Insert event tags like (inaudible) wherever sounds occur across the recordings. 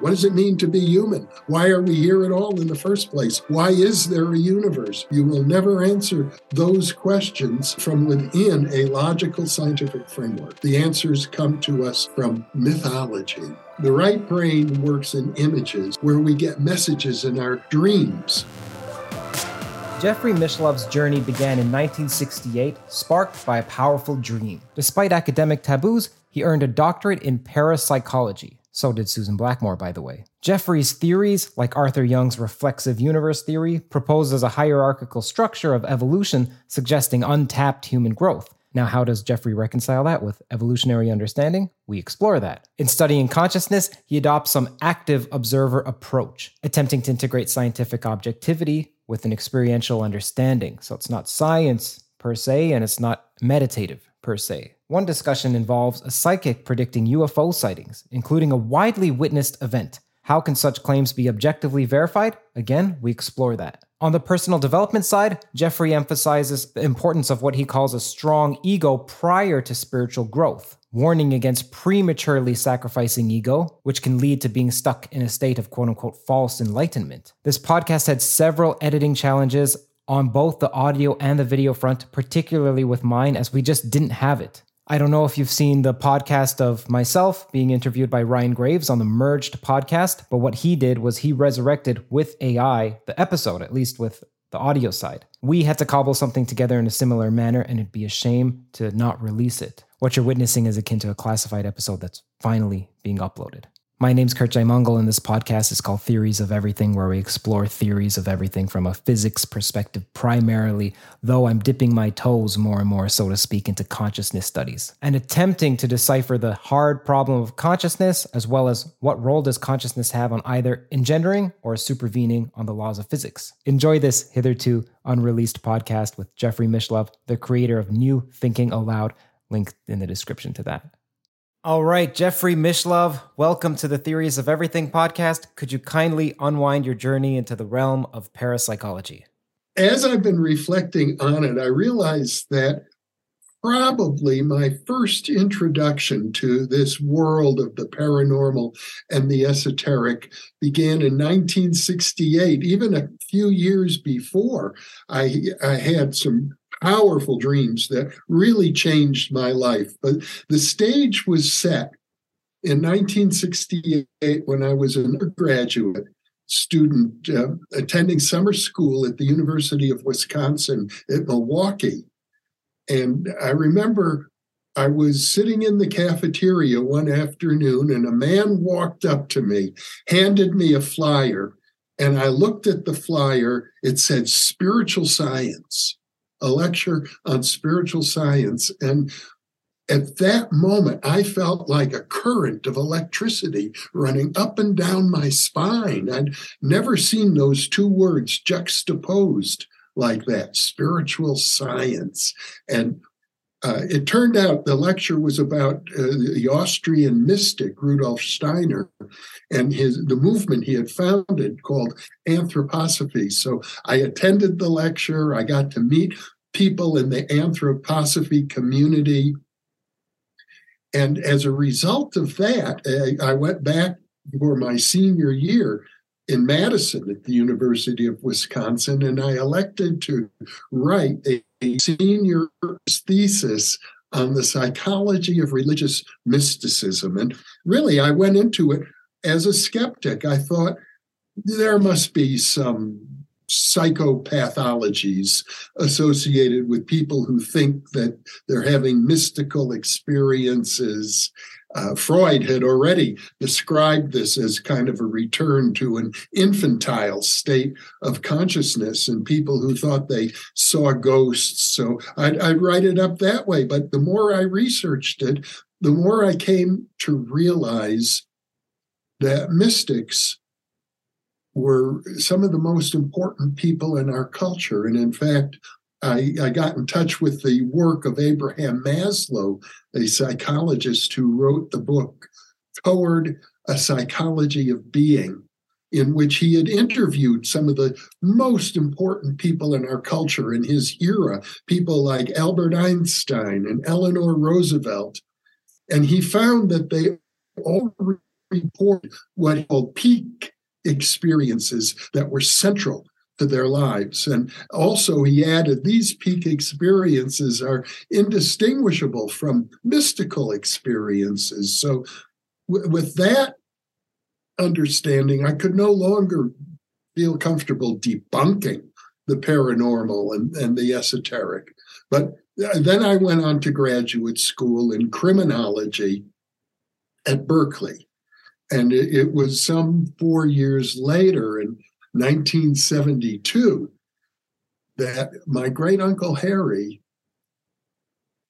What does it mean to be human? Why are we here at all in the first place? Why is there a universe? You will never answer those questions from within a logical scientific framework. The answers come to us from mythology. The right brain works in images where we get messages in our dreams. Jeffrey Mishlove's journey began in 1968, sparked by a powerful dream. Despite academic taboos, he earned a doctorate in parapsychology. So did Susan Blackmore, by the way. Jeffrey's theories, like Arthur Young's reflexive universe theory, proposes a hierarchical structure of evolution suggesting untapped human growth. Now, how does Jeffrey reconcile that with evolutionary understanding? We explore that. In studying consciousness, he adopts some active observer approach, attempting to integrate scientific objectivity with an experiential understanding. So it's not science per se, and it's not meditative per se. One discussion involves a psychic predicting UFO sightings, including a widely witnessed event. How can such claims be objectively verified? Again, we explore that. On the personal development side, Jeffrey emphasizes the importance of what he calls a strong ego prior to spiritual growth, warning against prematurely sacrificing ego, which can lead to being stuck in a state of quote unquote false enlightenment. This podcast had several editing challenges on both the audio and the video front, particularly with mine, as we just didn't have it. I don't know if you've seen the podcast of myself being interviewed by Ryan Graves on the Merged podcast, but what he did was he resurrected with AI the episode, at least with the audio side. We had to cobble something together in a similar manner, and it'd be a shame to not release it. What you're witnessing is akin to a classified episode that's finally being uploaded. My name's Curt J. And this podcast is called Theories of Everything, where we explore theories of everything from a physics perspective primarily, though I'm dipping my toes more and more, so to speak, into consciousness studies and attempting to decipher the hard problem of consciousness, as well as what role does consciousness have on either engendering or supervening on the laws of physics. Enjoy this hitherto unreleased podcast with Jeffrey Mishlove, the creator of New Thinking Allowed, linked in the description to that. All right, Jeffrey Mishlove, welcome to the Theories of Everything podcast. Could you kindly unwind your journey into the realm of parapsychology? As I've been reflecting on it, I realized that probably my first introduction to this world of the paranormal and the esoteric began in 1968. Even a few years before, I, I had some powerful dreams that really changed my life. But the stage was set in 1968 when I was an undergraduate student uh, attending summer school at the University of Wisconsin at Milwaukee. And I remember I was sitting in the cafeteria one afternoon, and a man walked up to me, handed me a flyer, and I looked at the flyer. It said spiritual science a lecture on spiritual science. And at that moment, I felt like a current of electricity running up and down my spine. I'd never seen those two words juxtaposed like that spiritual science. And uh, it turned out the lecture was about uh, the Austrian mystic Rudolf Steiner and his the movement he had founded called anthroposophy. So I attended the lecture. I got to meet people in the anthroposophy community. And as a result of that, I went back for my senior year in Madison at the University of Wisconsin, and I elected to write a, a senior thesis on the psychology of religious mysticism. And really, I went into it as a skeptic. I thought there must be some psychopathologies associated with people who think that they're having mystical experiences uh, Freud had already described this as kind of a return to an infantile state of consciousness and people who thought they saw ghosts. So I'd, I'd write it up that way. But the more I researched it, the more I came to realize that mystics were some of the most important people in our culture. And in fact, I, I, got in touch with the work of Abraham Maslow, a psychologist who wrote the book Toward a Psychology of Being, in which he had interviewed some of the most important people in our culture in his era, people like Albert Einstein and Eleanor Roosevelt. And he found that they all report what he called peak experiences that were central to their lives. And also, he added these peak experiences are indistinguishable from mystical experiences. So, w- with that understanding, I could no longer feel comfortable debunking the paranormal and, and the esoteric. But uh, then I went on to graduate school in criminology at Berkeley. And it, it was some four years later, and 1972 that my great uncle Harry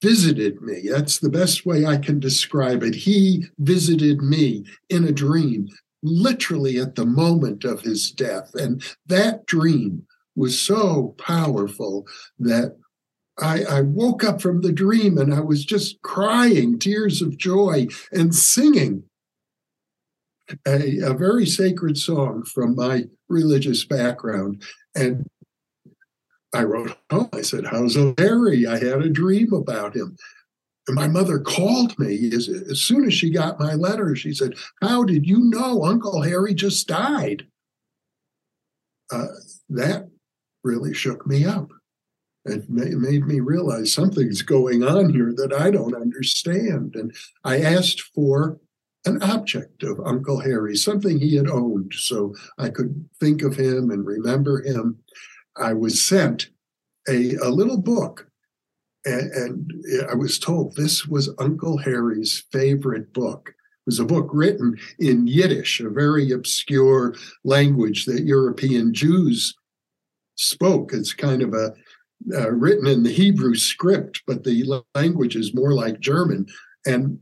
visited me. That's the best way I can describe it. He visited me in a dream, literally at the moment of his death. And that dream was so powerful that I, I, woke up from the dream and I was just crying tears of joy and singing a, a very sacred song from my religious background. And I wrote home. I said, How's Larry? I had a dream about him. And my mother called me as, as soon as she got my letter. She said, How did you know Uncle Harry just died? Uh, that really shook me up. It made me realize something's going on here that I don't understand. And I asked for an object of Uncle Harry, something he had owned, so I could think of him and remember him. I was sent a, a little book, and, and I was told this was Uncle Harry's favorite book. It was a book written in Yiddish, a very obscure language that European Jews spoke. It's kind of a uh, written in the Hebrew script, but the language is more like German. And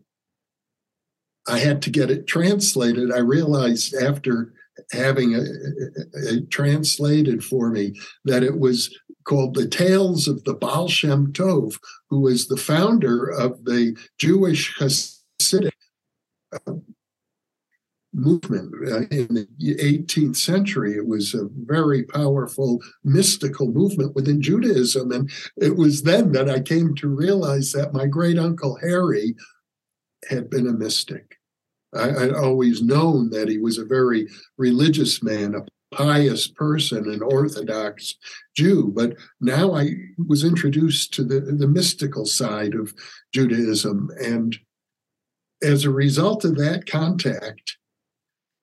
I had to get it translated. I realized after having it translated for me that it was called The Tales of the Baal Shem Tov, who was the founder of the Jewish Hasidic uh, movement uh, in the 18th century. It was a very powerful mystical movement within Judaism. And it was then that I came to realize that my great uncle Harry had been a mystic. I, would always known that he was a very religious man, a pious person, an Orthodox Jew. But now I was introduced to the, the mystical side of Judaism. And as a result of that contact,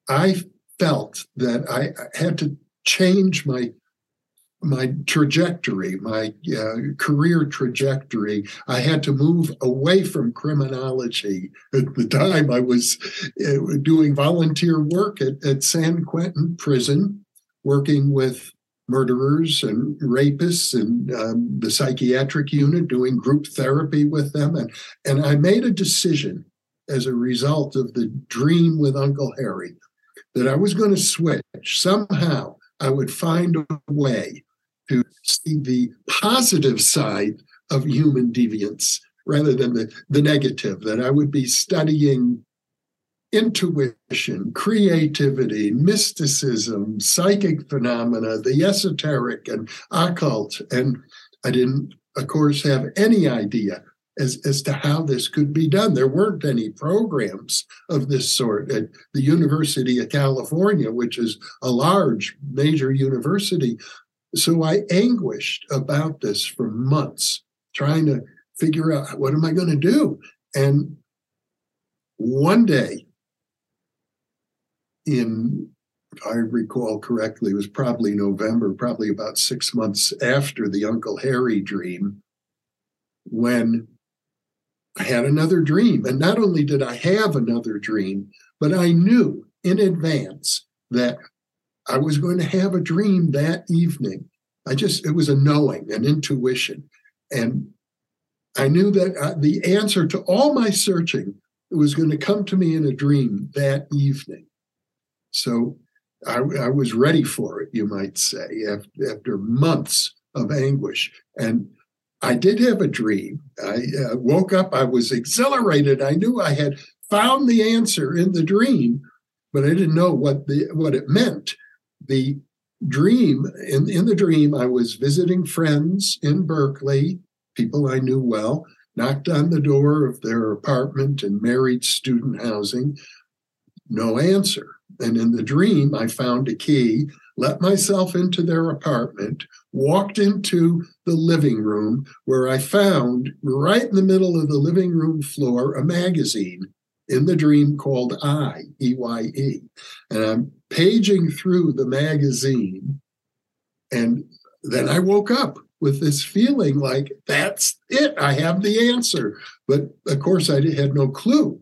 I felt that I had to change my my trajectory, my uh, career trajectory, I had to move away from criminology. At the time, I was uh, doing volunteer work at, at San Quentin Prison, working with murderers and rapists and um, the psychiatric unit, doing group therapy with them. And, and I made a decision as a result of the dream with Uncle Harry that I was going to switch somehow. I would find a way to see the positive side of human deviance rather than the, the negative, that I would be studying intuition, creativity, mysticism, psychic phenomena, the esoteric and occult. And I didn't, of course, have any idea as, as to how this could be done. There weren't any programs of this sort at the University of California, which is a large major university. So I anguished about this for months, trying to figure out what am I going to do? And one day in if I recall correctly, it was probably November, probably about six months after the Uncle Harry dream, when I had another dream. And not only did I have another dream, but I knew in advance that I was going to have a dream that evening. I just, it was a knowing, an intuition. And I knew that uh, the answer to all my searching was going to come to me in a dream that evening. So I, I was ready for it, you might say, after, after months of anguish. And I did have a dream. I uh, woke up, I was exhilarated. I knew I had found the answer in the dream, but I didn't know what the what it meant. The dream in, in the dream, I was visiting friends in Berkeley, people I knew well, knocked on the door of their apartment in married student housing. No answer. And in the dream, I found a key, let myself into their apartment, walked into the living room where I found right in the middle of the living room floor a magazine in the dream called I, E Y E. And I'm paging through the magazine. And then I woke up with this feeling like that's it. I have the answer. But of course, I had no clue.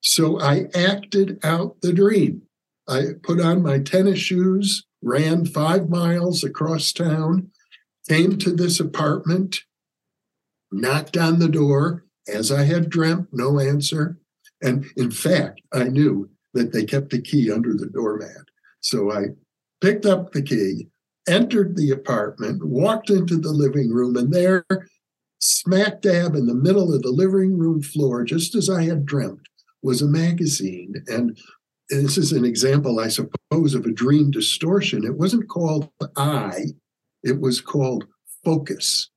So I acted out the dream. I put on my tennis shoes, ran five miles across town, came to this apartment, knocked on the door as I had dreamt, no answer. And in fact, I knew that they kept the key under the doormat. So I picked up the key, entered the apartment, walked into the living room, and there, smack dab in the middle of the living room floor, just as I had dreamt, was a magazine. And this is an example, I suppose, of a dream distortion. It wasn't called I, it was called Focus.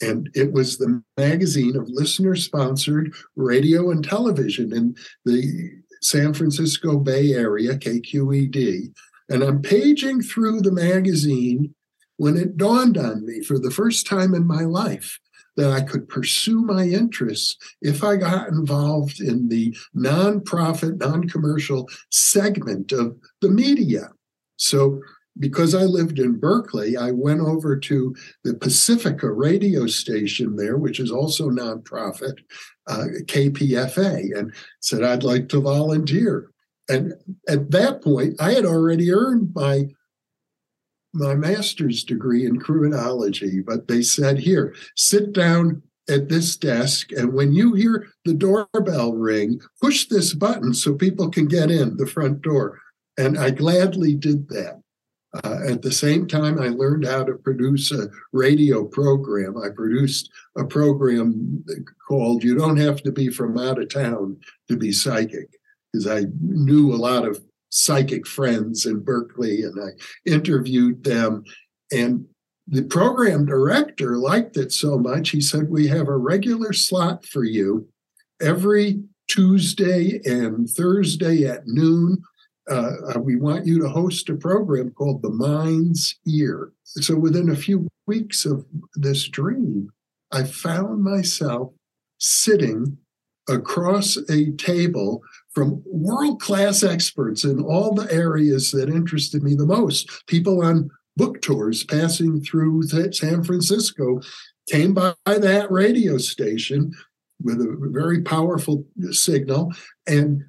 And it was the magazine of listener sponsored radio and television in the San Francisco Bay Area, KQED. And I'm paging through the magazine when it dawned on me for the first time in my life that I could pursue my interests if I got involved in the nonprofit, non commercial segment of the media. So, because I lived in Berkeley, I went over to the Pacifica radio station there, which is also nonprofit, uh, KPFA, and said I'd like to volunteer. And at that point, I had already earned my my master's degree in criminology, but they said, here, sit down at this desk, and when you hear the doorbell ring, push this button so people can get in the front door. And I gladly did that. Uh, at the same time, I learned how to produce a radio program. I produced a program called You Don't Have to Be From Out of Town to Be Psychic, because I knew a lot of psychic friends in Berkeley and I interviewed them. And the program director liked it so much, he said, We have a regular slot for you every Tuesday and Thursday at noon. Uh, we want you to host a program called The Mind's Ear. So within a few weeks of this dream, I found myself sitting across a table from world class experts in all the areas that interested me the most. People on book tours passing through San Francisco came by that radio station with a very powerful signal. And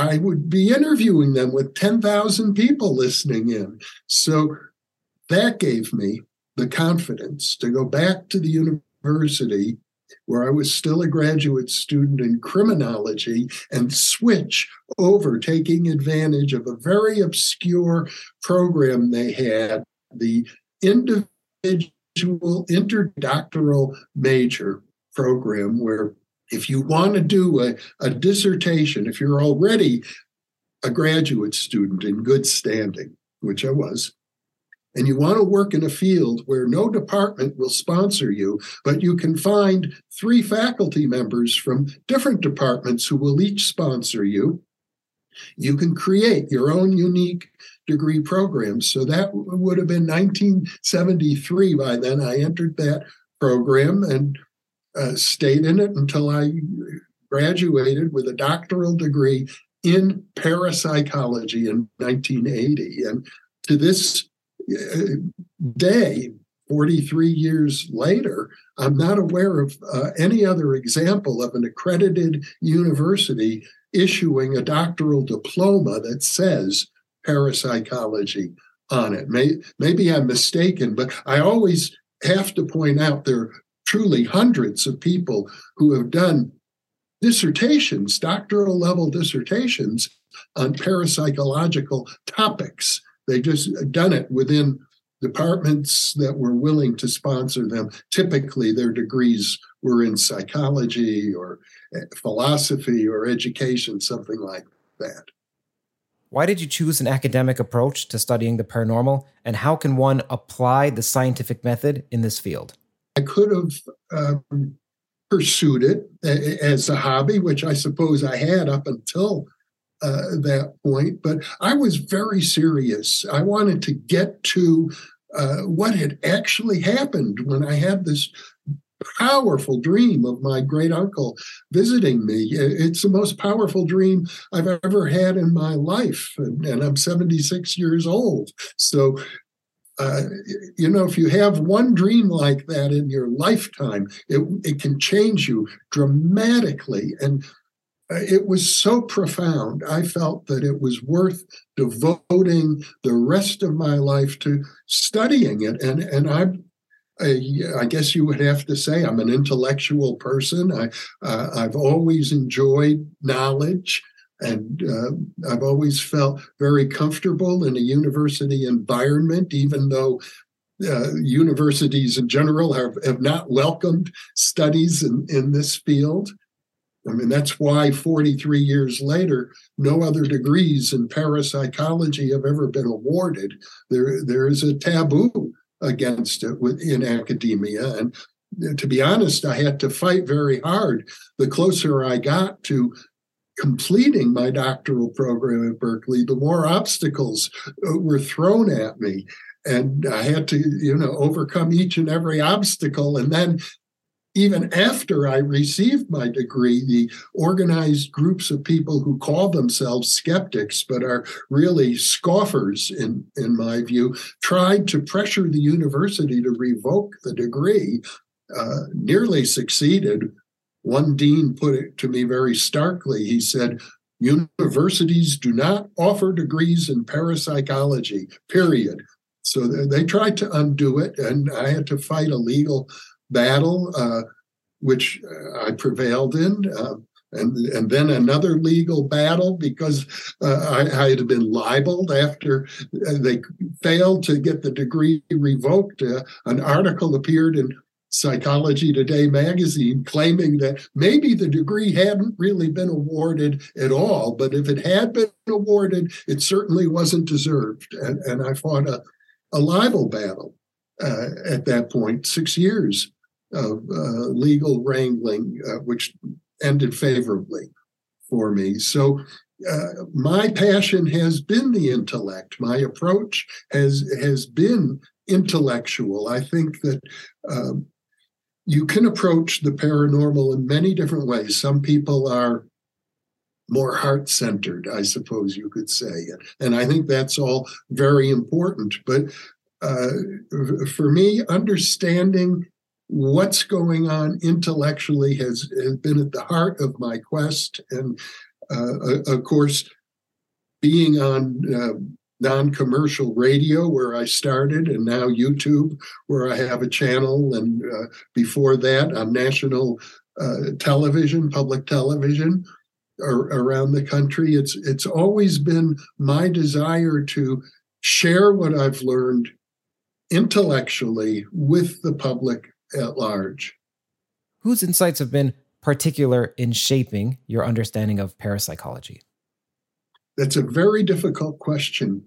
I would be interviewing them with 10,000 people listening in. So that gave me the confidence to go back to the university where I was still a graduate student in criminology and switch over, taking advantage of a very obscure program they had, the individual interdoctoral major program, where if you want to do a, a dissertation, if you're already a graduate student in good standing, which I was, and you want to work in a field where no department will sponsor you, but you can find three faculty members from different departments who will each sponsor you, you can create your own unique degree program. So that would have been 1973 by then. I entered that program and uh, stayed in it until I graduated with a doctoral degree in parapsychology in 1980. And to this uh, day, 43 years later, I'm not aware of uh, any other example of an accredited university issuing a doctoral diploma that says parapsychology on it. May, maybe I'm mistaken, but I always have to point out there truly hundreds of people who have done dissertations, doctoral level dissertations on parapsychological topics. They just done it within departments that were willing to sponsor them. Typically, their degrees were in psychology or eh, philosophy or education, something like that. Why did you choose an academic approach to studying the paranormal, and how can one apply the scientific method in this field? I could have um, pursued it as a hobby, which I suppose I had up until uh, that point, but I was very serious. I wanted to get to uh, what had actually happened when I had this powerful dream of my great uncle visiting me. It's the most powerful dream I've ever had in my life, and, and I'm 76 years old. So, uh, you know, if you have one dream like that in your lifetime, it, it can change you dramatically. And uh, it was so profound. I felt that it was worth devoting the rest of my life to studying it. And and I I, guess you would have to say I'm an intellectual person. I uh, I've always enjoyed knowledge, and uh, I've always felt very comfortable in a university environment, even though. Uh, universities in general have, have not welcomed studies in, in this field. I mean, that's why 43 years later, no other degrees in parapsychology have ever been awarded. There, there is a taboo against it within academia. And to be honest, I had to fight very hard. The closer I got to completing my doctoral program at Berkeley, the more obstacles uh, were thrown at me. And I had to, you know, overcome each and every obstacle and then even after I received my degree, the organized groups of people who call themselves skeptics but are really scoffers, in, in my view, tried to pressure the university to revoke the degree, uh, nearly succeeded. One dean put it to me very starkly. He said, Universities do not offer degrees in parapsychology, period. So they tried to undo it, and I had to fight a legal battle, uh, which uh, I prevailed in. Uh, and, and then another legal battle because uh, I, I, had been libeled after they failed to get the degree revoked. Uh, an article appeared in Psychology Today magazine claiming that maybe the degree hadn't really been awarded at all, but if it had been awarded, it certainly wasn't deserved. And, and I fought a, a libel battle uh, at that point, six years of uh, legal wrangling, uh, which ended favorably for me. So uh, my passion has been the intellect. My approach has has been intellectual. I think that um, you can approach the paranormal in many different ways. Some people are more heart centered, I suppose you could say, and I think that's all very important. But uh, for me, understanding what's going on intellectually has, has been at the heart of my quest. And uh, of course, being on uh, non commercial radio where I started, and now YouTube, where I have a channel, and uh, before that on national uh, television, public television. around the country, it's it's always been my desire to share what I've learned intellectually with the public at large. Whose insights have been particular in shaping your understanding of parapsychology? That's a very difficult question.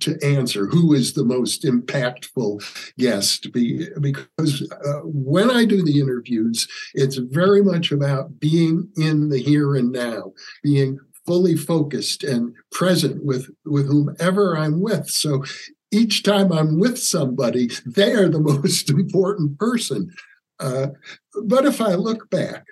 To answer who is the most impactful guest be, because uh, when I do the interviews, it's very much about being in the here and now, being fully focused and present with with whomever I'm with. So each time I'm with somebody, they are the (laughs) most important person. Uh, but if I look back,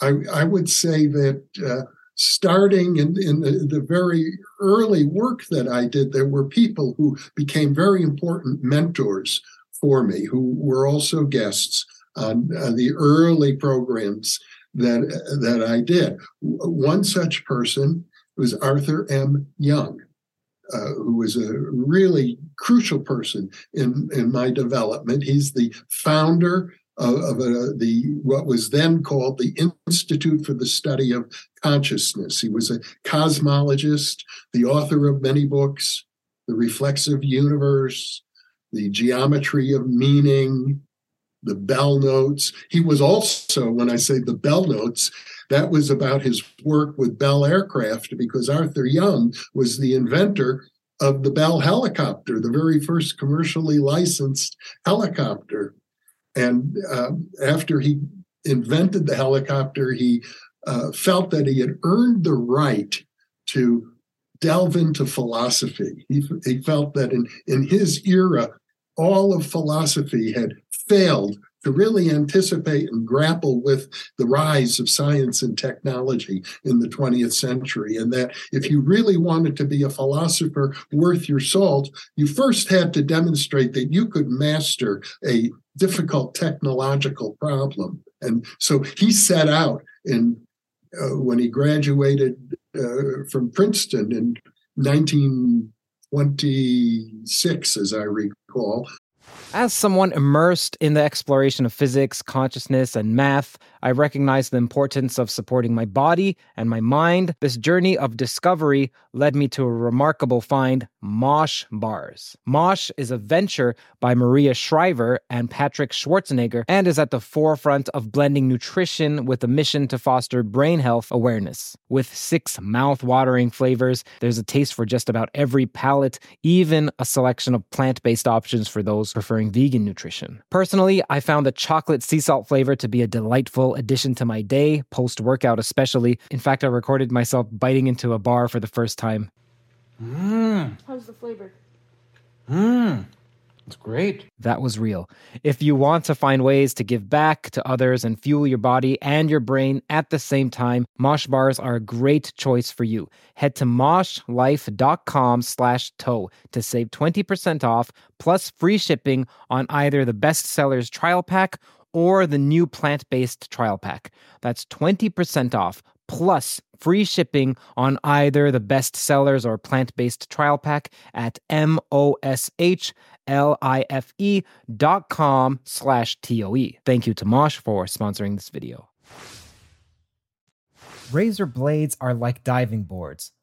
I, I would say that uh, starting in, in the, the, very early work that I did, there were people who became very important mentors for me, who were also guests on, on the early programs that that I did. One such person was Arthur M. Young, uh, who was a really crucial person in in my development. He's the founder of, of a, the what was then called the Institute for the Study of Consciousness. He was a cosmologist, the author of many books, The Reflexive Universe, The Geometry of Meaning, the Bell Notes. He was also, when I say the Bell Notes, that was about his work with Bell Aircraft because Arthur Young was the inventor of the Bell helicopter, the very first commercially licensed helicopter. And um, after he invented the helicopter, he uh, felt that he had earned the right to delve into philosophy. He, he felt that in, in his era, all of philosophy had failed to really anticipate and grapple with the rise of science and technology in the 20th century. And that if you really wanted to be a philosopher worth your salt, you first had to demonstrate that you could master a difficult technological problem. And so he set out in uh, when he graduated uh, from Princeton in 1926, as I recall, as someone immersed in the exploration of physics, consciousness, and math, I recognize the importance of supporting my body and my mind. This journey of discovery led me to a remarkable find Mosh Bars. Mosh is a venture by Maria Shriver and Patrick Schwarzenegger and is at the forefront of blending nutrition with a mission to foster brain health awareness. With six mouth-watering flavors, there's a taste for just about every palate, even a selection of plant-based options for those preferring vegan nutrition. Personally, I found the chocolate sea salt flavor to be a delightful addition to my day, post workout especially. In fact, I recorded myself biting into a bar for the first time. Mmm. How's the flavor? Mmm. It's great. That was real. If you want to find ways to give back to others and fuel your body and your brain at the same time, Mosh bars are a great choice for you. Head to moshlife.com slash toe to save 20% off plus free shipping on either the bestsellers trial pack or the new plant based trial pack. That's 20% off plus free shipping on either the best sellers or plant based trial pack at M-O-S-H-L-I-F-E dot com slash T-O-E. Thank you to Mosh for sponsoring this video. Razor blades are like diving boards.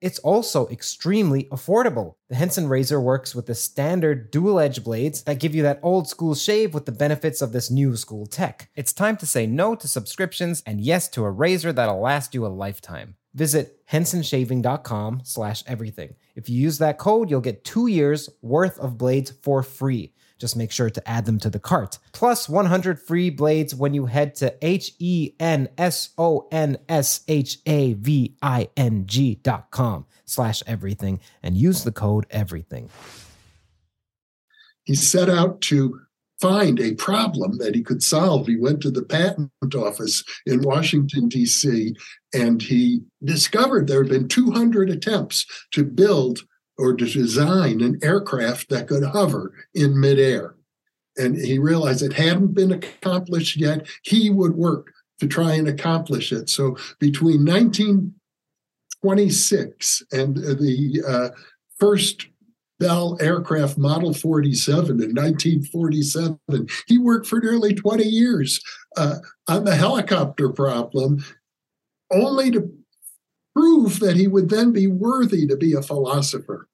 It's also extremely affordable. The Henson razor works with the standard dual edge blades that give you that old school shave with the benefits of this new school tech. It's time to say no to subscriptions and yes to a razor that'll last you a lifetime. Visit hensonshaving.com slash everything. If you use that code, you'll get two years worth of blades for free. Just make sure to add them to the cart. Plus 100 free blades when you head to H E N S O N S H A V I N G dot com slash everything and use the code everything. He set out to find a problem that he could solve. He went to the patent office in Washington, D.C., and he discovered there had been 200 attempts to build or to design an aircraft that could hover in midair. And he realized it hadn't been accomplished yet. He would work to try and accomplish it. So between 1926 and the uh, first Bell aircraft Model 47 in 1947. He worked for nearly 20 years uh, on the helicopter problem, only to prove that he would then be worthy to be a philosopher.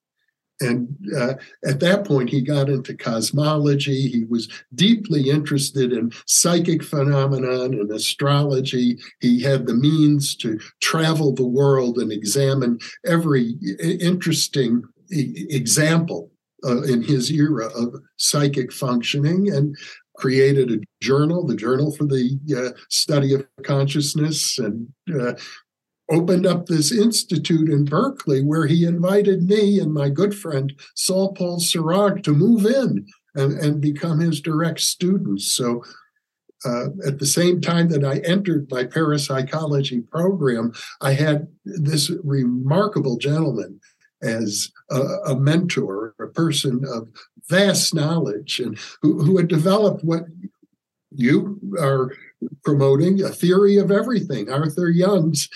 And uh, at that point, he got into cosmology. He was deeply interested in psychic phenomenon and astrology. He had the means to travel the world and examine every interesting example uh, in his era of psychic functioning and created a journal, the Journal for the uh, Study of Consciousness, and uh, opened up this institute in Berkeley where he invited me and my good friend Saul Paul Sirag to move in and, and become his direct students. So uh, at the same time that I entered my parapsychology program, I had this remarkable gentleman as a, a mentor, a person of vast knowledge, and who, who had developed what you are promoting a theory of everything. Arthur Young's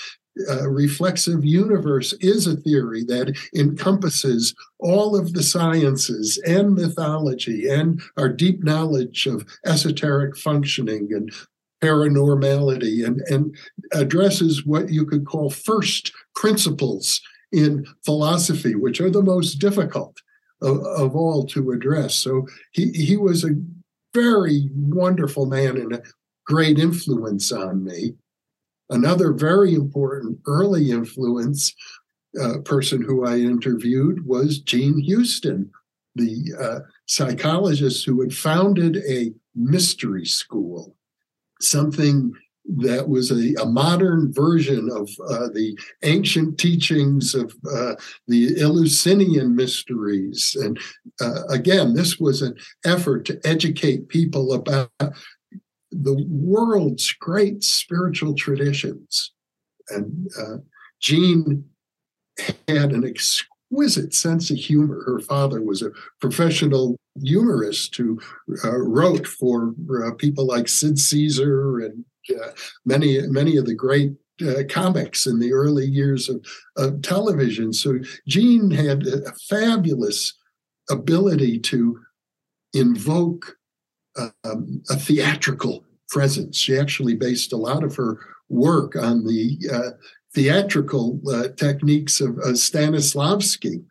uh, reflexive universe is a theory that encompasses all of the sciences and mythology and our deep knowledge of esoteric functioning and paranormality and, and addresses what you could call first principles in philosophy, which are the most difficult of, of all to address. So he, he was a very wonderful man and a great influence on me. Another very important early influence uh, person who I interviewed was Jean Houston, the uh, psychologist who had founded a mystery school, something that was a, a modern version of uh, the ancient teachings of uh, the Eleusinian mysteries. And uh, again, this was an effort to educate people about the world's great spiritual traditions. And uh, Jean had an exquisite sense of humor. Her father was a professional humorist who uh, wrote for uh, people like Sid Caesar and uh, many many of the great uh, comics in the early years of, of television. So Jean had a fabulous ability to invoke um, a theatrical presence. She actually based a lot of her work on the uh, theatrical uh, techniques of, of Stanislavski,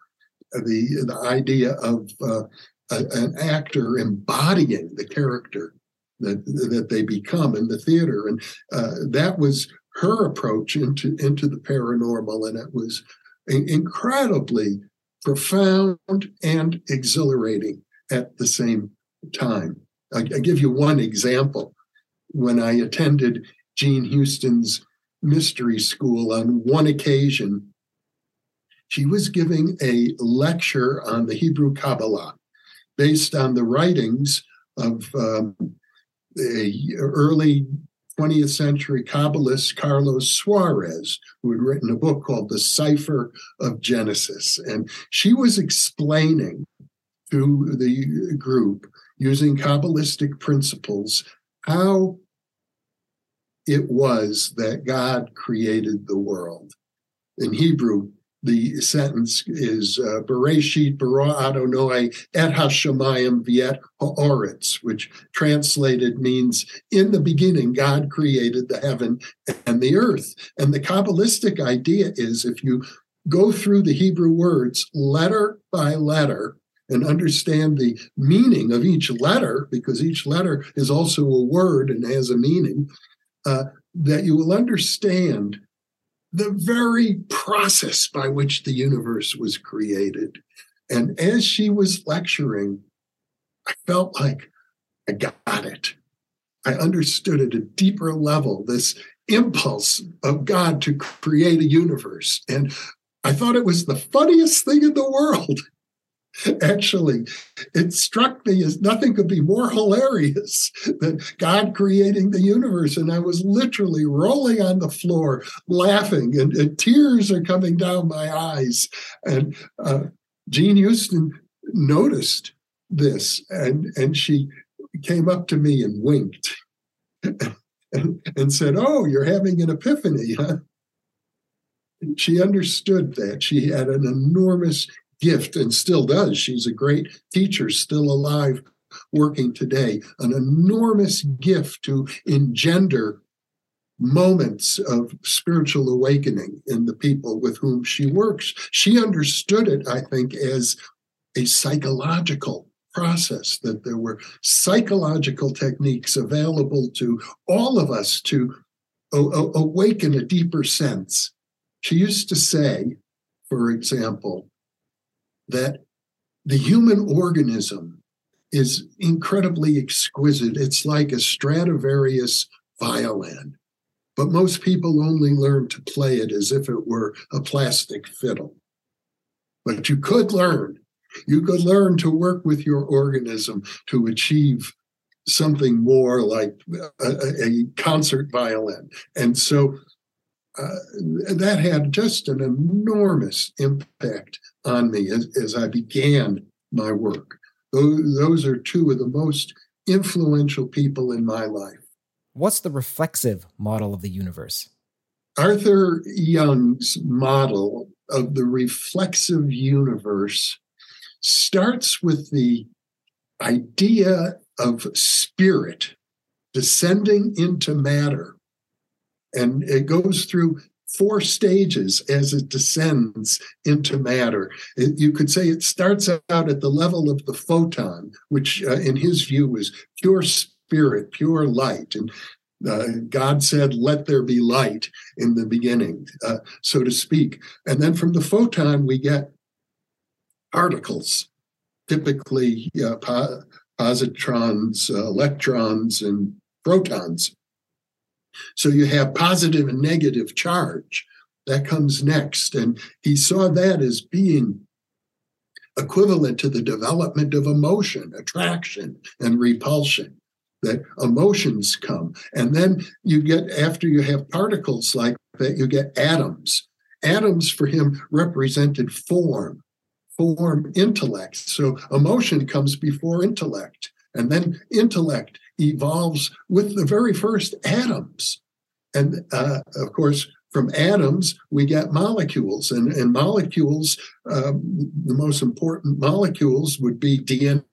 the the idea of uh, an actor embodying the character that that they become in the theater, and uh, that was her approach into into the paranormal, and it was incredibly profound and exhilarating at the same time. I, I give you one example. When I attended Jean Houston's mystery school on one occasion, she was giving a lecture on the Hebrew Kabbalah based on the writings of um, a early 20th century Kabbalist Carlos Suarès, who had written a book called The Cipher of Genesis. And she was explaining to the group using Kabbalistic principles how it was that God created the world. In Hebrew, the sentence is uh, Bereshit bara Adonai et hashamayim viet haaretz, which translated means in the beginning God created the heaven and the earth. And the Kabbalistic idea is if you go through the Hebrew words letter by letter and understand the meaning of each letter, because each letter is also a word and has a meaning, uh, that you will understand the very process by which the universe was created. And as she was lecturing, I felt like I got it. I understood at a deeper level this impulse of God to create a universe. And I thought it was the funniest thing in the world. (laughs) Actually, it struck me as nothing could be more hilarious than God creating the universe. And I was literally rolling on the floor, laughing, and, and tears are coming down my eyes. And uh, Jean Houston noticed this and, and she came up to me and winked (laughs) and, and said, Oh, you're having an epiphany, huh? She understood that. She had an enormous gift and still does. She's a great teacher, still alive, working today. An enormous gift to engender moments of spiritual awakening in the people with whom she works. She understood it, I think, as a psychological process, that there were psychological techniques available to all of us to awaken a deeper sense. She used to say, for example, that the human organism is incredibly exquisite. It's like a Stradivarius violin, but most people only learn to play it as if it were a plastic fiddle. But you could learn you could learn to work with your organism to achieve something more like a, a concert violin. And so uh, that had just an enormous impact on me as, as I began my work. Those, those are two of the most influential people in my life. What's the reflexive model of the universe? Arthur Young's model of the reflexive universe starts with the idea of spirit descending into matter. And it goes through four stages as it descends into matter. It, you could say it starts out at the level of the photon, which uh, in his view was pure spirit, pure light. And uh, God said, let there be light in the beginning, uh, so to speak. And then from the photon, we get particles, typically uh, po- positrons, uh, electrons, and protons. So you have positive and negative charge. That comes next. And he saw that as being equivalent to the development of emotion, attraction, and repulsion. That emotions come. And then you get, after you have particles like that, you get atoms. Atoms for him represented form, form intellect. So emotion comes before intellect. And then intellect evolves with the very first atoms. And uh, of course, from atoms, we get molecules. And, and molecules, um, the most important molecules would be DNA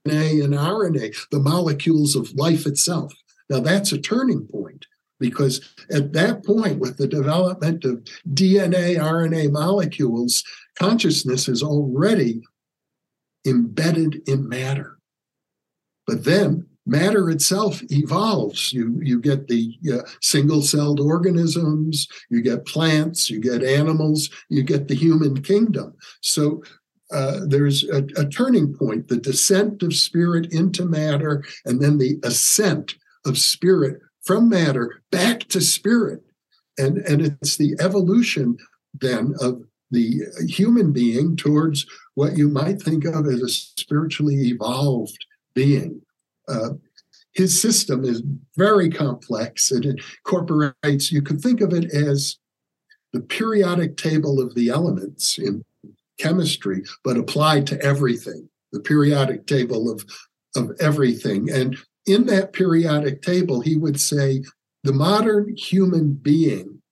and RNA, the molecules of life itself. Now, that's a turning point because at that point, with the development of DNA, RNA molecules, consciousness is already embedded in matter. But then matter itself evolves. You, you get the uh, single celled organisms, you get plants, you get animals, you get the human kingdom. So uh, there's a, a turning point the descent of spirit into matter, and then the ascent of spirit from matter back to spirit. And, and it's the evolution then of the human being towards what you might think of as a spiritually evolved being. Uh, his system is very complex. It incorporates, you could think of it as the periodic table of the elements in chemistry, but applied to everything, the periodic table of, of everything. And in that periodic table, he would say the modern human being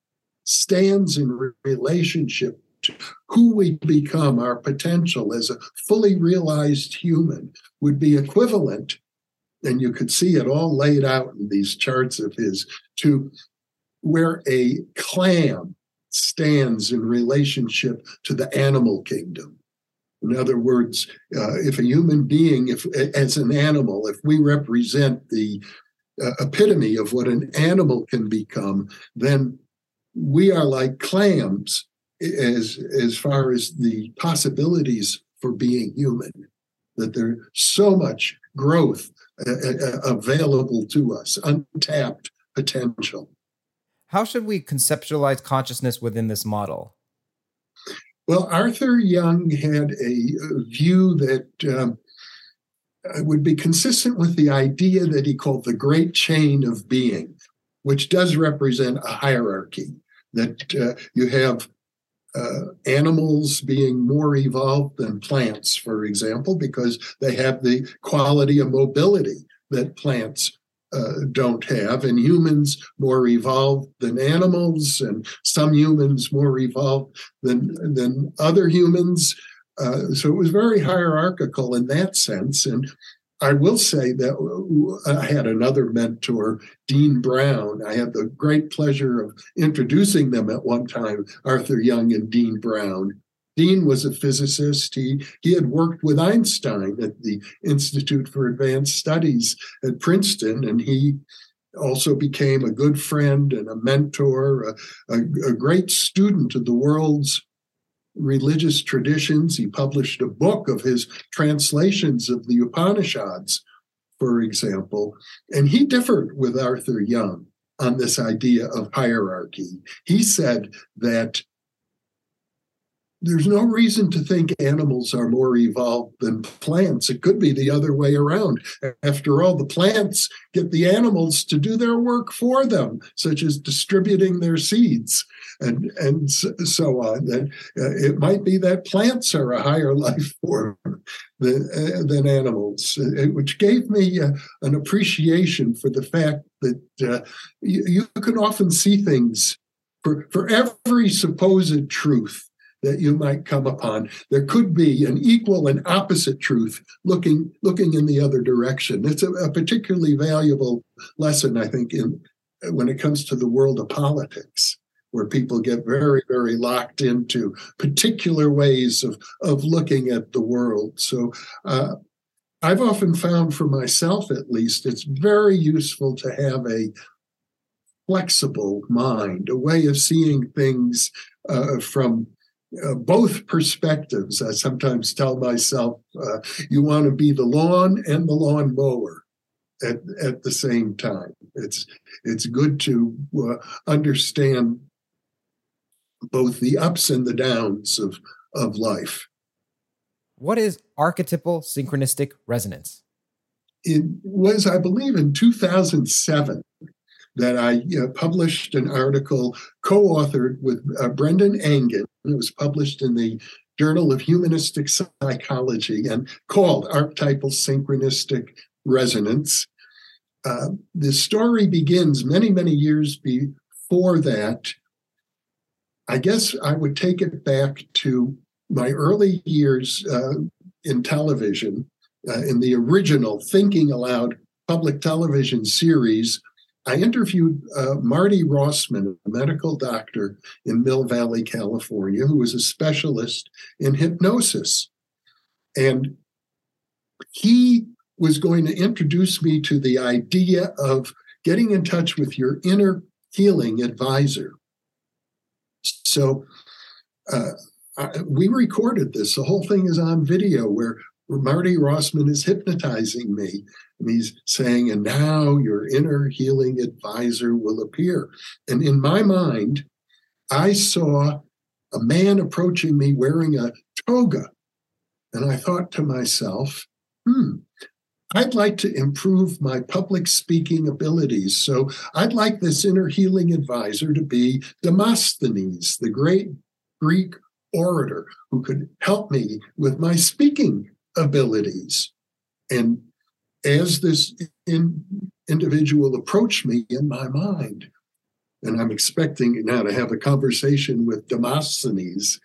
stands in relationship to who we become, our potential as a fully realized human, would be equivalent, and you could see it all laid out in these charts of his, to where a clam stands in relationship to the animal kingdom. In other words, uh, if a human being, if as an animal, if we represent the uh, epitome of what an animal can become, then we are like clams as as far as the possibilities for being human that there's so much growth uh, uh, available to us untapped potential. How should we conceptualize consciousness within this model? Well arthur young had a view that um, would be consistent with the idea that he called the great chain of being which does represent a hierarchy that uh, you have uh, animals being more evolved than plants, for example, because they have the quality of mobility that plants uh, don't have, and humans more evolved than animals, and some humans more evolved than than other humans. Uh, so it was very hierarchical in that sense. And I will say that uh, I had another mentor, Dean Brown. I had the great pleasure of introducing them at one time, Arthur Young and Dean Brown. Dean was a physicist. He, he had worked with Einstein at the Institute for Advanced Studies at Princeton, and he also became a good friend and a mentor, a, a, a great student of the world's religious traditions. He published a book of his translations of the Upanishads, for example, and he differed with Arthur Young on this idea of hierarchy. He said that there's no reason to think animals are more evolved than plants. It could be the other way around. After all, the plants get the animals to do their work for them, such as distributing their seeds and, and so on. That uh, it might be that plants are a higher (laughs) life form than, uh, than animals, uh, which gave me an appreciation for the fact that you, you can often see things for, for every supposed truth that you might come upon. There could be an equal and opposite truth looking looking in the other direction. It's a, a particularly valuable lesson, I think, in when it comes to the world of politics, where people get very, very locked into particular ways of of looking at the world. So. Uh, I've often found for myself, at least, it's very useful to have a flexible mind, a way of seeing things uh, from uh, both perspectives. I sometimes tell myself, uh, you want to be the lawn and the lawn mower at, at the same time. It's it's good to uh, understand both the ups and the downs of of life. What is archetypal synchronistic resonance? It was, I believe, in 2007 that I uh, published an article co authored with uh, Brendan Engen. It was published in the Journal of Humanistic Psychology and called Archetypal Synchronistic Resonance. Uh, the story begins many, many years before that. I guess I would take it back to my early years uh, in television, uh, in the original Thinking Allowed public television series I interviewed uh, Marty Rossman, a medical doctor in Mill Valley, California, who was a specialist in hypnosis. And he was going to introduce me to the idea of getting in touch with your inner healing advisor. So uh, I, we recorded this. The whole thing is on video where Marty Rossman is hypnotizing me. And he's saying, and now your inner healing advisor will appear. And in my mind, I saw a man approaching me wearing a toga. And I thought to myself, hmm, I'd like to improve my public speaking abilities. So I'd like this inner healing advisor to be Demosthenes, the great Greek orator who could help me with my speaking abilities. And as this in, individual approached me in my mind, and I'm expecting now to have a conversation with Demosthenes,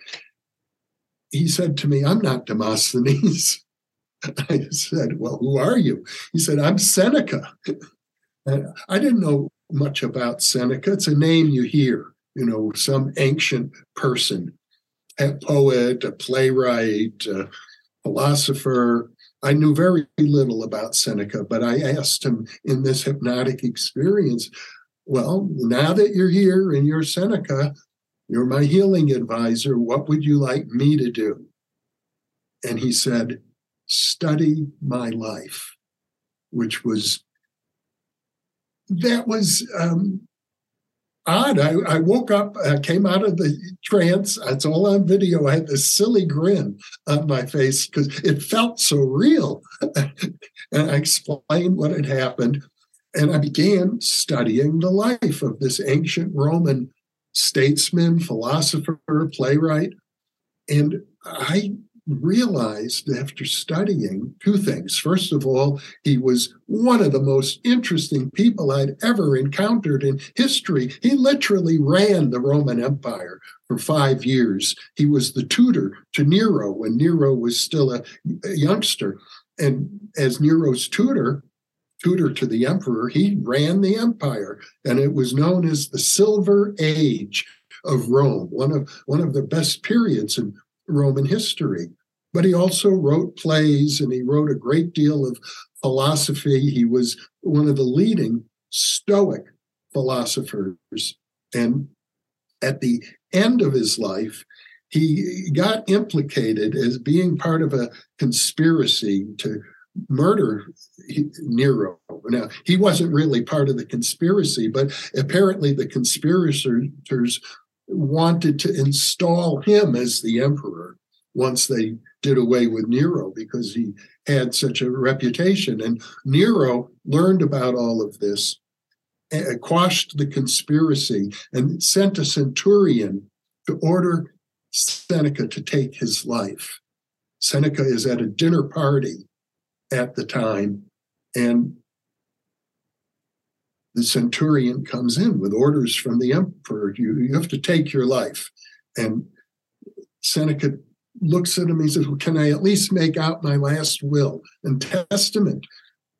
he said to me, I'm not Demosthenes. (laughs) (laughs) I said, Well, who are you? He said, I'm Seneca. I didn't know much about Seneca. It's a name you hear, you know, some ancient person, a poet, a playwright, a philosopher. I knew very little about Seneca, but I asked him in this hypnotic experience, well, now that you're here and you're Seneca, you're my healing advisor, what would you like me to do? And he said, study my life, which was, that was um, odd. I, I woke up, I came out of the trance. It's all on video. I had this silly grin on my face because it felt so real. (laughs) and I explained what had happened. And I began studying the life of this ancient Roman statesman, philosopher, playwright. And I realized after studying two things. First of all, he was one of the most interesting people I'd ever encountered in history. He literally ran the Roman Empire for five years. He was the tutor to Nero when Nero was still a, a youngster. And as Nero's tutor, tutor to the emperor, he ran the empire, and it was known as the Silver Age of Rome, one of one of the best periods in Roman history. But he also wrote plays and he wrote a great deal of philosophy. He was one of the leading Stoic philosophers. And at the end of his life, he got implicated as being part of a conspiracy to murder Nero. Now, he wasn't really part of the conspiracy, but apparently the conspirators wanted to install him as the emperor once they did away with Nero because he had such a reputation. And Nero learned about all of this, eh, quashed the conspiracy, and sent a centurion to order Seneca to take his life. Seneca is at a dinner party at the time, and the centurion comes in with orders from the emperor you, you have to take your life. And Seneca looks at him, he says, well, Can I at least make out my last will and testament?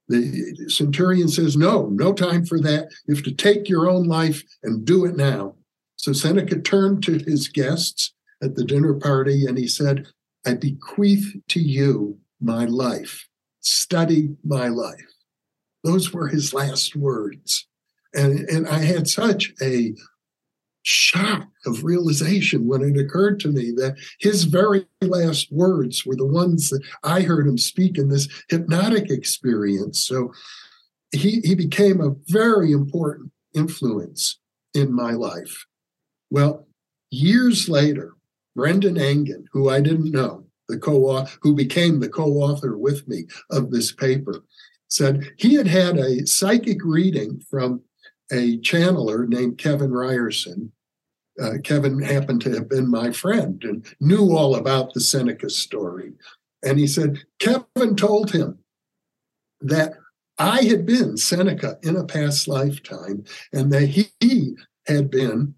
The centurion says, No, no time for that. You have to take your own life and do it now. So Seneca turned to his guests at the dinner party and he said, I bequeath to you my life. Study my life. Those were his last words. And, and I had such a shock of realization when it occurred to me that his very last words were the ones that I heard him speak in this hypnotic experience. So he, he became a very important influence in my life. Well, years later, Brendan Engen, who I didn't know, the co who became the co-author with me of this paper, said he had had a psychic reading from a channeler named Kevin Ryerson uh, Kevin happened to have been my friend and knew all about the Seneca story. And he said, Kevin told him that I had been Seneca in a past lifetime and that he, he had been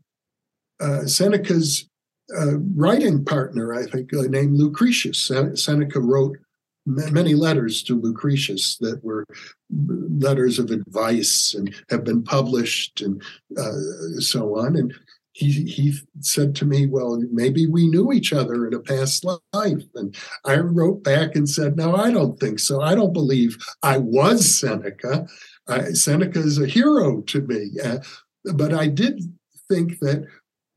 uh, Seneca's uh, writing partner, I think, uh, named Lucretius. Seneca wrote many letters to Lucretius that were letters of advice and have been published and uh, so on. And he he said to me, "Well, maybe we knew each other in a past life." And I wrote back and said, "No, I don't think so. I don't believe I was Seneca. Seneca is a hero to me, uh, but I did think that."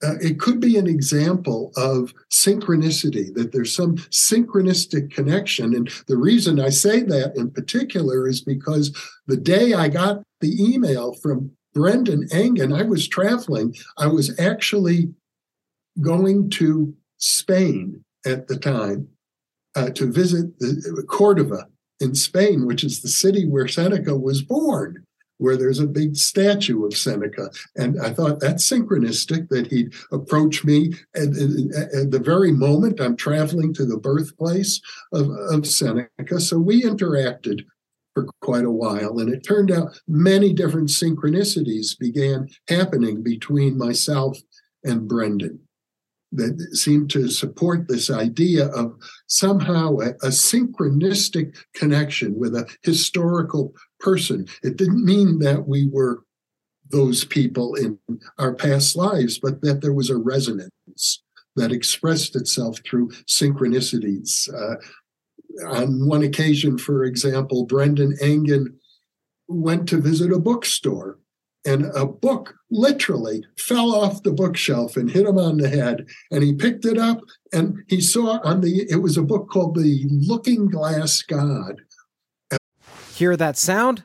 Uh, it could be an example of synchronicity, that there's some synchronistic connection. And the reason I say that in particular is because the day I got the email from Brendan Engen, I was traveling. I was actually going to Spain at the time uh, to visit the, Cordova in Spain, which is the city where Seneca was born, where there's a big statue of Seneca. And I thought that's synchronistic that he'd approach me at, at, at the very moment I'm traveling to the birthplace of, of Seneca. So we interacted for quite a while. And it turned out many different synchronicities began happening between myself and Brendan that seemed to support this idea of somehow a, a, synchronistic connection with a historical person. It didn't mean that we were those people in our past lives, but that there was a resonance that expressed itself through synchronicities. Uh, on one occasion, for example, Brendan Engen went to visit a bookstore and a book literally fell off the bookshelf and hit him on the head and he picked it up and he saw on the it was a book called the looking glass god. Hear that sound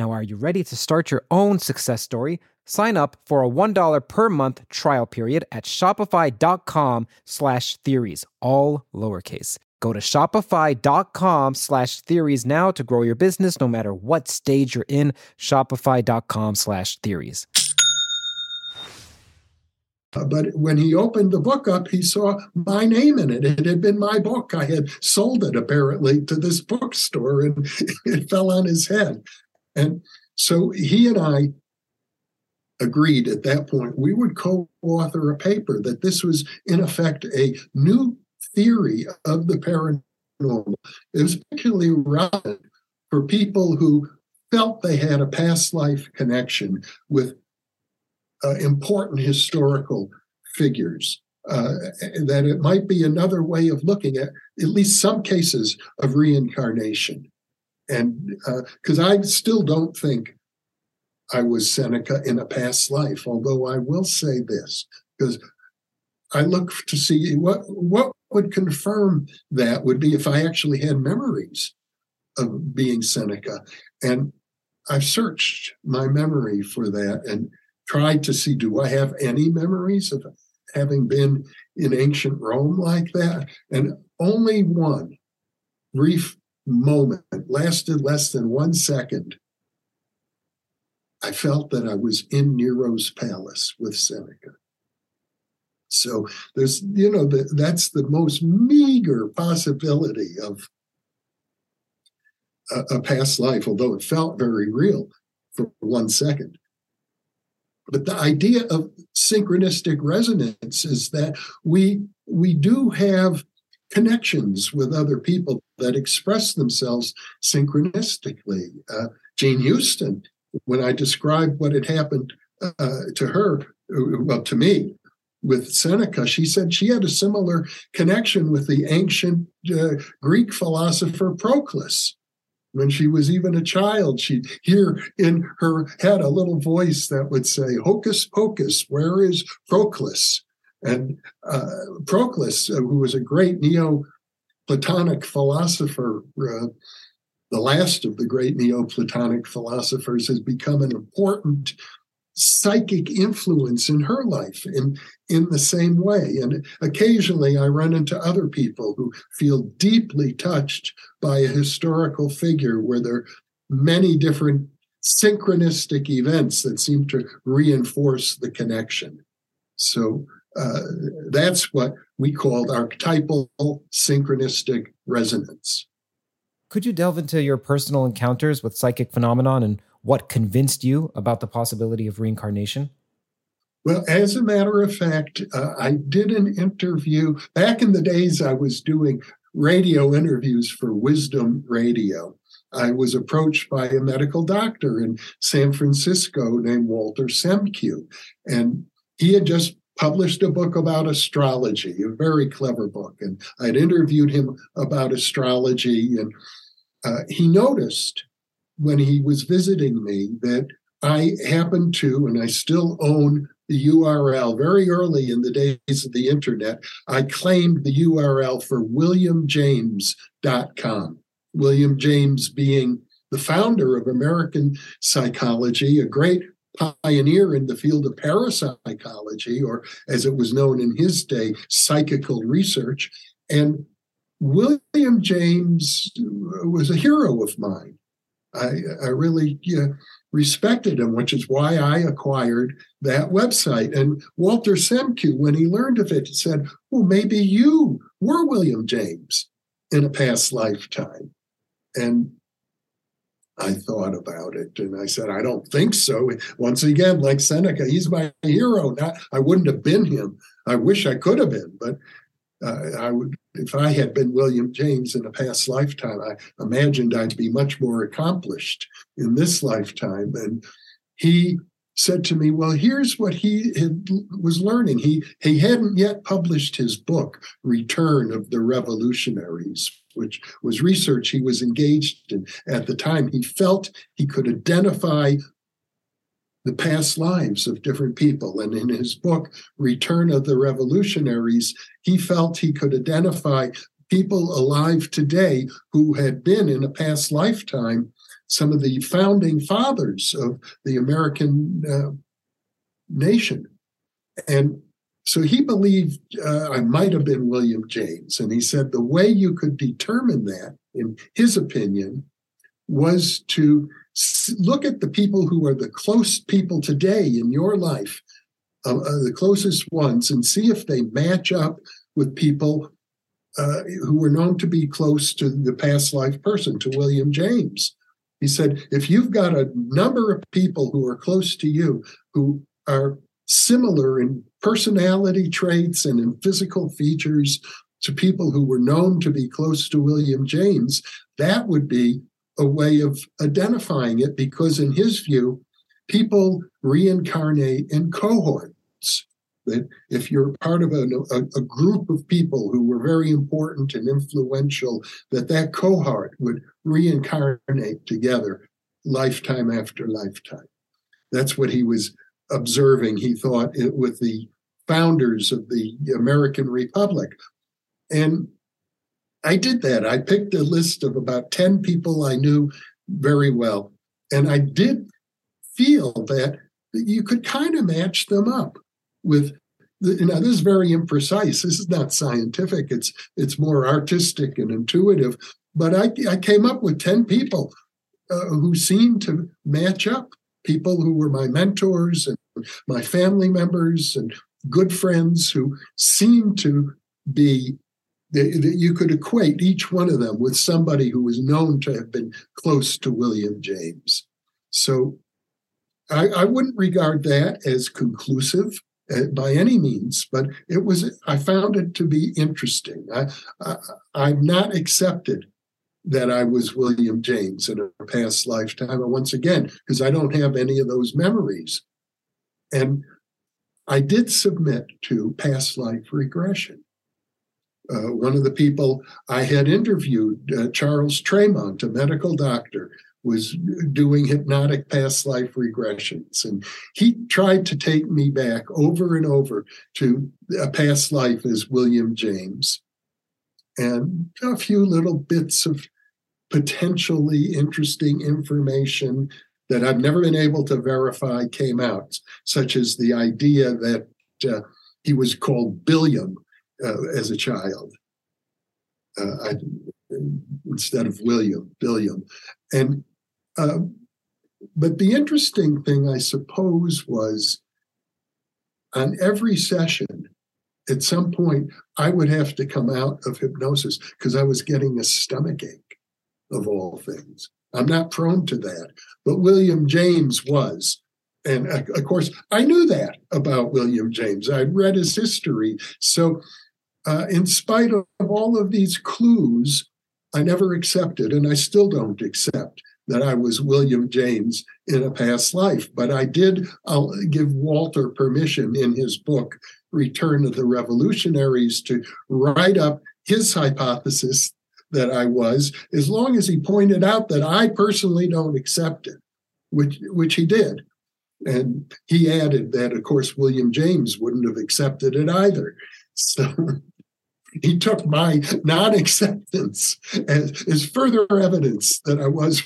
Now, are you ready to start your own success story? Sign up for a $1 per month trial period at shopify.com slash theories, all lowercase. Go to shopify.com slash theories now to grow your business no matter what stage you're in. Shopify.com slash theories. Uh, but when he opened the book up, he saw my name in it. It had been my book. I had sold it apparently to this bookstore and (laughs) it fell on his head. And so he and I agreed at that point we would co author a paper that this was, in effect, a new theory of the paranormal. It was particularly relevant for people who felt they had a past life connection with uh, important historical figures. Uh, that it might be another way of looking at at least some cases of reincarnation and because uh, I still don't think I was Seneca in a past life, although I will say this because I look to see what what would confirm that would be if I actually had memories of being Seneca, and I've searched my memory for that and tried to see do I have any memories of having been in ancient Rome like that, and only one brief moment lasted less than one second. I felt that I was in Nero's palace with Seneca. So there's, you know, the, that's the most meager possibility of a, a past life, although it felt very real for one second. But the idea of synchronistic resonance is that we we do have connections with other people that express themselves synchronistically. Uh, Jean Houston, when I described what had happened uh, to her, uh, well, to me, with Seneca, she said she had a similar connection with the ancient uh, Greek philosopher Proclus. When she was even a child, she'd hear in her head a little voice that would say, Hocus pocus, where is Proclus? And uh, Proclus, uh, who was a great Neoplatonic philosopher, uh, the last of the great Neoplatonic philosophers, has become an important psychic influence in her life in, in the same way. And occasionally I run into other people who feel deeply touched by a historical figure where there are many different synchronistic events that seem to reinforce the connection. So uh, that's what we called archetypal synchronistic resonance. Could you delve into your personal encounters with psychic phenomenon and what convinced you about the possibility of reincarnation? Well, as a matter of fact, uh, I did an interview back in the days I was doing radio interviews for Wisdom Radio. I was approached by a medical doctor in San Francisco named Walter Semkiw, and he had just published a book about astrology, a very clever book. And I'd interviewed him about astrology. And uh, he noticed when he was visiting me that I happened to, and I still own the URL very early in the days of the internet. I claimed the URL for WilliamJames.com. William James being the founder of American psychology, a great pioneer in the field of parapsychology, or as it was known in his day, psychical research. And William James was a hero of mine. I, I really respected him, which is why I acquired that website. And Walter Semkiw, when he learned of it, said, Well, maybe you were William James in a past lifetime. And I thought about it and I said, I don't think so. Once again, like Seneca, he's my hero. Not, I wouldn't have been him. I wish I could have been, but uh, I would, if I had been William James in a past lifetime, I imagined I'd be much more accomplished in this lifetime. And he said to me, "Well, here's what he had, was learning. He he hadn't yet published his book, Return of the Revolutionaries, which was research he was engaged in at the time. He felt he could identify the past lives of different people. And in his book, Return of the Revolutionaries, he felt he could identify people alive today who had been in a past lifetime some of the founding fathers of the American uh, nation. And so he believed uh, I might have been William James. And he said the way you could determine that, in his opinion, was to look at the people who are the close people today in your life, uh, uh, the closest ones, and see if they match up with people uh, who were known to be close to the past life person, to William James. He said, if you've got a number of people who are close to you who are similar in personality traits and in physical features to people who were known to be close to William James, that would be a way of identifying it because, in his view, people reincarnate in cohorts. That if you're part of a, a, a, group of people who were very important and influential, that that cohort would reincarnate together lifetime after lifetime. That's what he was observing, he thought, it, with the founders of the American Republic. And I did that. I picked a list of about 10 people I knew very well. And I did feel that you could kind of match them up with know this is very imprecise this is not scientific it's it's more artistic and intuitive but i i came up with 10 people uh, who seemed to match up people who were my mentors and my family members and good friends who seemed to be that you could equate each one of them with somebody who was known to have been close to William James. So I, I wouldn't regard that as conclusive uh, by any means, but it was. I found it to be interesting. I, I I'm not accepted that I was William James in a past lifetime. Once again, because I don't have any of those memories. And I did submit to past life regression. Uh, one of the people I had interviewed, uh, Charles Tremont, a medical doctor, was doing hypnotic past life regressions. And he tried to take me back over and over to a past life as William James. And a few little bits of potentially interesting information that I've never been able to verify came out, such as the idea that uh, he was called Billiam uh, as a child uh, I, instead of William, Billiam. And uh, but the interesting thing, I suppose, was on every session, at some point, I would have to come out of hypnosis because I was getting a stomach ache, of all things. I'm not prone to that, but William James was. And of course, I knew that about William James. I'd read his history. So uh, in spite of all of these clues, I never accepted, and I still don't accept that I was William James in a past life. But I did I'll give Walter permission in his book, Return of the Revolutionaries, to write up his hypothesis that I was, as long as he pointed out that I personally don't accept it, which which he did. And he added that, of course, William James wouldn't have accepted it either. So (laughs) he took my non-acceptance as, as further evidence that I was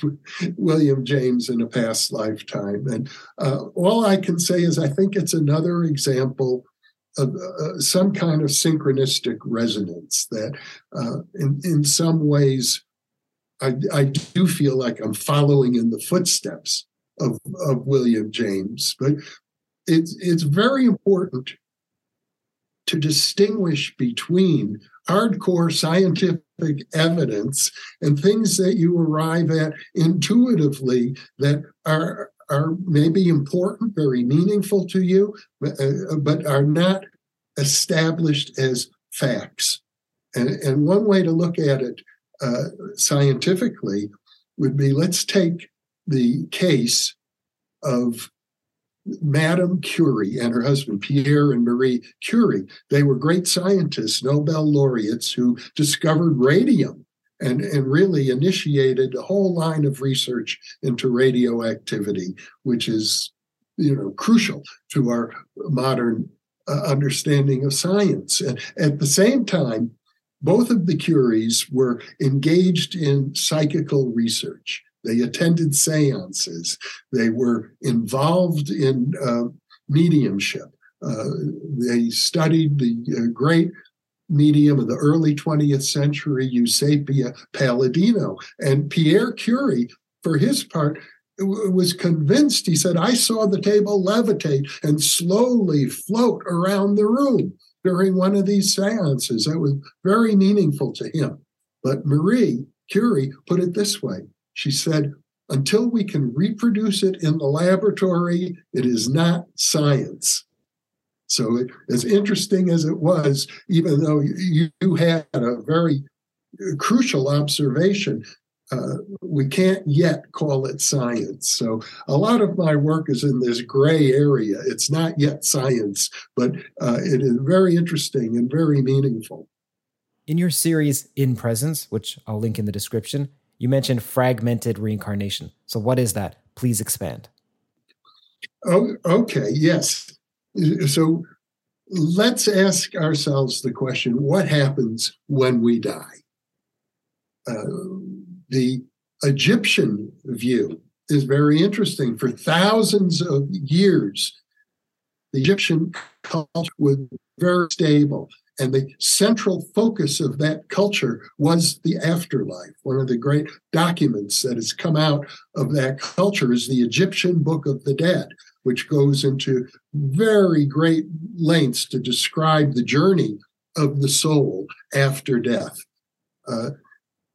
William James in a past lifetime. And uh, all I can say is I think it's another example of uh, some kind of synchronistic resonance that, uh, in in some ways, I, I do feel like I'm following in the footsteps of, of William James, but it's it's very important to distinguish between hardcore scientific evidence and things that you arrive at intuitively that are are maybe important, very meaningful to you, but, uh, but are not established as facts. And, and one way to look at it uh, scientifically would be let's take the case of Madame Curie and her husband, Pierre and Marie Curie. They were great scientists, Nobel laureates who discovered radium and, and really initiated a whole line of research into radioactivity, which is you know crucial to our modern uh, understanding of science. And at the same time, both of the Curies were engaged in psychical research. They attended seances. They were involved in uh, mediumship. Uh, they studied the uh, great medium of the early 20th century, Eusapia Palladino. And Pierre Curie, for his part, was convinced. He said, I saw the table levitate and slowly float around the room during one of these seances. That was very meaningful to him. But Marie Curie put it this way she said, until we can reproduce it in the laboratory, it is not science. So, it, as interesting as it was, even though you, you had a very crucial observation, uh, we can't yet call it science. So, a lot of my work is in this gray area. It's not yet science, but uh, it is very interesting and very meaningful. In your series, In Presence, which I'll link in the description, you mentioned fragmented reincarnation. So, what is that? Please expand. Oh, okay. Yes. So, let's ask ourselves the question what happens when we die? Uh, the Egyptian view is very interesting. For thousands of years, the Egyptian culture was very stable. And the central focus of that culture was the afterlife. One of the great documents that has come out of that culture is the Egyptian Book of the Dead, which goes into very great lengths to describe the journey of the soul after death. Uh,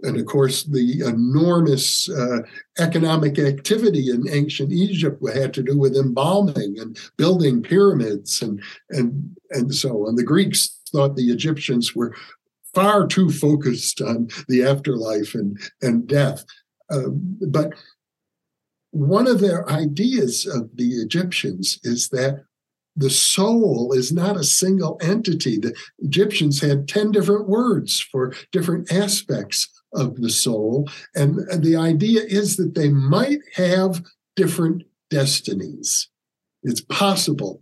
and of course, the enormous uh, economic activity in ancient Egypt had to do with embalming and building pyramids and and and so on. The Greeks thought the Egyptians were far too focused on the afterlife and, and death. Um, but one of their ideas of the Egyptians is that the soul is not a single entity. The Egyptians had 10 different words for different aspects of the soul. And, the idea is that they might have different destinies. It's possible,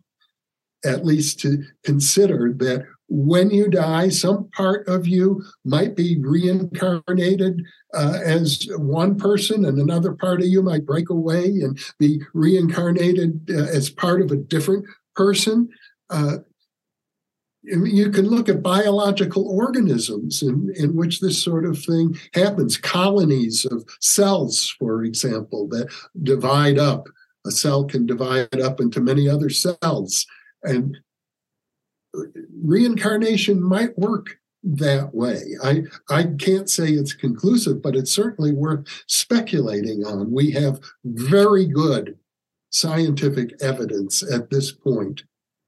at least, to consider that when you die, some part of you might be reincarnated uh, as one person, and another part of you might break away and be reincarnated uh, as part of a different person. Uh, you can look at biological organisms in, in which this sort of thing happens. Colonies of cells, for example, that divide up. A cell can divide up into many other cells. And reincarnation might work that way. I, I can't say it's conclusive, but it's certainly worth speculating on. We have very good scientific evidence at this point.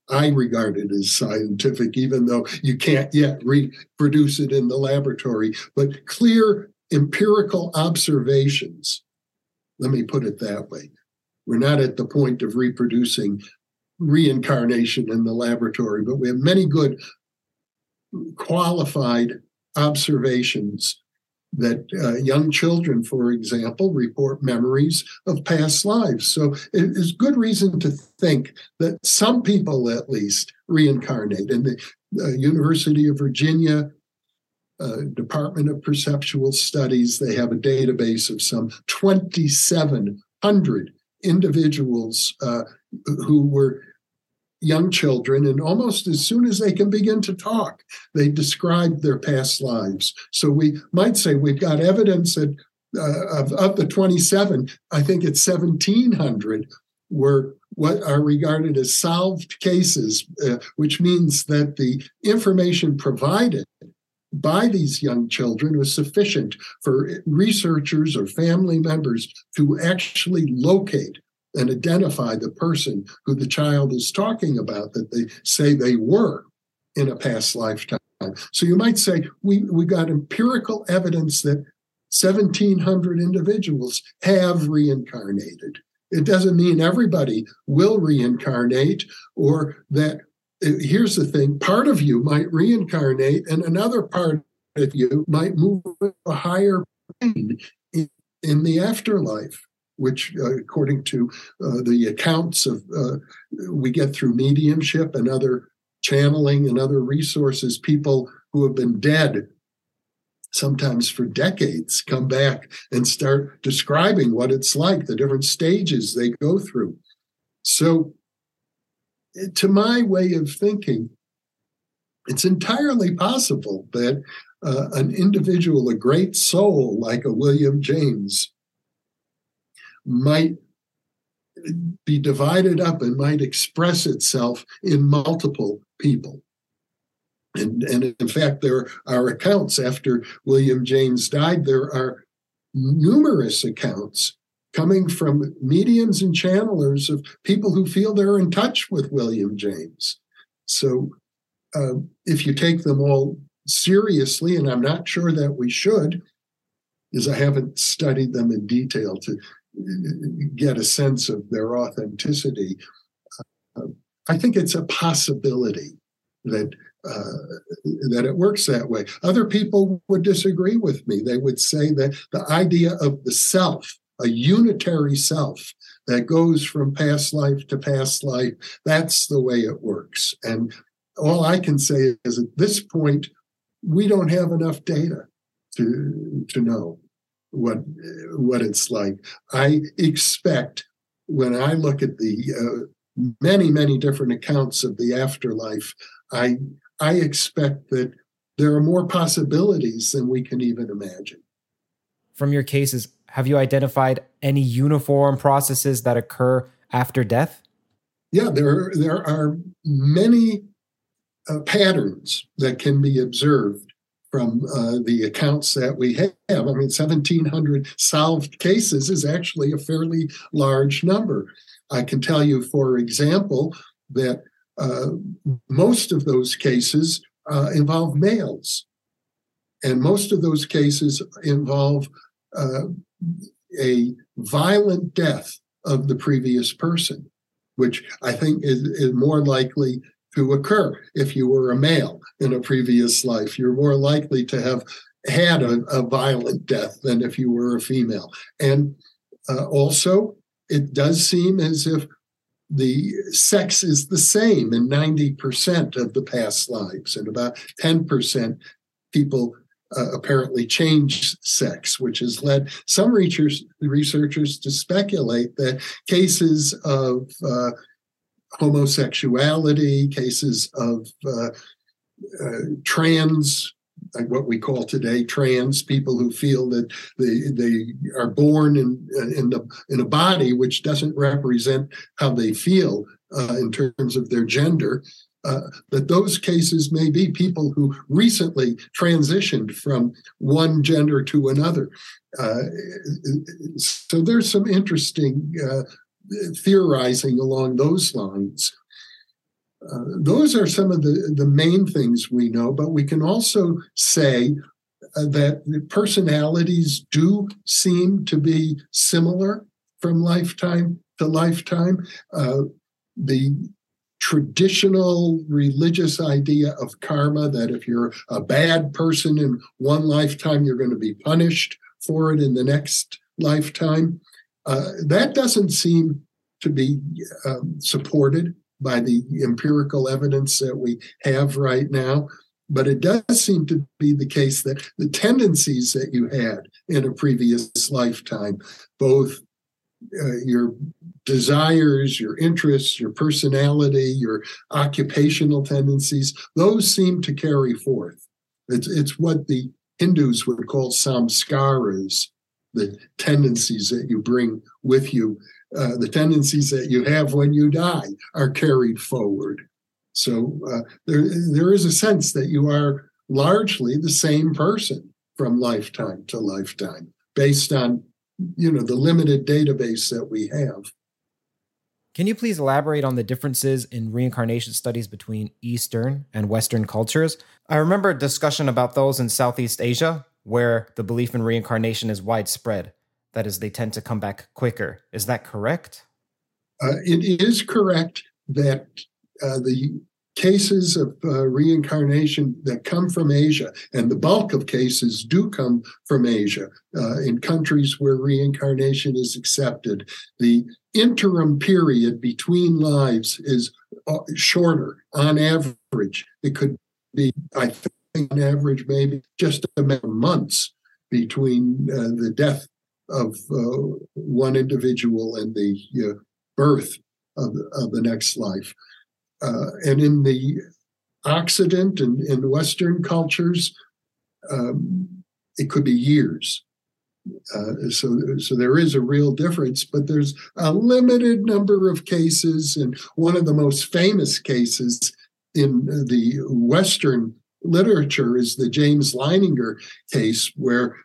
I regard it as scientific, even though you can't yet reproduce it in the laboratory, but clear empirical observations. Let me put it that way. We're not at the point of reproducing reincarnation in the laboratory, but we have many good qualified observations that uh, young children, for example, report memories of past lives. So it is good reason to think that some people, at least, reincarnate. In the uh, University of Virginia uh, Department of Perceptual Studies, they have a database of some 2,700 individuals uh, who were young children, and almost as soon as they can begin to talk, they describe their past lives. So we might say we've got evidence that uh, of, of the 27, I think it's 1,700 were what are regarded as solved cases, uh, which means that the information provided by these young children was sufficient for researchers or family members to actually locate and identify the person who the child is talking about that they say they were in a past lifetime. So you might say we, we got empirical evidence that 1,700 individuals have reincarnated. It doesn't mean everybody will reincarnate or that uh, here's the thing part of you might reincarnate and another part of you might move to a higher plane in, in the afterlife which uh, according to uh, the accounts of uh, we get through mediumship and other channeling and other resources people who have been dead sometimes for decades come back and start describing what it's like the different stages they go through. So to my way of thinking, it's entirely possible that uh, an individual, a great soul like a William James, might be divided up and might express itself in multiple people. And, and in fact, there are accounts after William James died, there are numerous accounts coming from mediums and channelers of people who feel they're in touch with William James. So uh, if you take them all seriously, and I'm not sure that we should, is I haven't studied them in detail to get a sense of their authenticity, uh, I think it's a possibility that uh, that it works that way. Other people would disagree with me. They would say that the idea of the self a unitary self that goes from past life to past life. That's the way it works. And all I can say is at this point, we don't have enough data to, to know what, what it's like. I expect when I look at the uh, many, many different accounts of the afterlife, I, I expect that there are more possibilities than we can even imagine. From your cases, have you identified any uniform processes that occur after death? Yeah, there, there are many uh, patterns that can be observed from uh, the accounts that we have. I mean, 1,700 solved cases is actually a fairly large number. I can tell you, for example, that uh, most of those cases uh, involve males. And most of those cases involve uh, a violent death of the previous person, which I think is, is more likely to occur if you were a male in a previous life. You're more likely to have had a, a violent death than if you were a female. And uh, also, it does seem as if the sex is the same in 90% of the past lives, and about 10% people uh, apparently change sex, which has led some researchers, researchers to speculate that cases of uh, homosexuality, cases of uh, uh trans, like what we call today trans people who feel that they they are born in in the in a body which doesn't represent how they feel uh, in terms of their gender uh, that those cases may be people who recently transitioned from one gender to another. Uh, so there's some interesting uh, theorizing along those lines. Uh, those are some of the, the main things we know, but we can also say uh, that personalities do seem to be similar from lifetime to lifetime. Uh, the traditional religious idea of karma that if you're a bad person in one lifetime, you're going to be punished for it in the next lifetime. Uh, that doesn't seem to be um, supported by the empirical evidence that we have right now. But it does seem to be the case that the tendencies that you had in a previous lifetime, both uh, your desires, your interests, your personality, your occupational tendencies, those seem to carry forth. It's, it's what the Hindus would call samskaras. The tendencies that you bring with you, uh, the tendencies that you have when you die are carried forward. So uh, there, there is a sense that you are largely the same person from lifetime to lifetime based on you know the limited database that we have can you please elaborate on the differences in reincarnation studies between Eastern and Western cultures? I remember a discussion about those in Southeast Asia, where the belief in reincarnation is widespread. That is, they tend to come back quicker. Is that correct? Uh, it is correct that uh, the cases of uh, reincarnation that come from Asia, and the bulk of cases do come from Asia, uh, in countries where reincarnation is accepted. The interim period between lives is uh, shorter on average. It could be, I think, on average, maybe just a matter of months between uh, the death of uh, one individual and the uh, birth of, of the next life. Uh, and in the Occident and in Western cultures, um, it could be years. Uh, so, so there is a real difference, but there's a limited number of cases, and one of the most famous cases in the Western literature is the James Leininger case, where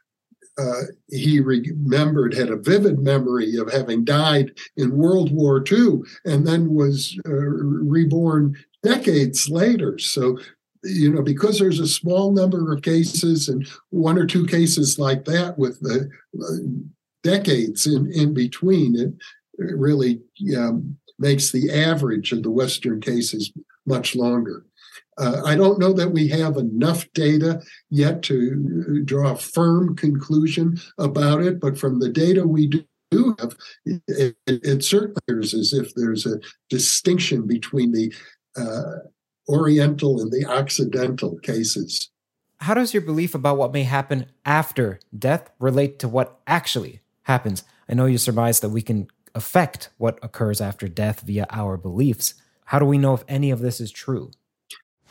uh, he remembered, had a vivid memory of having died in World War II and then was uh, reborn decades later. So, you know, because there's a small number of cases and one or two cases like that with the uh, decades in, in between, it, really um, makes the average of the Western cases much longer. Uh, I don't know that we have enough data yet to draw a firm conclusion about it, but from the data we do have, it, it certainly appears as if there's a distinction between the uh, Oriental and the Occidental cases. How does your belief about what may happen after death relate to what actually happens? I know you surmise that we can affect what occurs after death via our beliefs. How do we know if any of this is true?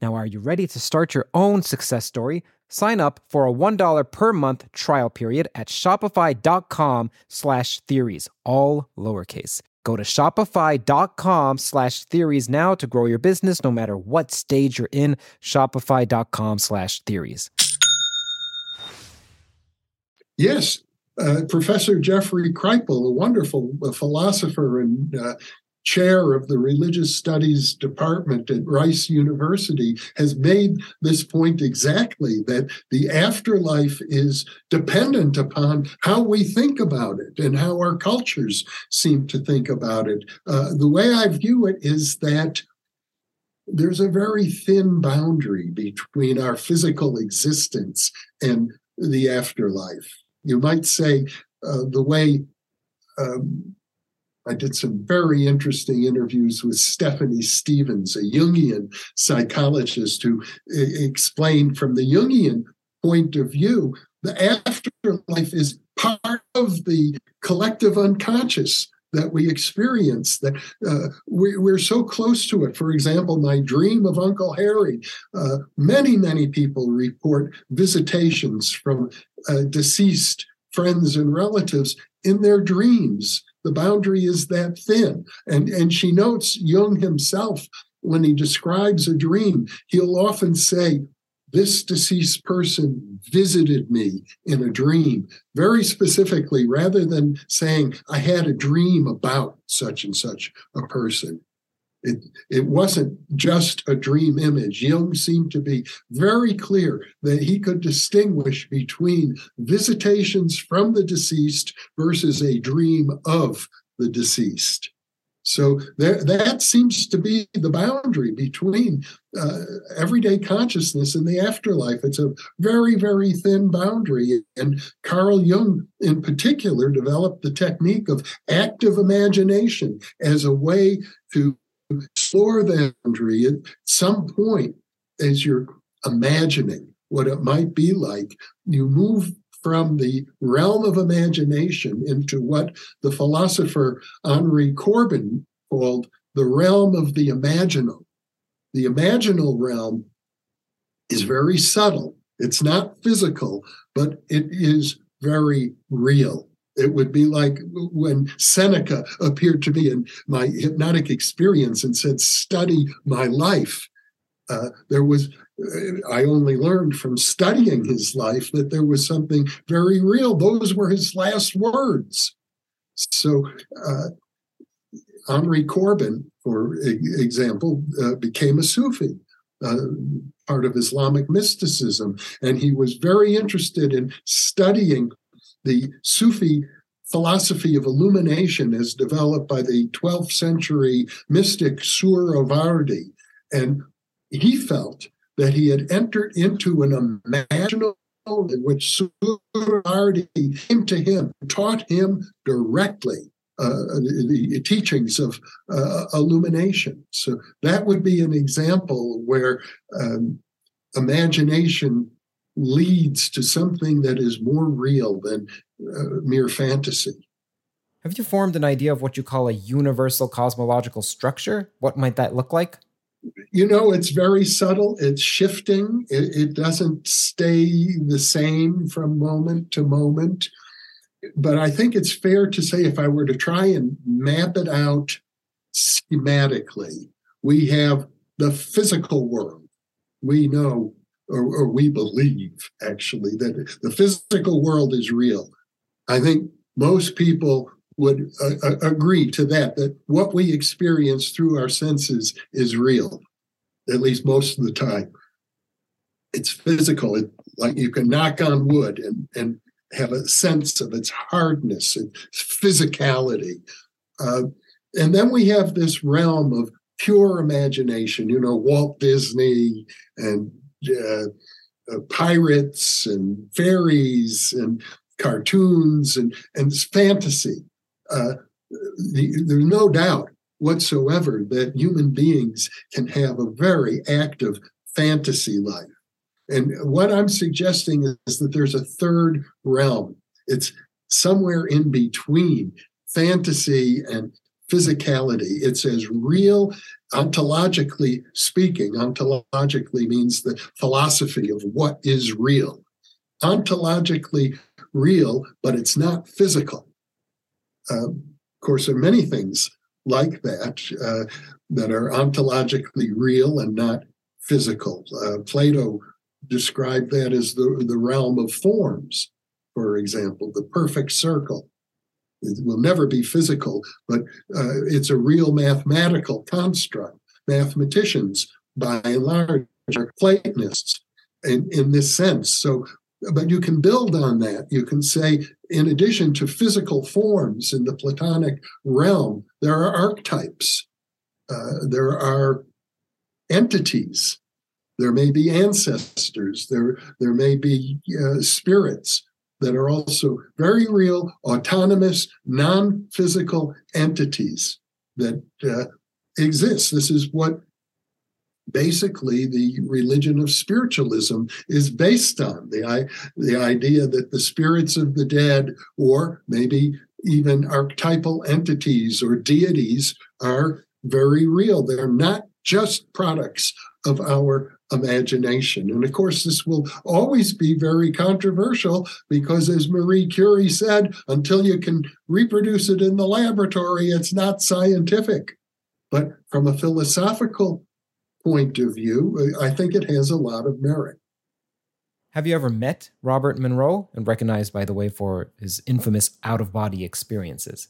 Now, are you ready to start your own success story? Sign up for a $1 per month trial period at shopify.com slash theories, all lowercase. Go to shopify.com slash theories now to grow your business no matter what stage you're in. Shopify.com slash theories. Yes, uh, Professor Jeffrey Kripal, a wonderful philosopher and uh, chair of the religious studies department at Rice University has made this point exactly that the afterlife is dependent upon how we think about it and how our cultures seem to think about it. Uh, the way I view it is that there's a very thin boundary between our physical existence and the afterlife. You might say uh, the way um, I did some very interesting interviews with Stephanie Stevens, a Jungian psychologist who explained from the Jungian point of view, the afterlife is part of the collective unconscious that we experience that uh, we, are so close to it. For example my dream of uncle harry uh, many many people report visitations from uh, deceased friends and relatives in their dreams the boundary is that thin. And, and she notes Jung himself, when he describes a dream, he'll often say, this deceased person visited me in a dream very specifically rather than saying i had a dream about such and such a person it, it wasn't just a dream image. Jung seemed to be very clear that he could distinguish between visitations from the deceased versus a dream of the deceased. So there, that seems to be the boundary between uh, everyday consciousness and the afterlife. It's a very, very thin boundary. And Carl Jung, in particular, developed the technique of active imagination as a way to explore the boundary at some point as you're imagining what it might be like, you move from the realm of imagination into what the philosopher Henri Corbin called the realm of the imaginal. The imaginal realm is very subtle. It's not physical, but it is very real. It would be like when Seneca appeared to me in my hypnotic experience and said, Study my life. Uh, there was, uh, I only learned from studying his life that there was something very real. Those were his last words. So, uh, Henri Corbin, for example, uh, became a Sufi. Uh, part of Islamic mysticism. And he was very interested in studying the Sufi philosophy of illumination as developed by the 12th century mystic Suhrawardi. And he felt that he had entered into an imaginal in which Suhrawardi came to him, taught him directly uh, the, the, teachings of uh, illumination. So that would be an example where um, imagination leads to something that is more real than uh, mere fantasy. Have you formed an idea of what you call a universal cosmological structure? What might that look like? You know, it's very subtle. It's shifting. It, it doesn't stay the same from moment to moment. But I think it's fair to say if I were to try and map it out schematically, we have the physical world. We know or, or we believe actually that the physical world is real. I think most people would uh, uh, agree to that, that what we experience through our senses is real, at least most of the time. It's physical. It, like you can knock on wood and, and have a sense of its hardness and physicality. Uh, and then we have this realm of pure imagination, you know, Walt Disney and uh, uh, pirates and fairies and cartoons and, and fantasy. Uh, the, there's no doubt whatsoever that human beings can have a very active fantasy life. And what I'm suggesting is that there's a third realm. It's somewhere in between fantasy and physicality. It's as real ontologically speaking, ontologically means the philosophy of what is real. Ontologically real, but it's not physical. Uh, of course, there are many things like that uh, that are ontologically real and not physical. Uh, Plato described that as the, the realm of forms, for example, the perfect circle. It will never be physical, but uh, it's a real mathematical construct. Mathematicians, by and large, are Platonists in, in this sense. So, but you can build on that. You can say, in addition to physical forms in the Platonic realm, there are archetypes, uh, there are entities, there may be ancestors, there, there may be uh, spirits, that are also very real, autonomous, non physical entities that uh, exist. This is what basically the religion of spiritualism is based on the, the idea that the spirits of the dead, or maybe even archetypal entities or deities, are very real. They're not just products of our imagination. And of course, this will always be very controversial because, as Marie Curie said, until you can reproduce it in the laboratory, it's not scientific. But from a philosophical point of view, I think it has a lot of merit. Have you ever met Robert Monroe and recognized, by the way, for his infamous out of body experiences?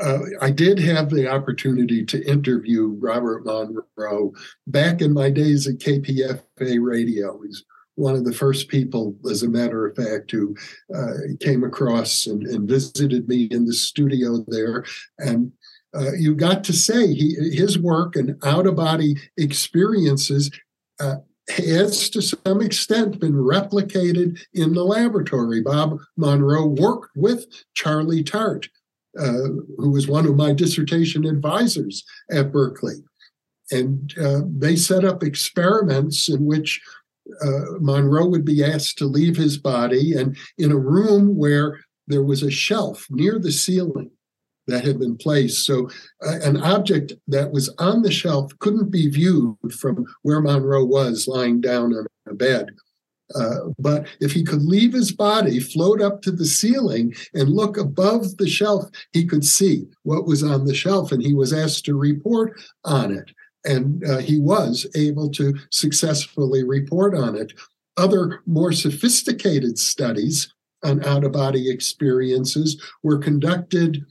Uh, I did have the opportunity to interview Robert Monroe back in my days at KPFA Radio. He's one of the first people, as a matter of fact, who uh, came across and, and, visited me in the studio there. And uh, you got to say he, his work and out of body experiences uh, has to some extent been replicated in the laboratory. Bob Monroe worked with Charlie Tart, uh, who was one of my dissertation advisors at Berkeley. And uh, they set up experiments in which uh, Monroe would be asked to leave his body, and in a room where there was a shelf near the ceiling, that had been placed. So uh, an object that was on the shelf couldn't be viewed from where Monroe was lying down on a bed. Uh, but if he could leave his body, float up to the ceiling, and look above the shelf, he could see what was on the shelf, and he was asked to report on it. And uh, he was able to successfully report on it. Other more sophisticated studies on out of body experiences were conducted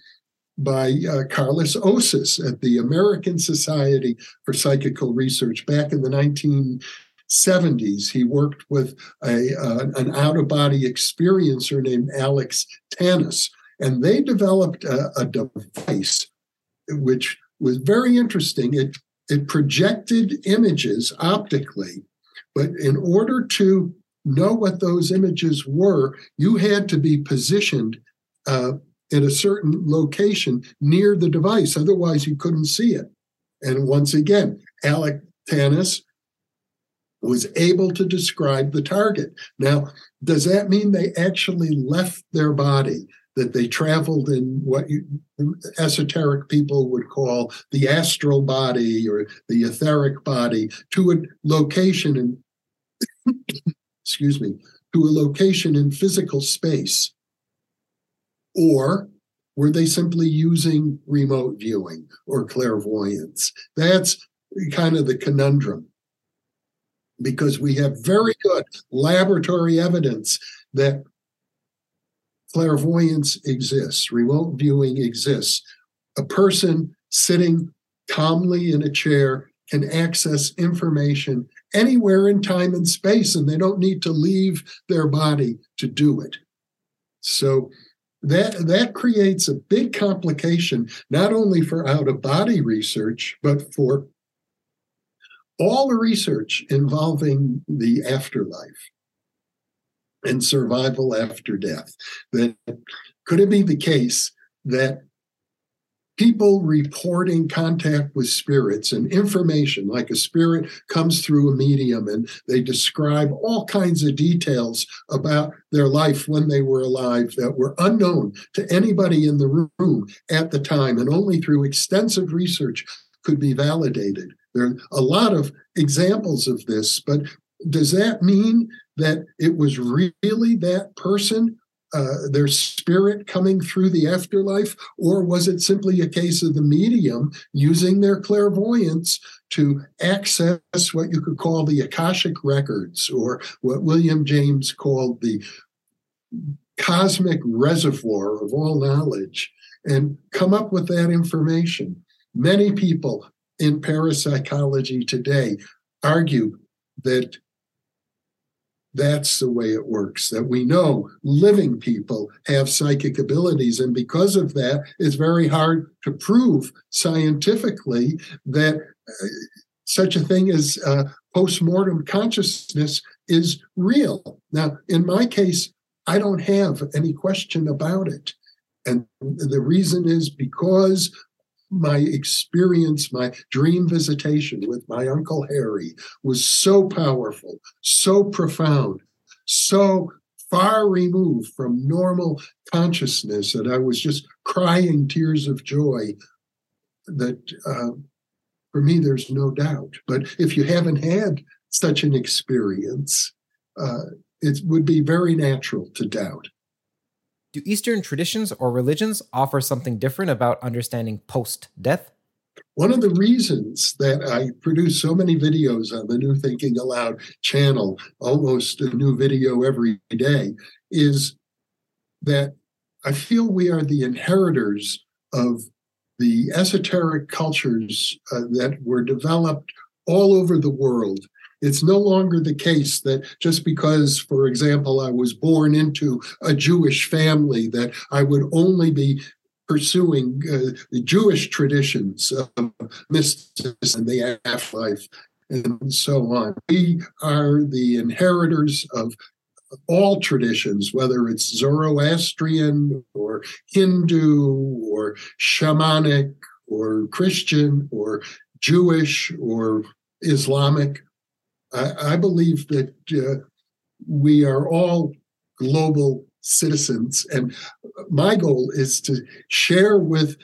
by uh, Karlis Osis at the American Society for Psychical Research back in the 1970s. He worked with a, uh, an out of body experiencer named Alex Tanous, and they developed a, a device which was very interesting. It, it projected images optically, but in order to know what those images were, you had to be positioned uh, in a certain location near the device. Otherwise, you couldn't see it. And once again, Alex Tanous was able to describe the target. Now, does that mean they actually left their body? That they traveled in what you, esoteric people would call the astral body or the etheric body to a location in, (coughs) excuse me, to a location in physical space or were they simply using remote viewing or clairvoyance? That's kind of the conundrum because we have very good laboratory evidence that clairvoyance exists, remote viewing exists. A person sitting calmly in a chair can access information anywhere in time and space, and they don't need to leave their body to do it. So that that creates a big complication not only for out of body research but for all the research involving the afterlife and survival after death that could it be the case that people reporting contact with spirits and information like a spirit comes through a medium and they describe all kinds of details about their life when they were alive that were unknown to anybody in the room at the time and only through extensive research could be validated there are a lot of examples of this but does that mean that it was really that person uh, their spirit coming through the afterlife, or was it simply a case of the medium using their clairvoyance to access what you could call the Akashic records, or what William James called the cosmic reservoir of all knowledge, and come up with that information? Many people in parapsychology today argue that that's the way it works that we know living people have psychic abilities and because of that it's very hard to prove scientifically that uh, such a thing as uh, post-mortem consciousness is real. Now in my case i don't have any question about it. And the reason is because my experience, my dream visitation with my Uncle Harry was so powerful, so profound, so far removed from normal consciousness that I was just crying tears of joy that uh, for me, there's no doubt. But if you haven't had such an experience, uh, it would be very natural to doubt. Do Eastern traditions or religions offer something different about understanding post death? One of the reasons that I produce so many videos on the New Thinking Allowed channel, almost a new video every day, is that I feel we are the inheritors of the esoteric cultures uh, that were developed all over the world. It's no longer the case that just because, for example, I was born into a Jewish family, that I would only be pursuing uh, the Jewish traditions of mysticism and the afterlife and so on. We are the inheritors of all traditions, whether it's Zoroastrian or Hindu or shamanic or Christian or Jewish or Islamic. I, I believe that uh, we are all global citizens. And my goal is to share with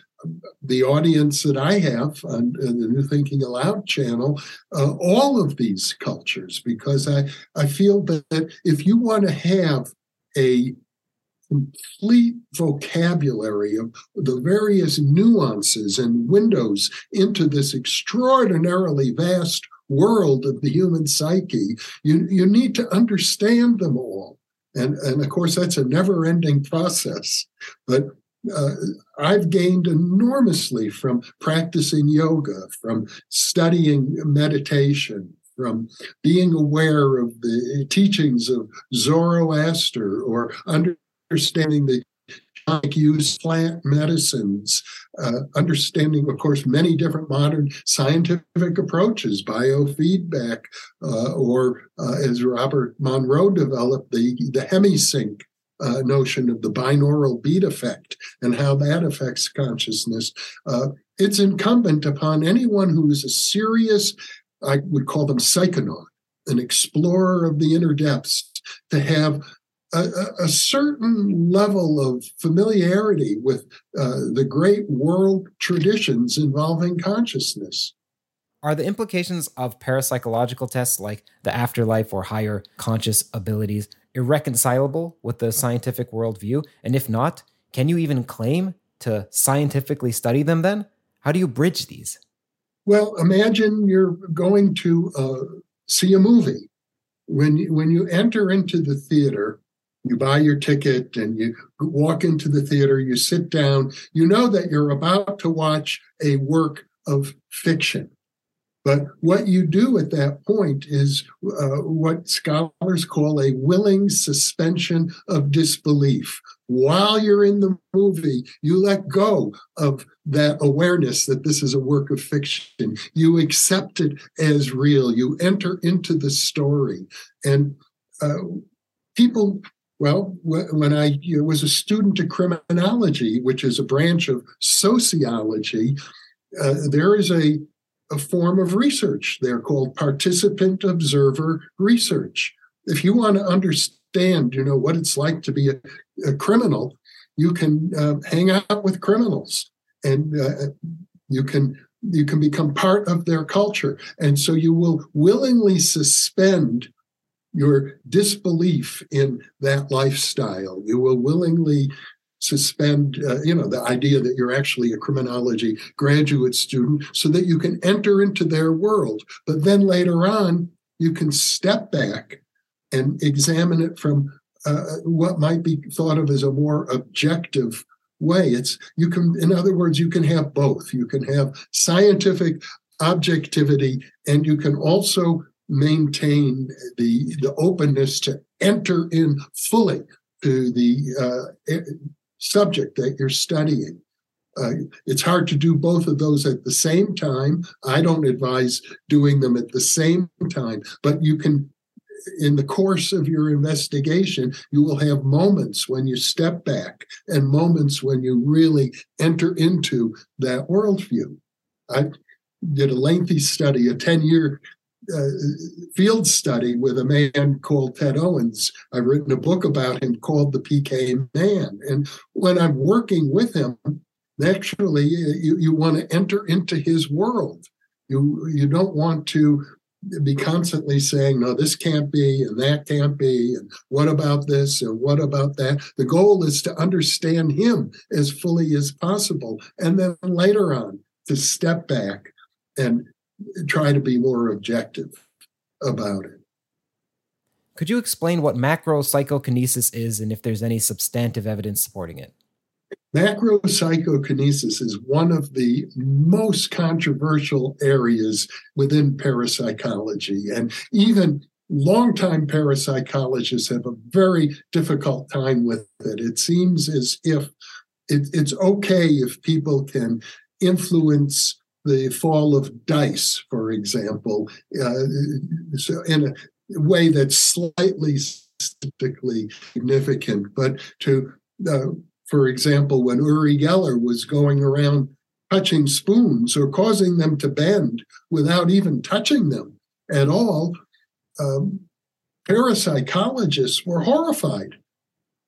the audience that I have on, on the New Thinking Allowed channel, uh, all of these cultures, because I, I feel that if you want to have a complete vocabulary of the various nuances and windows into this extraordinarily vast world of the human psyche, you, you need to understand them all. And, and of course, that's a never ending process. But uh, I've gained enormously from practicing yoga, from studying meditation, from being aware of the teachings of Zoroaster or understanding the like use plant medicines, uh, understanding, of course, many different modern scientific approaches, biofeedback, uh, or uh, as Robert Monroe developed, the, the Hemi-Sync uh, notion of the binaural beat effect and how that affects consciousness. Uh, it's incumbent upon anyone who is a serious, I would call them psychonaut, an explorer of the inner depths, to have a, a, certain level of familiarity with uh, the great world traditions involving consciousness. Are the implications of parapsychological tests like the afterlife or higher conscious abilities irreconcilable with the scientific worldview? And if not, can you even claim to scientifically study them then? How do you bridge these? Well, imagine you're going to uh, see a movie. When you, when you enter into the theater, you buy your ticket and you walk into the theater, you sit down, you know that you're about to watch a work of fiction. But what you do at that point is uh, what scholars call a willing suspension of disbelief. While you're in the movie, you let go of that awareness that this is a work of fiction. You accept it as real. You enter into the story. And uh, people well, when I was a student of criminology, which is a branch of sociology, uh, there is a, a form of research there called participant observer research. If you want to understand, you know, what it's like to be a, a criminal, you can uh, hang out with criminals, and uh, you can you can become part of their culture, and so you will willingly suspend your disbelief in that lifestyle. You will willingly suspend, uh, you know, the idea that you're actually a criminology graduate student so that you can enter into their world. But then later on, you can step back and examine it from uh, what might be thought of as a more objective way. It's you can, in other words, you can have both. You can have scientific objectivity, and you can also maintain the the openness to enter in fully to the uh, subject that you're studying. Uh, it's hard to do both of those at the same time. I don't advise doing them at the same time, but you can, in the course of your investigation, you will have moments when you step back and moments when you really enter into that worldview. I did a lengthy study, a 10 year uh, field study with a man called Ted Owens. I've written a book about him called The PK Man. And when I'm working with him, naturally, you, you want to enter into his world. You you don't want to be constantly saying, no, this can't be, and that can't be, and what about this, and what about that? The goal is to understand him as fully as possible. And then later on, to step back and try to be more objective about it. Could you explain what macro psychokinesis is and if there's any substantive evidence supporting it? Macro psychokinesis is one of the most controversial areas within parapsychology. And even longtime parapsychologists have a very difficult time with it. It seems as if it, it's okay if people can influence the fall of dice, for example, uh, so in a way that's slightly statistically significant, but to uh, for example, when Uri Geller was going around touching spoons or causing them to bend without even touching them at all, um, parapsychologists were horrified.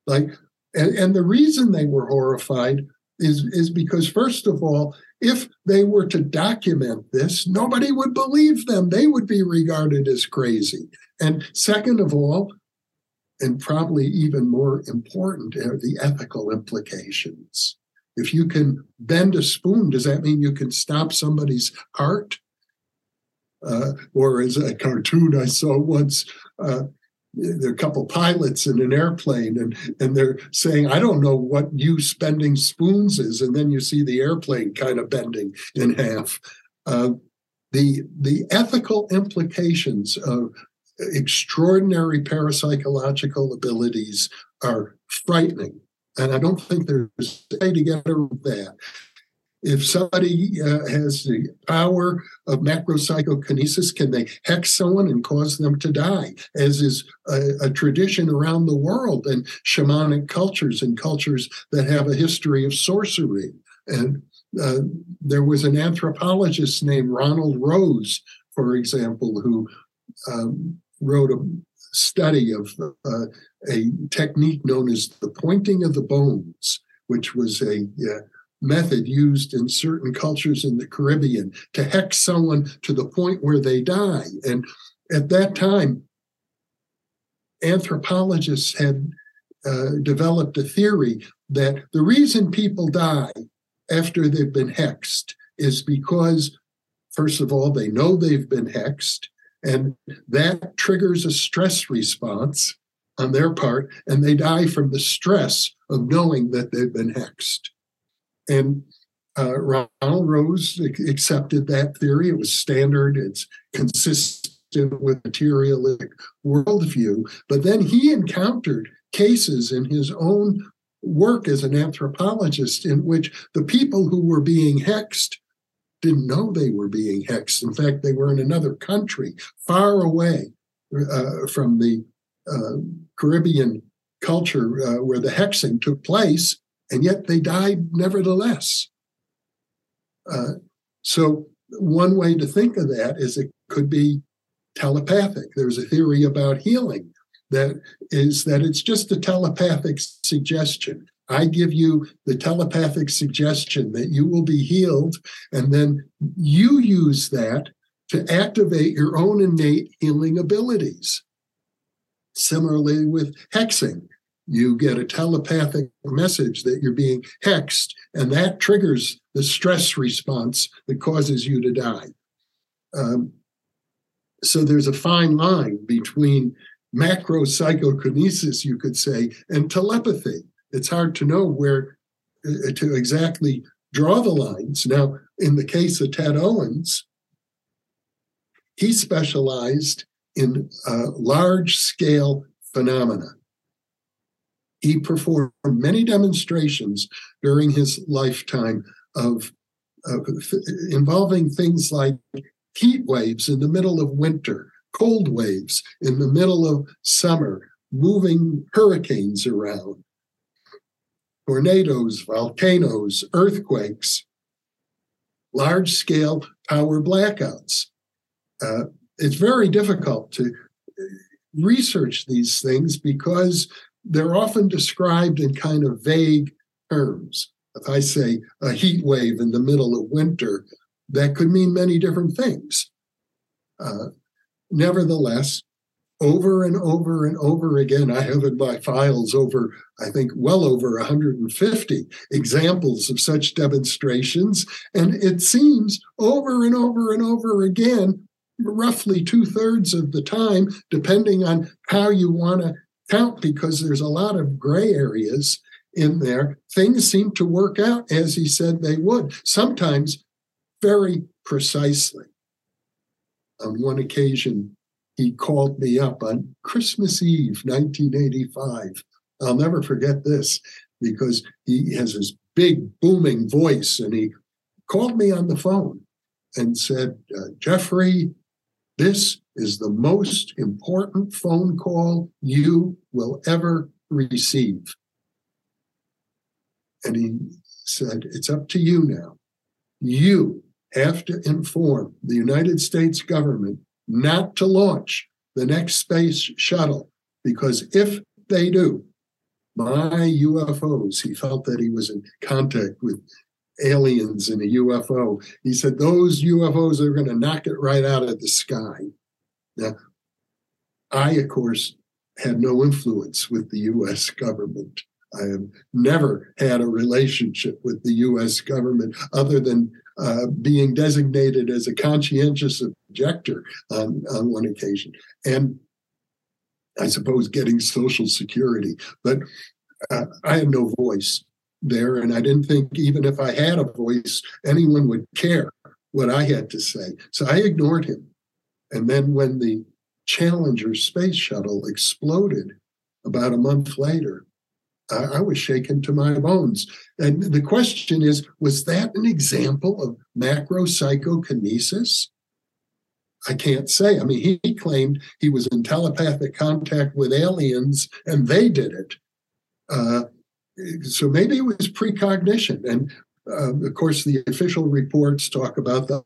Like, and, and the reason they were horrified is, is because, first of all, if they were to document this, nobody would believe them. They would be regarded as crazy. And second of all, and probably even more important are the ethical implications. If you can bend a spoon, does that mean you can stop somebody's heart? Uh, or as a cartoon I saw once, uh, there are a couple pilots in an airplane and, and they're saying, I don't know what you spending spoons is. And then you see the airplane kind of bending in half. Uh, the, the ethical implications of extraordinary parapsychological abilities are frightening. And I don't think there's a way to get around that. If somebody uh, has the power of macropsychokinesis, can they hex someone and cause them to die, as is a, a tradition around the world and shamanic cultures and cultures that have a history of sorcery? And uh, there was an anthropologist named Ronald Rose, for example, who um, wrote a study of uh, a technique known as the pointing of the bones, which was a uh, method used in certain cultures in the Caribbean to hex someone to the point where they die. And at that time, anthropologists had uh, developed a theory that the reason people die after they've been hexed is because, first of all, they know they've been hexed. And that triggers a stress response on their part, and they die from the stress of knowing that they've been hexed. And uh, Ronald Rose accepted that theory. It was standard, it's consistent with materialistic worldview. But then he encountered cases in his own work as an anthropologist in which the people who were being hexed didn't know they were being hexed. In fact, they were in another country, far away uh, from the uh, Caribbean culture uh, where the hexing took place, and yet they died nevertheless. Uh, so, one way to think of that is it could be telepathic. There's a theory about healing that is that it's just a telepathic suggestion. I give you the telepathic suggestion that you will be healed, and then you use that to activate your own innate healing abilities. Similarly, with hexing, you get a telepathic message that you're being hexed, and that triggers the stress response that causes you to die. Um, so there's a fine line between macro psychokinesis, you could say, and telepathy it's hard to know where uh, to exactly draw the lines. Now, in the case of Ted Owens, he specialized in uh, large scale phenomena. He performed many demonstrations during his lifetime of, of involving things like heat waves in the middle of winter, cold waves in the middle of summer, moving hurricanes around, tornadoes, volcanoes, earthquakes, large scale power blackouts. Uh, it's very difficult to research these things because they're often described in kind of vague terms. If I say a heat wave in the middle of winter, that could mean many different things. Uh, nevertheless, over and over and over again, I have in my files over, I think, well over 150 examples of such demonstrations. And it seems over and over and over again, roughly two thirds of the time, depending on how you want to count, because there's a lot of gray areas in there, things seem to work out as he said they would, sometimes very precisely. On one occasion, he called me up on Christmas Eve, 1985. I'll never forget this because he has this big booming voice and he called me on the phone and said, uh, Jeffrey, this is the most important phone call you will ever receive. And he said, It's up to you now. You have to inform the United States government not to launch the next space shuttle, because if they do, my UFOs, he felt that he was in contact with aliens in a UFO. He said, Those UFOs are going to knock it right out of the sky. Now, I, of course, had no influence with the US government. I have never had a relationship with the US government other than uh, being designated as a conscientious objector on, on one occasion. And I suppose getting Social Security. But uh, I had no voice there. And I didn't think, even if I had a voice, anyone would care what I had to say. So I ignored him. And then when the Challenger space shuttle exploded about a month later, I, I was shaken to my bones. And the question is was that an example of macro psychokinesis? I can't say. I mean, he, claimed he was in telepathic contact with aliens and they did it. Uh, so maybe it was precognition. And uh, of course, the official reports talk about the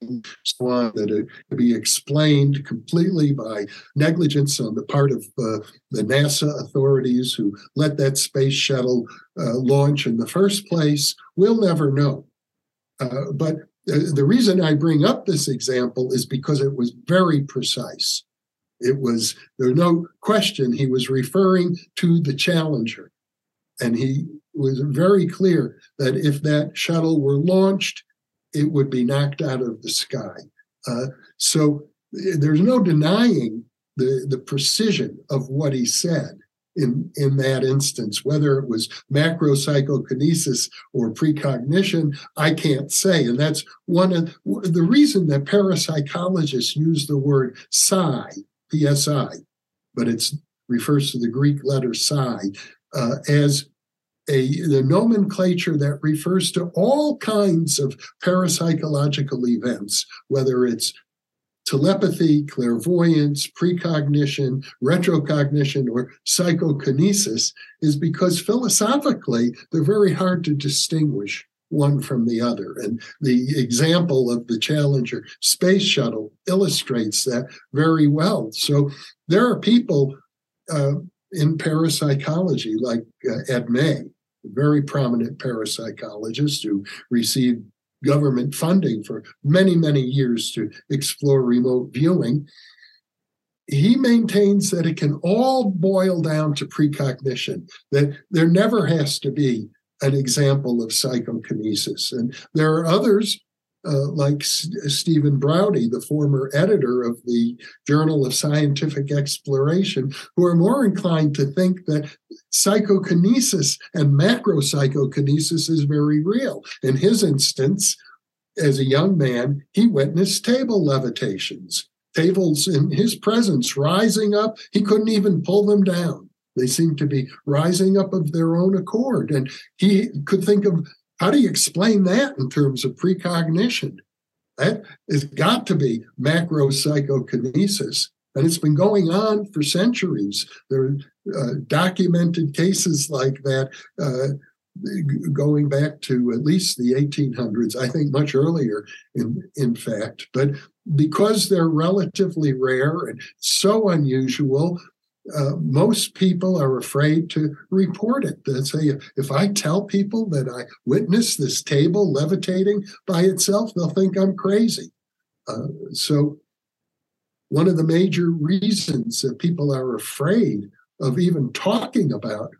that it could be explained completely by negligence on the part of uh, the NASA authorities who let that space shuttle uh, launch in the first place. We'll never know. Uh, but the reason I bring up this example is because it was very precise. It was, there's no question, he was referring to the Challenger. And he was very clear that if that shuttle were launched, it would be knocked out of the sky. Uh, so there's no denying the, the precision of what he said in, in that instance. Whether it was macro psychokinesis or precognition, I can't say. And that's one of the reason that parapsychologists use the word psi, psi, but it refers to the Greek letter psi, uh, as a the nomenclature that refers to all kinds of parapsychological events, whether it's telepathy, clairvoyance, precognition, retrocognition, or psychokinesis, is because philosophically they're very hard to distinguish one from the other. And the example of the Challenger space shuttle illustrates that very well. So there are people uh, in parapsychology like uh, Ed May, very prominent parapsychologist who received government funding for many, many years to explore remote viewing. He maintains that it can all boil down to precognition, that there never has to be an example of psychokinesis. And there are others uh, like S- Stephen Braude, the former editor of the Journal of Scientific Exploration, who are more inclined to think that psychokinesis and macro psychokinesis is very real. In his instance, as a young man, he witnessed table levitations, tables in his presence rising up. He couldn't even pull them down. They seemed to be rising up of their own accord. And he could think of how do you explain that in terms of precognition? That has got to be macro psychokinesis. And it's been going on for centuries. There are uh, documented cases like that uh, going back to at least the 1800s, I think much earlier, in, in fact. But because they're relatively rare and so unusual, uh, most people are afraid to report it. They say, if I tell people that I witnessed this table levitating by itself, they'll think I'm crazy. Uh, so, one of the major reasons that people are afraid of even talking about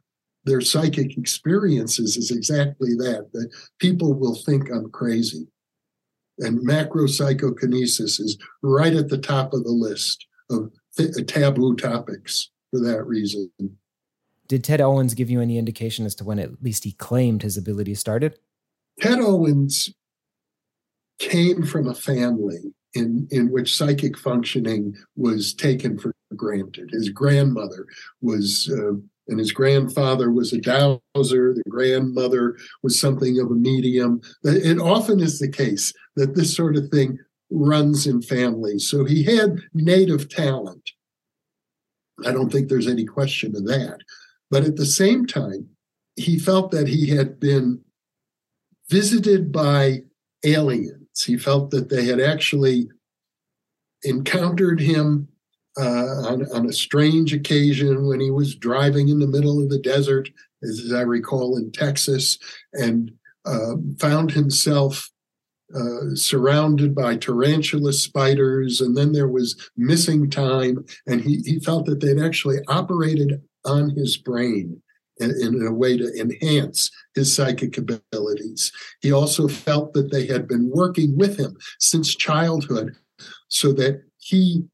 their psychic experiences is exactly that, that people will think I'm crazy. And macro psychokinesis is right at the top of the list of taboo topics for that reason. Did Ted Owens give you any indication as to when at least he claimed his ability started? Ted Owens came from a family in, in which psychic functioning was taken for granted. His grandmother was, uh, and his grandfather was a dowser. The grandmother was something of a medium. It often is the case that this sort of thing runs in families. So he had native talent. I don't think there's any question of that. But at the same time, he felt that he had been visited by aliens. He felt that they had actually encountered him uh, on, on, a strange occasion when he was driving in the middle of the desert, as I recall, in Texas, and uh, found himself uh, surrounded by tarantula spiders, and then there was missing time, and he, he felt that they'd actually operated on his brain in, in a way to enhance his psychic abilities. He also felt that they had been working with him since childhood so that he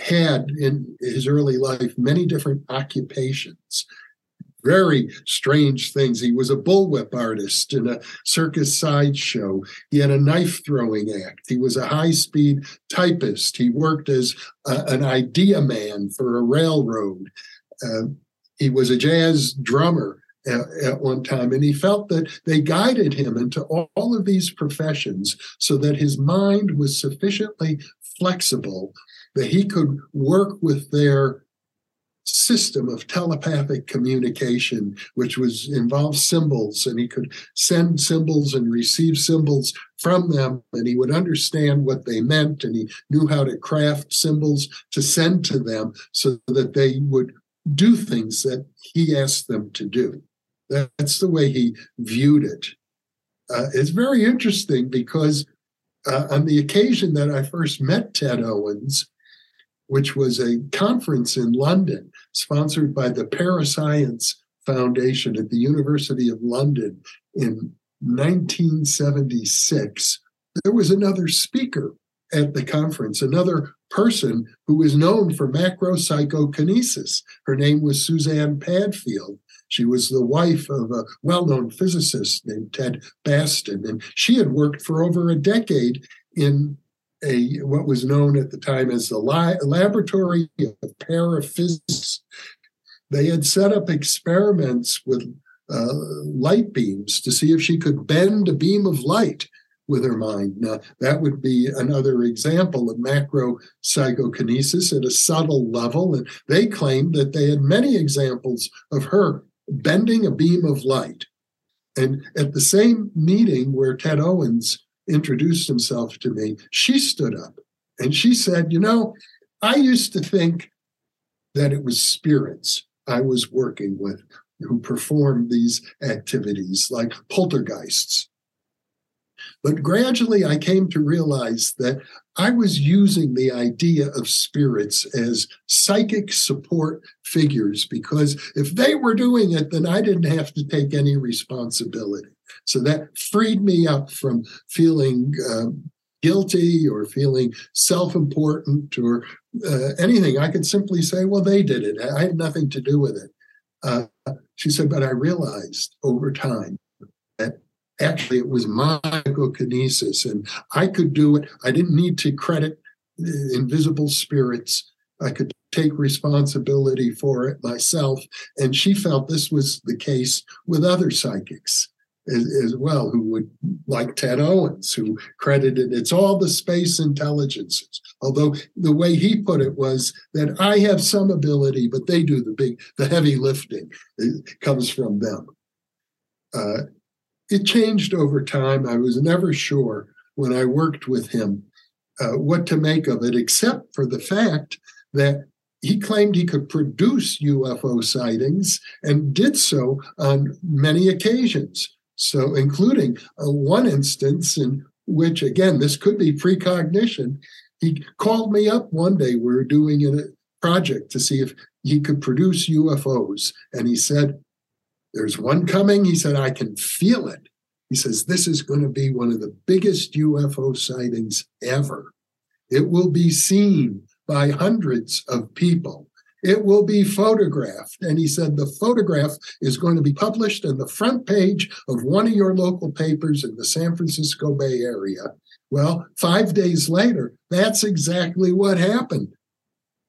had in his early life many different occupations very strange things. He was a bullwhip artist in a circus sideshow. He had a knife throwing act. He was a high speed typist. He worked as a, an idea man for a railroad. Uh, he was a jazz drummer at, at, one time, and he felt that they guided him into all, all of these professions so that his mind was sufficiently flexible that he could work with their system of telepathic communication, which was involved symbols, and he could send symbols and receive symbols from them, and he would understand what they meant, and he knew how to craft symbols to send to them so that they would do things that he asked them to do. That's the way he viewed it. Uh, it's very interesting because uh, on the occasion that I first met Ted Owens, which was a conference in London sponsored by the Parascience Foundation at the University of London in 1976. There was another speaker at the conference, another person who was known for macro psychokinesis. Her name was Suzanne Padfield. She was the wife of a well known physicist named Ted Bastin, and she had worked for over a decade in a what was known at the time as the Laboratory of Paraphysics. They had set up experiments with uh, light beams to see if she could bend a beam of light with her mind. Now, that would be another example of macro psychokinesis at a subtle level. And they claimed that they had many examples of her bending a beam of light. And at the same meeting where Ted Owens introduced himself to me, she stood up and she said, You know, I used to think that it was spirits I was working with who performed these activities like poltergeists. But gradually, I came to realize that I was using the idea of spirits as psychic support figures because if they were doing it, then I didn't have to take any responsibility. So that freed me up from feeling um, guilty or feeling self important or uh, anything. I could simply say, well, they did it. I had nothing to do with it. Uh, she said, but I realized over time that actually it was my psychokinesis and I could do it. I didn't need to credit invisible spirits. I could take responsibility for it myself. And she felt this was the case with other psychics as, well, who would, like Ted Owens, who credited it's all the space intelligences. Although the way he put it was that I have some ability, but they do the big, the heavy lifting. It comes from them. Uh, it changed over time. I was never sure when I worked with him uh, what to make of it, except for the fact that he claimed he could produce UFO sightings and did so on many occasions. So, including uh, one instance in which, again, this could be precognition. He called me up one day. We were doing a project to see if he could produce UFOs. And he said, There's one coming. He said, I can feel it. He says, This is going to be one of the biggest UFO sightings ever. It will be seen by hundreds of people. It will be photographed. And he said the photograph is going to be published on the front page of one of your local papers in the San Francisco Bay Area. Well, five days later, that's exactly what happened.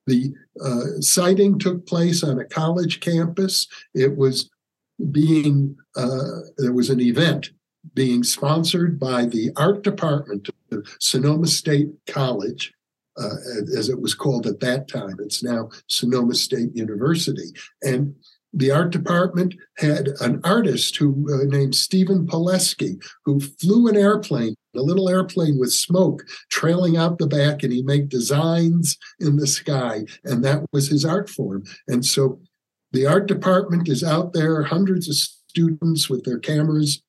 The uh, sighting took place on a college campus. It was being, uh, there was an event being sponsored by the art department of Sonoma State College uh, as it was called at that time. It's now Sonoma State University. And the art department had an artist who uh, named Stephen Pileski, who flew an airplane, a little airplane with smoke trailing out the back, and he made designs in the sky, and that was his art form. And so the art department is out there, hundreds of students with their cameras.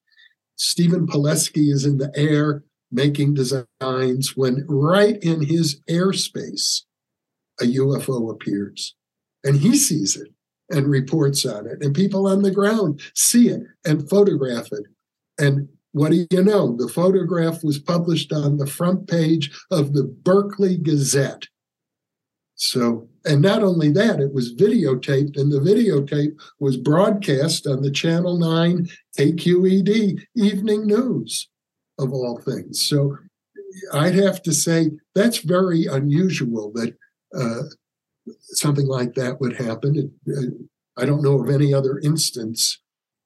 Stephen Pileski is in the air making designs when right in his airspace a UFO appears and he sees it and reports on it. And people on the ground see it and photograph it. And what do you know? The photograph was published on the front page of the Berkeley Gazette. So and not only that it was videotaped and the videotape was broadcast on the channel 9 KQED evening news of all things. So I'd have to say that's very unusual that uh, something like that would happen. It, uh, I don't know of any other instance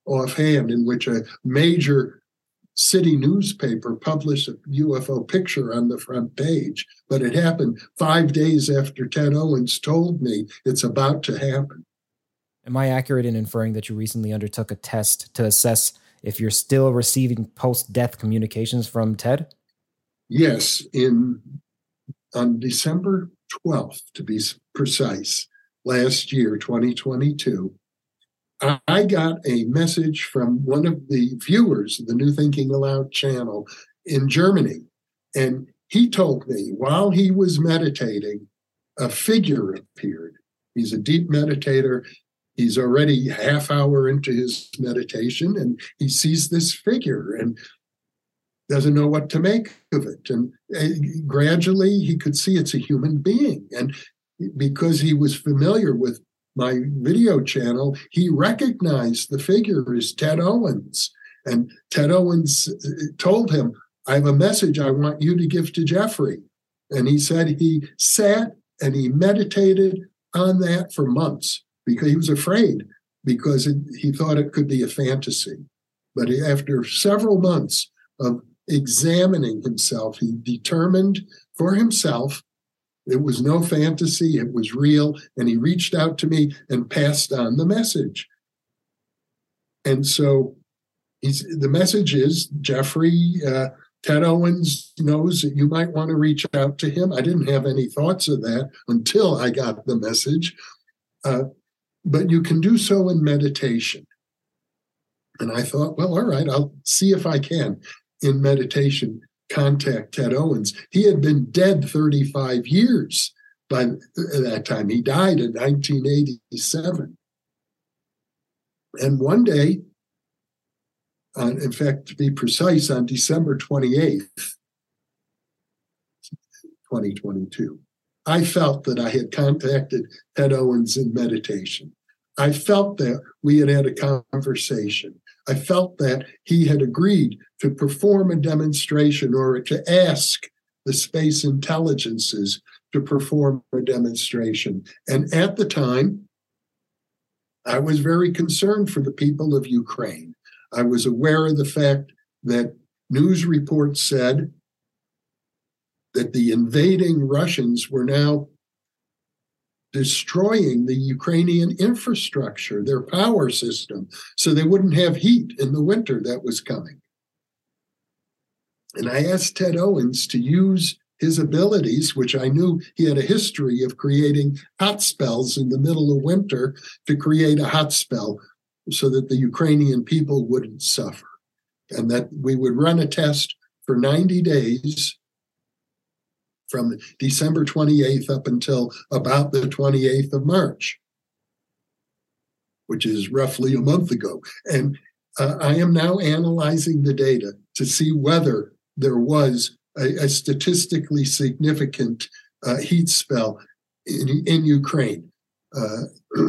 offhand in which a major city newspaper published a UFO picture on the front page, but it happened five days after Ted Owens told me it's about to happen. Am I accurate in inferring that you recently undertook a test to assess if you're still receiving post death communications from Ted? Yes, in on December 12th, to be precise, last year, 2022, I got a message from one of the viewers of the New Thinking Allowed channel in Germany. And he told me while he was meditating, a figure appeared. He's a deep meditator he's already half hour into his meditation and he sees this figure and doesn't know what to make of it. And uh, gradually he could see it's a human being. And because he was familiar with my video channel he recognized the figure as ted owens. And ted owens uh, told him i have a message i want you to give to jeffrey. And he said he sat and he meditated on that for months because he was afraid because it, he thought it could be a fantasy. But after several months of examining himself, he determined for himself it was no fantasy, it was real. And he reached out to me and passed on the message. And so he's, the message is Jeffrey, uh, Ted Owens knows that you might want to reach out to him. I didn't have any thoughts of that until I got the message. Uh, but you can do so in meditation. And I thought, well, all right, I'll see if I can in meditation contact Ted Owens. He had been dead 35 years by that time. He died in 1987. And one day, on, in fact, to be precise, on December 28th, 2022, I felt that I had contacted Ted Owens in meditation. I felt that we had had a conversation. I felt that he had agreed to perform a demonstration or to ask the space intelligences to perform a demonstration. And at the time, I was very concerned for the people of Ukraine. I was aware of the fact that news reports said that the invading Russians were now destroying the Ukrainian infrastructure, their power system, so they wouldn't have heat in the winter that was coming. And I asked Ted Owens to use his abilities, which I knew he had a history of creating hot spells in the middle of winter to create a hot spell so that the Ukrainian people wouldn't suffer. And that we would run a test for 90 days from December 28th up until about the 28th of March, which is roughly a month ago. And uh, I am now analyzing the data to see whether there was a, a statistically significant uh, heat spell in, in Ukraine. Uh, (clears throat)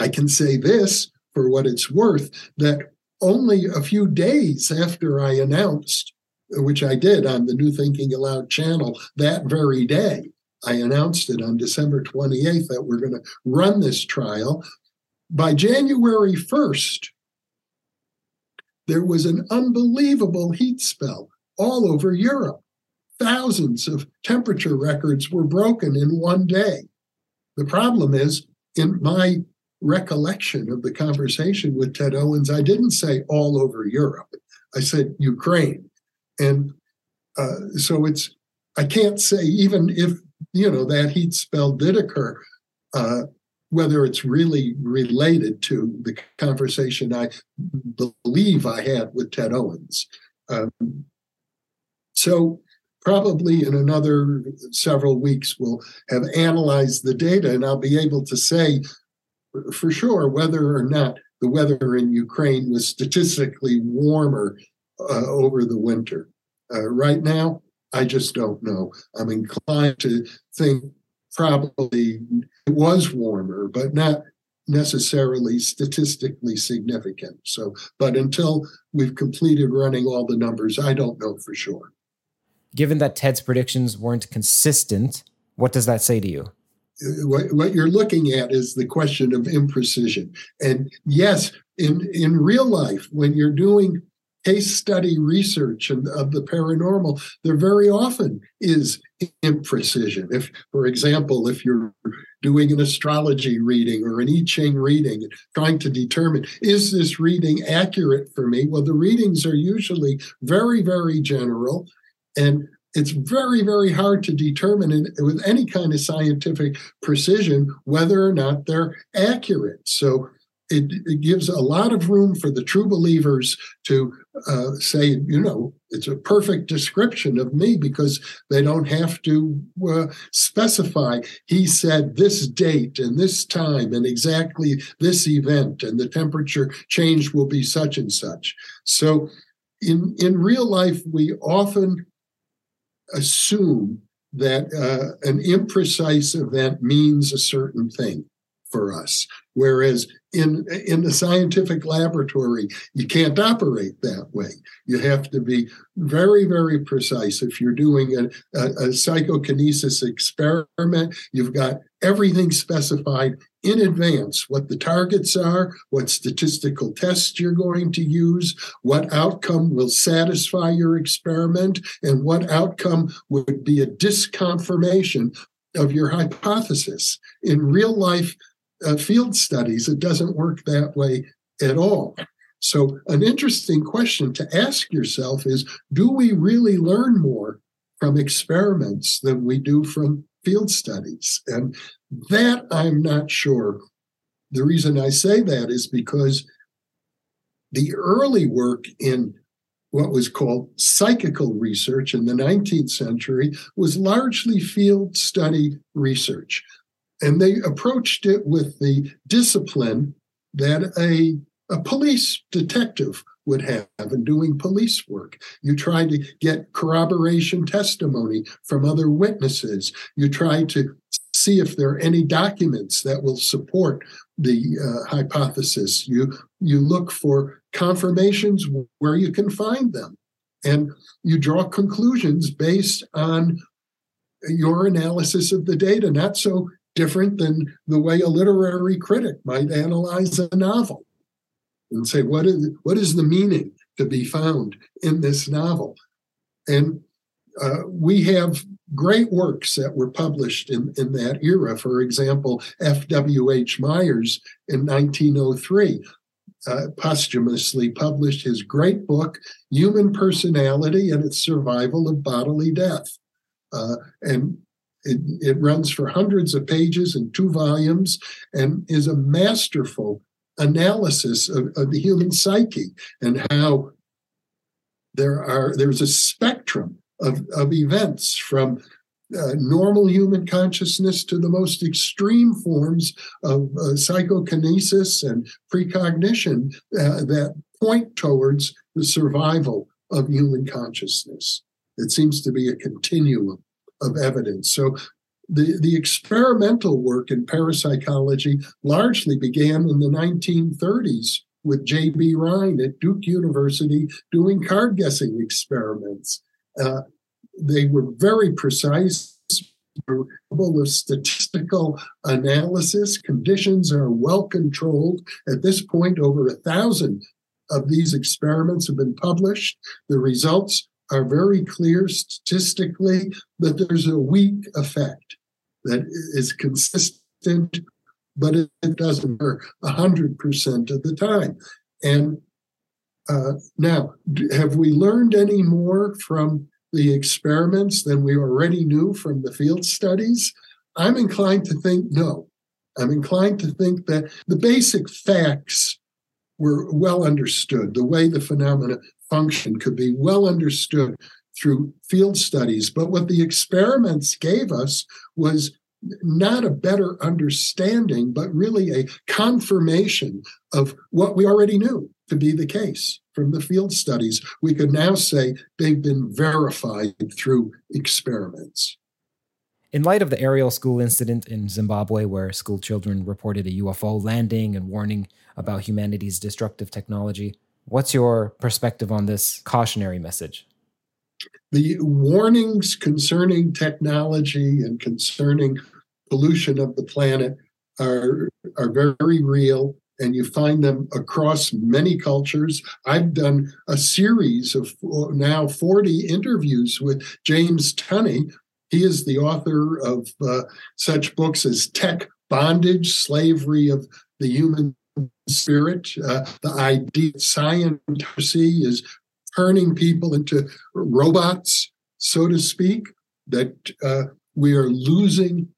I can say this for what it's worth that only a few days after I announced, which I did on the New Thinking Allowed channel that very day, I announced it on December 28th that we're going to run this trial. By January 1st, there was an unbelievable heat spell all over Europe. Thousands of temperature records were broken in one day. The problem is, in my recollection of the conversation with Ted Owens, I didn't say all over Europe. I said Ukraine. And uh, so it's, I can't say, even if, you know, that heat spell did occur, uh, whether it's really related to the conversation I believe I had with Ted Owens. Um, so probably in another several weeks, we'll have analyzed the data and I'll be able to say for sure whether or not the weather in Ukraine was statistically warmer uh, over the winter. Uh, right now, I just don't know. I'm inclined to think probably it was warmer, but not necessarily statistically significant. So, but until we've completed running all the numbers, I don't know for sure. Given that Ted's predictions weren't consistent, what does that say to you? What, what you're looking at is the question of imprecision. And yes, in, in real life, when you're doing case study research of the paranormal, there very often is imprecision. If, for example, if you're doing an astrology reading or an I Ching reading, trying to determine is this reading accurate for me? Well, the readings are usually very, very general. And it's very, very hard to determine in, with any kind of scientific precision whether or not they're accurate. So it, it gives a lot of room for the true believers to uh, say, you know, it's a perfect description of me because they don't have to uh, specify. He said this date and this time and exactly this event, and the temperature change will be such and such. So in, in real life, we often assume that uh, an imprecise event means a certain thing for us. Whereas in in the scientific laboratory, you can't operate that way. You have to be very, very precise. If you're doing a, a, a psychokinesis experiment, you've got everything specified in advance what the targets are, what statistical tests you're going to use, what outcome will satisfy your experiment, and what outcome would be a disconfirmation of your hypothesis. In real life, uh, field studies, it doesn't work that way at all. So, an interesting question to ask yourself is do we really learn more from experiments than we do from field studies? And that I'm not sure. The reason I say that is because the early work in what was called psychical research in the 19th century was largely field study research. And they approached it with the discipline that a, a police detective would have in doing police work. You try to get corroboration testimony from other witnesses. You try to see if there are any documents that will support the uh, hypothesis. You you look for confirmations where you can find them, and you draw conclusions based on your analysis of the data. Not so different than the way a literary critic might analyze a novel and say, what is, what is the meaning to be found in this novel? And uh, we have great works that were published in, in that era. For example, F.W.H. Myers in 1903 uh, posthumously published his great book, Human Personality and Its Survival of Bodily Death. Uh, and it, it runs for hundreds of pages in two volumes and is a masterful analysis of, of the human psyche and how there are there's a spectrum of, of events from uh, normal human consciousness to the most extreme forms of uh, psychokinesis and precognition uh, that point towards the survival of human consciousness. It seems to be a continuum of evidence. So the, the experimental work in parapsychology largely began in the 1930s with J.B. Rhine at Duke University doing card guessing experiments. Uh, they were very precise, capable of statistical analysis. Conditions are well controlled. At this point, over a thousand of these experiments have been published. The results are very clear statistically that there's a weak effect that is consistent, but it, doesn't work 100% of the time. And uh, now, have we learned any more from the experiments than we already knew from the field studies? I'm inclined to think no. I'm inclined to think that the basic facts were well understood. The way the phenomena function could be well understood through field studies. But what the experiments gave us was not a better understanding, but really a confirmation of what we already knew to be the case from the field studies. We could now say they've been verified through experiments. In light of the Ariel school incident in Zimbabwe, where school children reported a UFO landing and warning about humanity's destructive technology, what's your perspective on this cautionary message? The warnings concerning technology and concerning pollution of the planet are, are very real and you find them across many cultures. I've done a series of now 40 interviews with James Tunney. He is the author of uh, such books as Tech Bondage, Slavery of the Human Spirit. Uh, the idea science is turning people into robots, so to speak, that uh, we are losing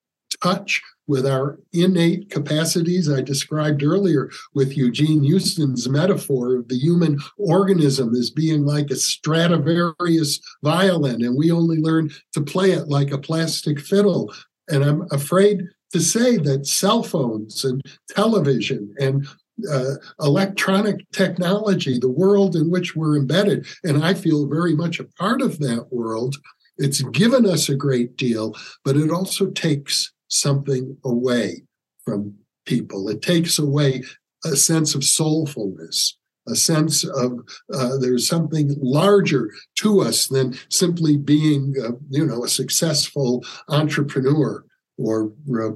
touch with our innate capacities. I described earlier with Jean Houston's metaphor of the human organism as being like a Stradivarius violin, and we only learn to play it like a plastic fiddle. And I'm afraid to say that cell phones and television and uh, electronic technology, the world in which we're embedded, and I feel very much a part of that world. It's given us a great deal, but it also takes something away from people. It takes away a sense of soulfulness, a sense of uh, there's something larger to us than simply being, uh, you know, a successful entrepreneur or uh,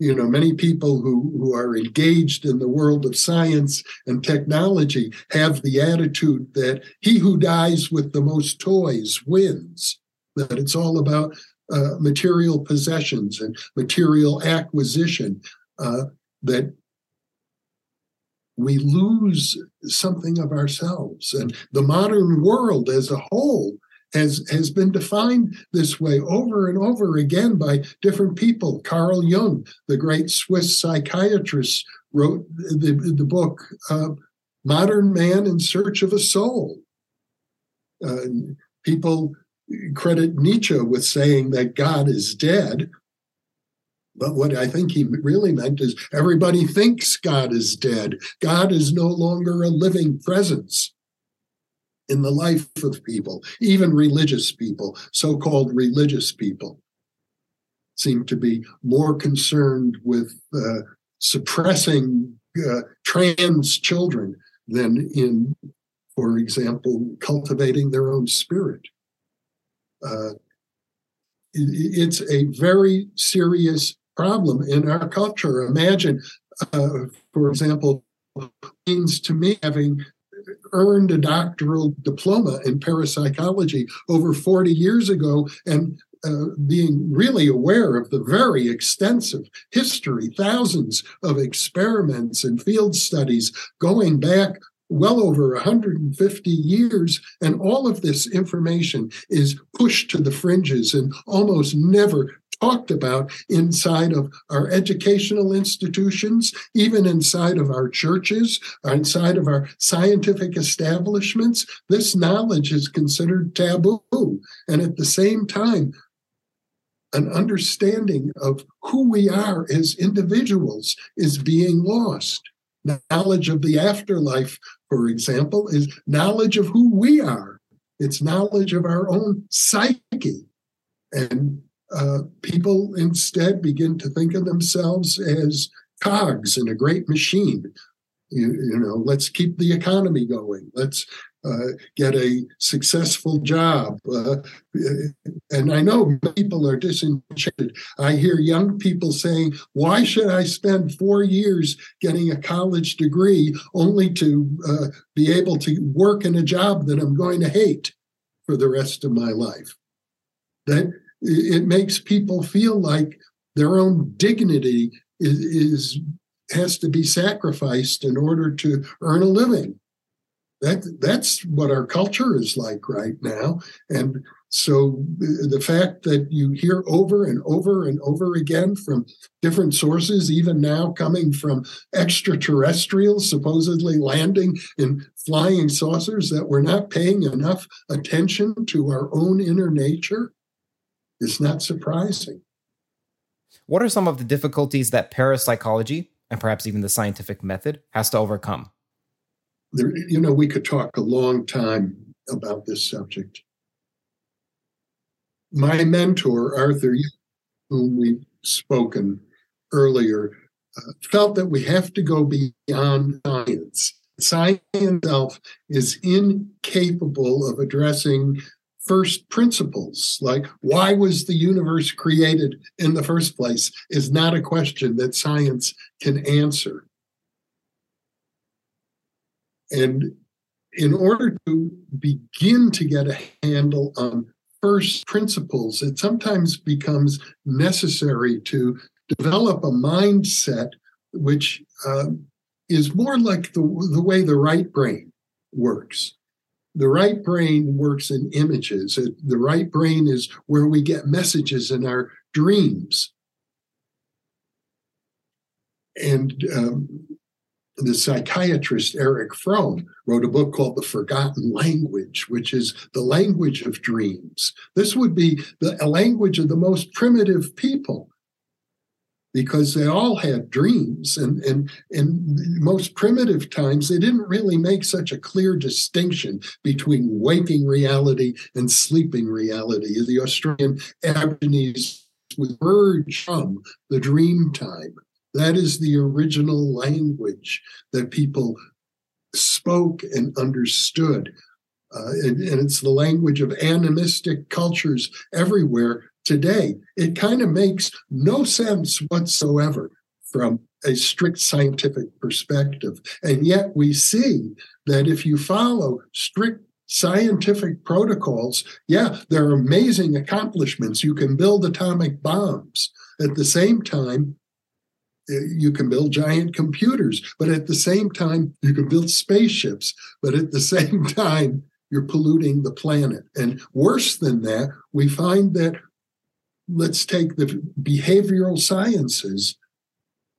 you know many people who who are engaged in the world of science and technology have the attitude that he who dies with the most toys wins that it's all about uh, material possessions and material acquisition, uh, that we lose something of ourselves. And the modern world as a whole has, has been defined this way over and over again by different people. Carl Jung, the great Swiss psychiatrist, wrote the, the book uh, Modern Man in Search of a Soul. Uh, people credit Nietzsche with saying that God is dead. But what I think he really meant is everybody thinks God is dead. God is no longer a living presence in the life of people, even religious people, so called religious people, seem to be more concerned with uh, suppressing uh, trans children than in, for example, cultivating their own spirit. Uh, it's a very serious problem in our culture. Imagine, uh, for example, means to me having earned a doctoral diploma in parapsychology over 40 years ago and uh, being really aware of the very extensive history, thousands of experiments and field studies going back well over 150 years. And all of this information is pushed to the fringes and almost never talked about inside of our educational institutions, even inside of our churches, inside of our scientific establishments. This knowledge is considered taboo. And at the same time, an understanding of who we are as individuals is being lost. Knowledge of the afterlife, for example, is knowledge of who we are. It's knowledge of our own psyche. And uh, people instead begin to think of themselves as cogs in a great machine. You, you know, let's keep the economy going. Let's uh, get a successful job. Uh, and I know people are disenchanted. I hear young people saying, Why should I spend four years getting a college degree only to uh, be able to work in a job that I'm going to hate for the rest of my life? That it makes people feel like their own dignity is, is has to be sacrificed in order to earn a living. That that's what our culture is like right now, and so the fact that you hear over and over and over again from different sources, even now coming from extraterrestrials supposedly landing in flying saucers, that we're not paying enough attention to our own inner nature, is not surprising. What are some of the difficulties that parapsychology, and perhaps even the scientific method, has to overcome? There, you know, we could talk a long time about this subject. My mentor, Arthur, whom we've spoken earlier, uh, felt that we have to go beyond science. Science itself is incapable of addressing first principles, like why was the universe created in the first place, is not a question that science can answer. And in order to begin to get a handle on first principles, it sometimes becomes necessary to develop a mindset which um, is more like the, the way the right brain works the right brain works in images. The right brain is where we get messages in our dreams. And um, the psychiatrist Erich Fromm wrote a book called The Forgotten Language, which is the language of dreams. This would be the language of the most primitive people because they all had dreams and and in most primitive times they didn't really make such a clear distinction between waking reality and sleeping reality. The australian aborigines would merge from the dream time. That is the original language that people spoke and understood. Uh, and, and it's the language of animistic cultures everywhere today. It kind of makes no sense whatsoever from a strict scientific perspective. And yet we see that if you follow strict scientific protocols, yeah, there are amazing accomplishments. You can build atomic bombs. At the same time, eh, you can build giant computers, but at the same time, you can build spaceships. But at the (laughs) same time, you're polluting the planet. And worse than that, we find that let's take the behavioral sciences.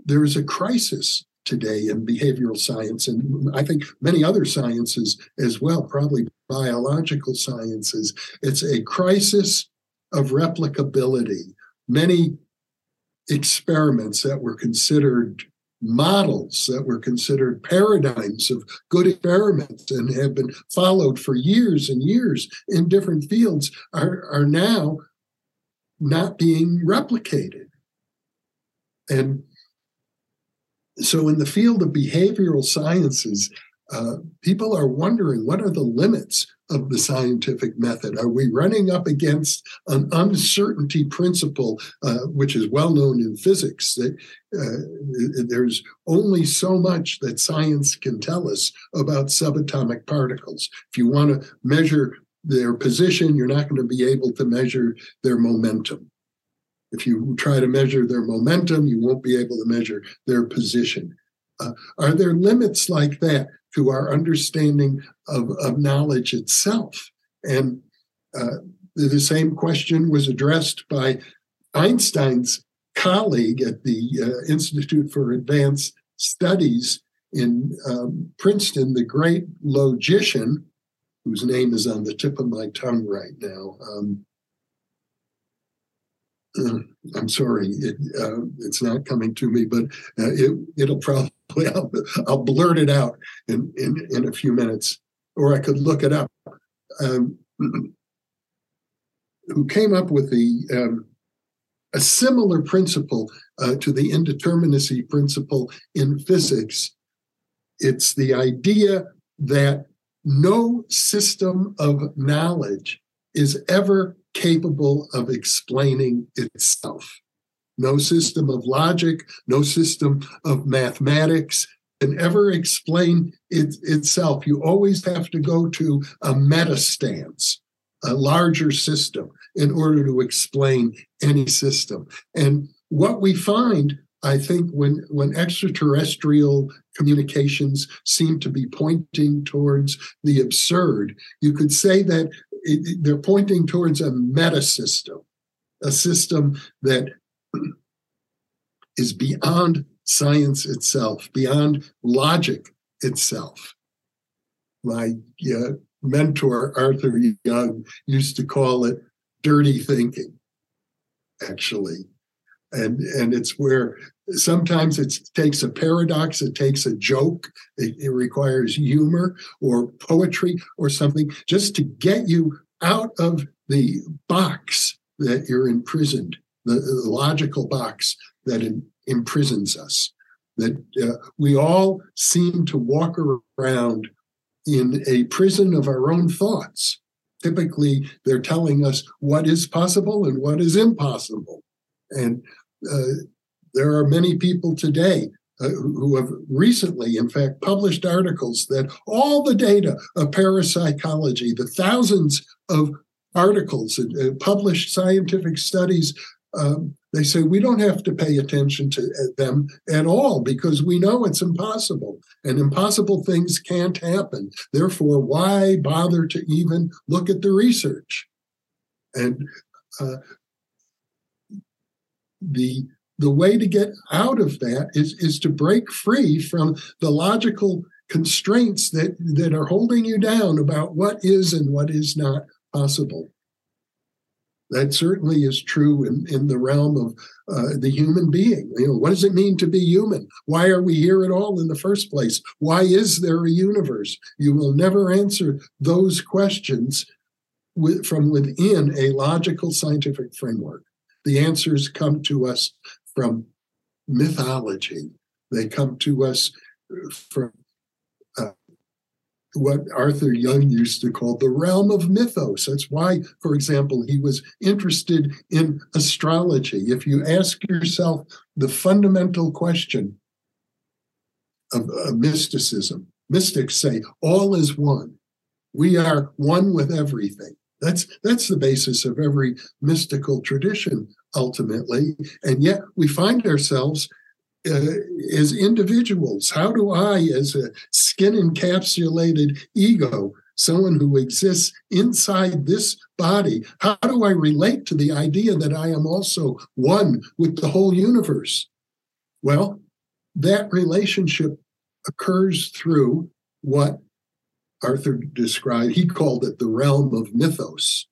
There is a crisis today in behavioral science, and I think many other sciences as well, probably biological sciences. It's a crisis of replicability. Many experiments that were considered models that were considered paradigms of good experiments and have been followed for years and years in different fields are, are now not being replicated. And so, in the field of behavioral sciences, uh, people are wondering what are the limits of the scientific method? Are we running up against an uncertainty principle, uh, which is well known in physics, that uh, there's only so much that science can tell us about subatomic particles? If you want to measure their position, you're not going to be able to measure their momentum. If you try to measure their momentum, you won't be able to measure their position. Uh, are there limits like that to our understanding of, of knowledge itself? And uh, the same question was addressed by Einstein's colleague at the uh, Institute for Advanced Studies in um, Princeton, the great logician, whose name is on the tip of my tongue right now. Um, uh, I'm sorry, it, uh, it's not coming to me, but uh, it, it'll probably, (laughs) I'll, I'll, blurt it out in, in, in a few minutes, or I could look it up. Um, (clears throat) who came up with the um, a similar principle uh, to the indeterminacy principle in physics. It's the idea that no system of knowledge is ever capable of explaining itself. No system of logic, no system of mathematics can ever explain it, itself. You always have to go to a metastance, a larger system in order to explain any system. And what we find, I think, when, when extraterrestrial communications seem to be pointing towards the absurd, you could say that it, they're pointing towards a meta system, a system that (clears throat) is beyond science itself, beyond logic itself. My uh, mentor, Arthur Young, used to call it dirty thinking, actually. And, and it's where sometimes it takes a paradox, it takes a joke, it, it requires humor or poetry or something just to get you out of the box that you're imprisoned, the, the logical box that in, imprisons us. That uh, we all seem to walk around in a prison of our own thoughts. Typically, they're telling us what is possible and what is impossible. And there are many people today uh, who have recently, in fact, published articles that all the data of parapsychology, the thousands of articles and uh, published scientific studies um, they say we don't have to pay attention to uh, them at all because we know it's impossible and impossible things can't happen. Therefore, why bother to even look at the research? And uh, the the way to get out of that is is to break free from the logical constraints that that are holding you down about what is and what is not possible. That certainly is true in, in the realm of uh, the human being. You know, what does it mean to be human? Why are we here at all in the first place? Why is there a universe? You will never answer those questions with, from within a logical scientific framework. The answers come to us from mythology. They come to us from uh, what Arthur Young used to call the realm of mythos. That's why, for example, he was interested in astrology. If you ask yourself the fundamental question of, of mysticism, mystics say all is one. We are one with everything. That's that's the basis of every mystical tradition ultimately. And yet we find ourselves uh, as individuals? How do I, as a skin encapsulated ego, someone who exists inside this body, how do I relate to the idea that I am also one with the whole universe? Well, that relationship occurs through what Arthur described. He called it the realm of mythos.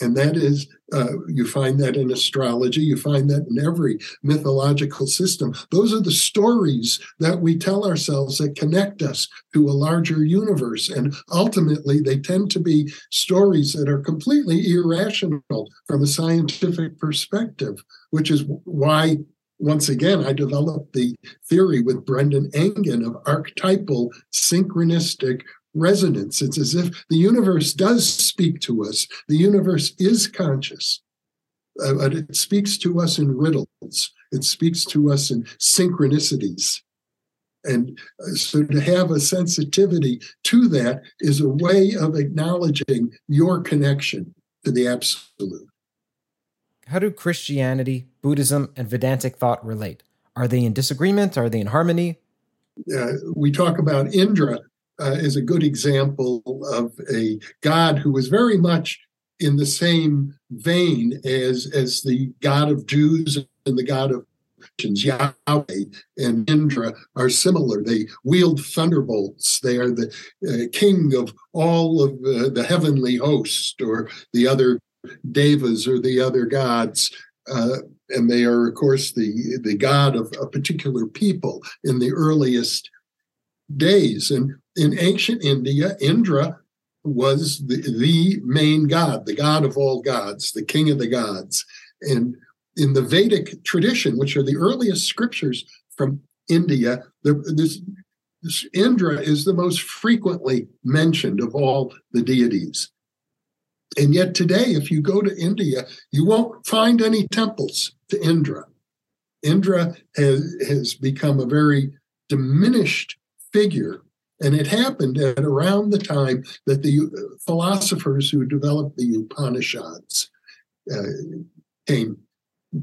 And that is, uh, you find that in astrology, you find that in every mythological system. Those are the stories that we tell ourselves that connect us to a larger universe. And ultimately, they tend to be stories that are completely irrational from a scientific perspective, which is why once again, I developed the theory with Brendan Engen of archetypal synchronistic resonance. It's as if the universe does speak to us. The universe is conscious, uh, but it speaks to us in riddles. It speaks to us in synchronicities. And uh, so to have a sensitivity to that is a way of acknowledging your connection to the absolute. How do Christianity, Buddhism, and Vedantic thought relate? Are they in disagreement? Are they in harmony? Uh, we talk about Indra uh, as a good example of a god who was very much in the same vein as as the god of Jews and the god of Christians. Yahweh and Indra are similar. They wield thunderbolts. They are the uh, king of all of uh, the heavenly host, or the other devas, or the other gods. Uh, and they are, of course, the the god of a particular people in the earliest days. And in ancient India, Indra was the, the main god, the god of all gods, the king of the gods. And in the Vedic tradition, which are the earliest scriptures from India, the, this, this Indra is the most frequently mentioned of all the deities. And yet today, if you go to India, you won't find any temples to Indra. Indra has, has become a very diminished figure. And it happened at around the time that the philosophers who developed the Upanishads uh, came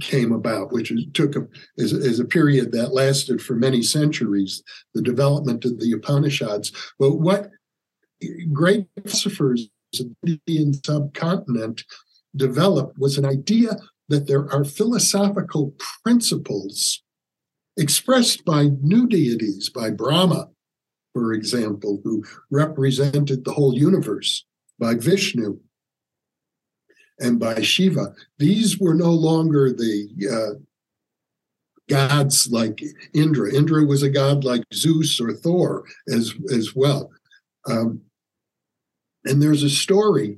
came about, which is, took a, is, is, a period that lasted for many centuries, the development of the Upanishads. But what great philosophers of the Indian subcontinent developed was an idea that there are philosophical principles expressed by new deities, by Brahma, for example, who represented the whole universe, by Vishnu, and by Shiva. These were no longer the uh, gods like Indra. Indra was a god like Zeus or Thor as, as well. Um, and there's a story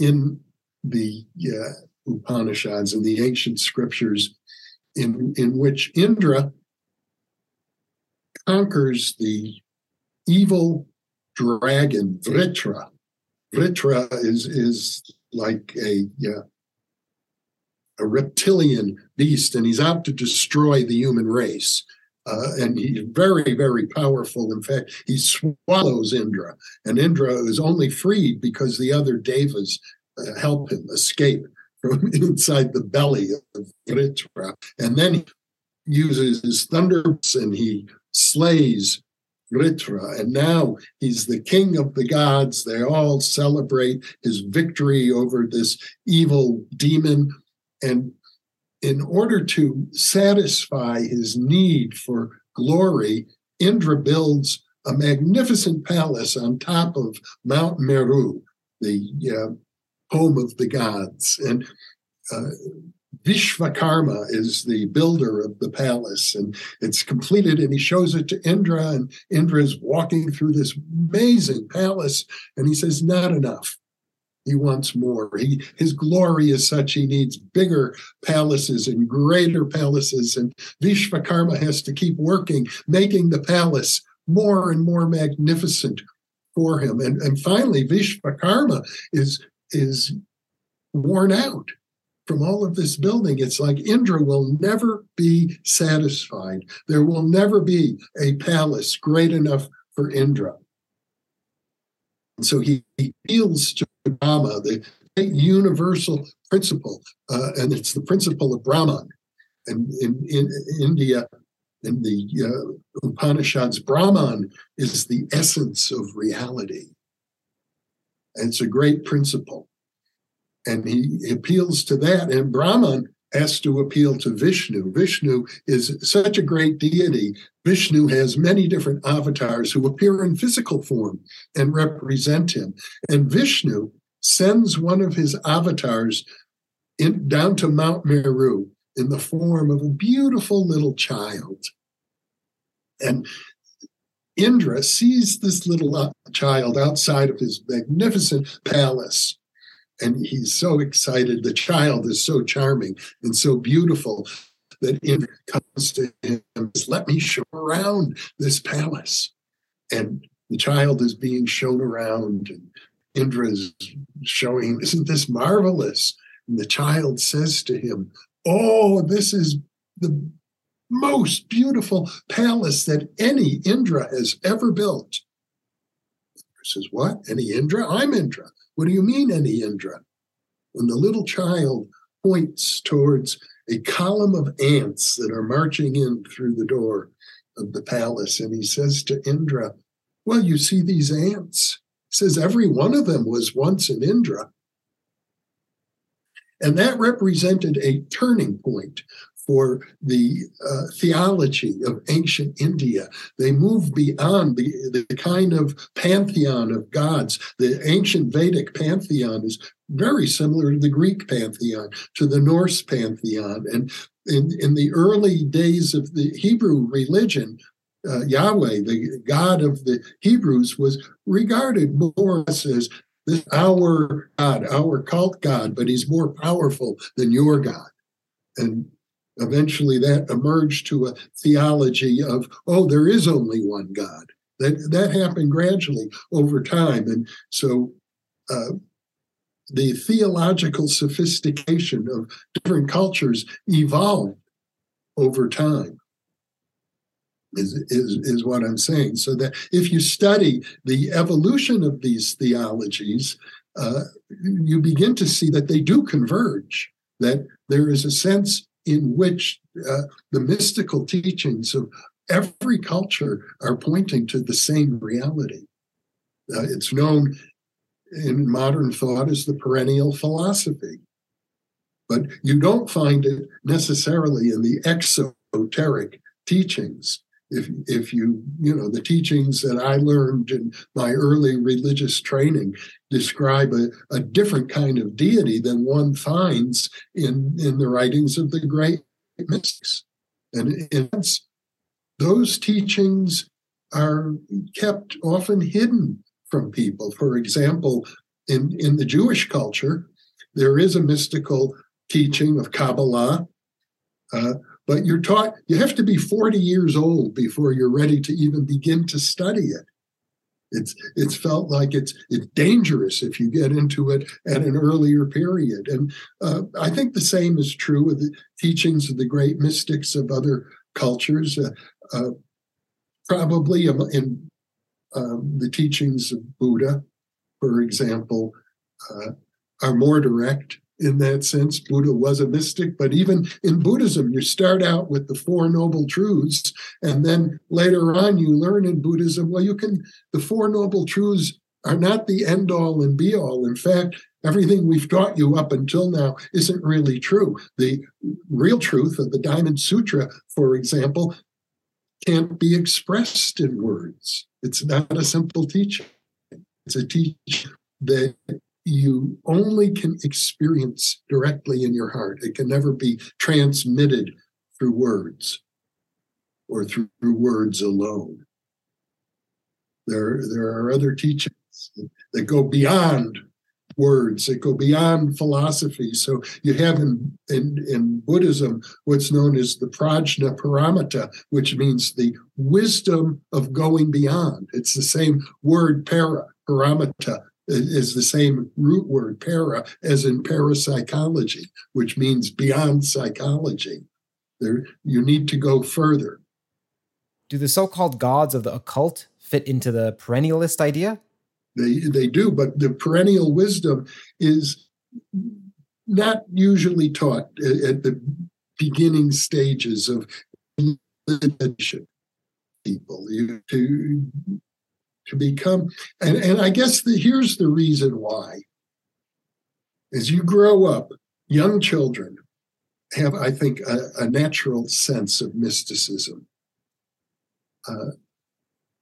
in the uh, Upanishads and the ancient scriptures in, in which Indra conquers the evil dragon Vritra. Vritra is, is like a uh, a reptilian beast, and he's out to destroy the human race. Uh, and he's very, very powerful. In fact, he swallows Indra, and Indra is only freed because the other devas uh, help him escape from (laughs) inside the belly of Vritra. And then he uses his thunderbolts and he slays Vritra. And now he's the king of the gods. They all celebrate his victory over this evil demon. And in order to satisfy his need for glory, Indra builds a magnificent palace on top of Mount Meru, the uh, home of the gods. And uh, Vishvakarma is the builder of the palace, and it's completed. And he shows it to Indra, and Indra is walking through this amazing palace, and he says, "Not enough. He wants more. He, his glory is such he needs bigger palaces and greater palaces. And Vishvakarma has to keep working, making the palace more and more magnificent for him. And, and finally, Vishvakarma is is worn out from all of this building, it's like Indra will never be satisfied. There will never be a palace great enough for Indra. And so he, appeals to Brahma, the universal principle, uh, and it's the principle of Brahman. And in, in, in India, in the uh, Upanishads, Brahman is the essence of reality. And it's a great principle and he appeals to that. And Brahman has to appeal to Vishnu. Vishnu is such a great deity. Vishnu has many different avatars who appear in physical form and represent him. And Vishnu sends one of his avatars in, down to Mount Meru in the form of a beautiful little child. And Indra sees this little uh, child outside of his magnificent palace and he's so excited. The child is so charming and so beautiful that Indra comes to him and says, Let me show around this palace. And the child is being shown around, and Indra is showing, Isn't this marvelous? And the child says to him, Oh, this is the most beautiful palace that any Indra has ever built. says, What? Any Indra? I'm Indra. What do you mean, any Indra? When the little child points towards a column of ants that are marching in through the door of the palace, and he says to Indra, Well, you see these ants? He says, Every one of them was once an Indra. And that represented a turning point for the uh, theology of ancient India. They move beyond the, the kind of pantheon of gods. The ancient Vedic pantheon is very similar to the Greek pantheon, to the Norse pantheon. And in, in the early days of the Hebrew religion, uh, Yahweh, the God of the Hebrews, was regarded more as this our God, our cult God, but he's more powerful than your God. And eventually that emerged to a theology of, oh, there is only one God. That, that happened gradually over time. And so uh, the theological sophistication of different cultures evolved over time. Is, is, is what I'm saying. So that if you study the evolution of these theologies, uh, you begin to see that they do converge, that there is a sense in which uh, the mystical teachings of every culture are pointing to the same reality. Uh, it's known in modern thought as the perennial philosophy, but you don't find it necessarily in the exoteric teachings. If, if you, you know, the teachings that I learned in my early religious training describe a, a different kind of deity than one finds in, in the writings of the great mystics. And in those teachings are kept often hidden from people. For example, in, in the Jewish culture, there is a mystical teaching of Kabbalah, uh, but you're taught you have to be 40 years old before you're ready to even begin to study it. It's it's felt like it's it's dangerous if you get into it at an earlier period, and uh, I think the same is true with the teachings of the great mystics of other cultures. Uh, uh, probably in um, the teachings of Buddha, for example, uh, are more direct in that sense. Buddha was a mystic, but even in Buddhism, you start out with the Four Noble Truths, and then later on, you learn in Buddhism, well, you can, the Four Noble Truths are not the end all and be all. In fact, everything we've taught you up until now isn't really true. The real truth of the Diamond Sutra, for example, can't be expressed in words. It's not a simple teaching. It's a teaching that you only can experience directly in your heart. It can never be transmitted through words or through, words alone. There, there are other teachings that go beyond words that go beyond philosophy. So you have in, in, in Buddhism what's known as the prajna paramita, which means the wisdom of going beyond. It's the same word para, paramita, is the same root word para as in parapsychology, which means beyond psychology. There, you need to go further. Do the so-called gods of the occult fit into the perennialist idea? They they do, but the perennial wisdom is not usually taught at the beginning stages of people. You, to to become and, and i guess the, here's the reason why. As you grow up young children have i think a, a natural sense of mysticism. Uh,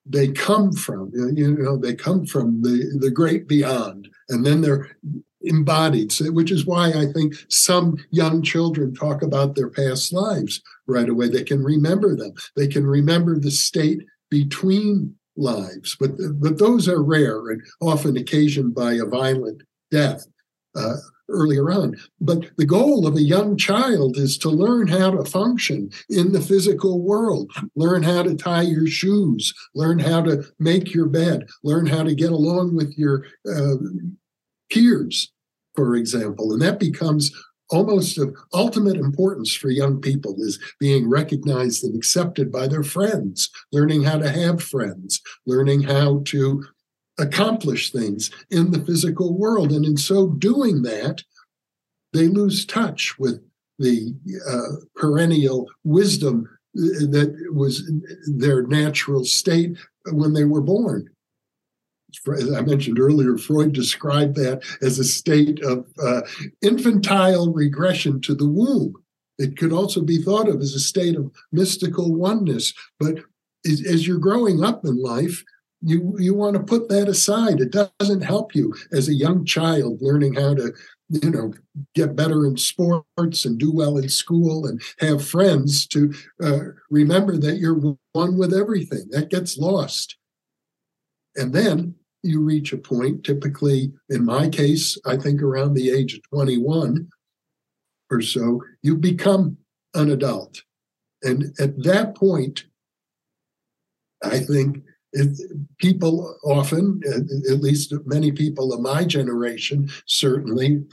they come from you know they come from the the great beyond and then they're embodied which is why i think some young children talk about their past lives right away. They can remember them. They can remember the state between lives, but but those are rare and often occasioned by a violent death uh, earlier on. But the goal of a young child is to learn how to function in the physical world, learn how to tie your shoes, learn how to make your bed, learn how to get along with your uh, peers, for example, and that becomes almost of ultimate importance for young people is being recognized and accepted by their friends, learning how to have friends, learning how to accomplish things in the physical world. And in so doing that, they lose touch with the uh, perennial wisdom that was their natural state when they were born. As I mentioned earlier, Freud described that as a state of uh, infantile regression to the womb. It could also be thought of as a state of mystical oneness. But as, you're growing up in life, you you want to put that aside. It doesn't help you as a young child learning how to you know get better in sports and do well in school and have friends to uh, remember that you're one with everything that gets lost and then you reach a point typically in my case i think around the age of 21 or so you become an adult. And at that point i think it, people often, at least many people of my generation, certainly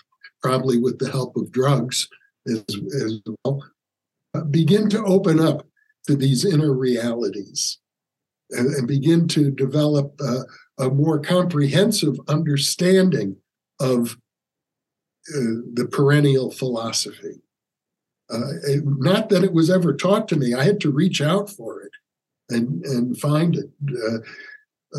probably with the help of drugs as, as well, begin to open up to these inner realities and, and begin to develop uh, a more comprehensive understanding of uh, the perennial philosophy. Uh, it, not that it was ever taught to me, I had to reach out for it and, and find it. Uh,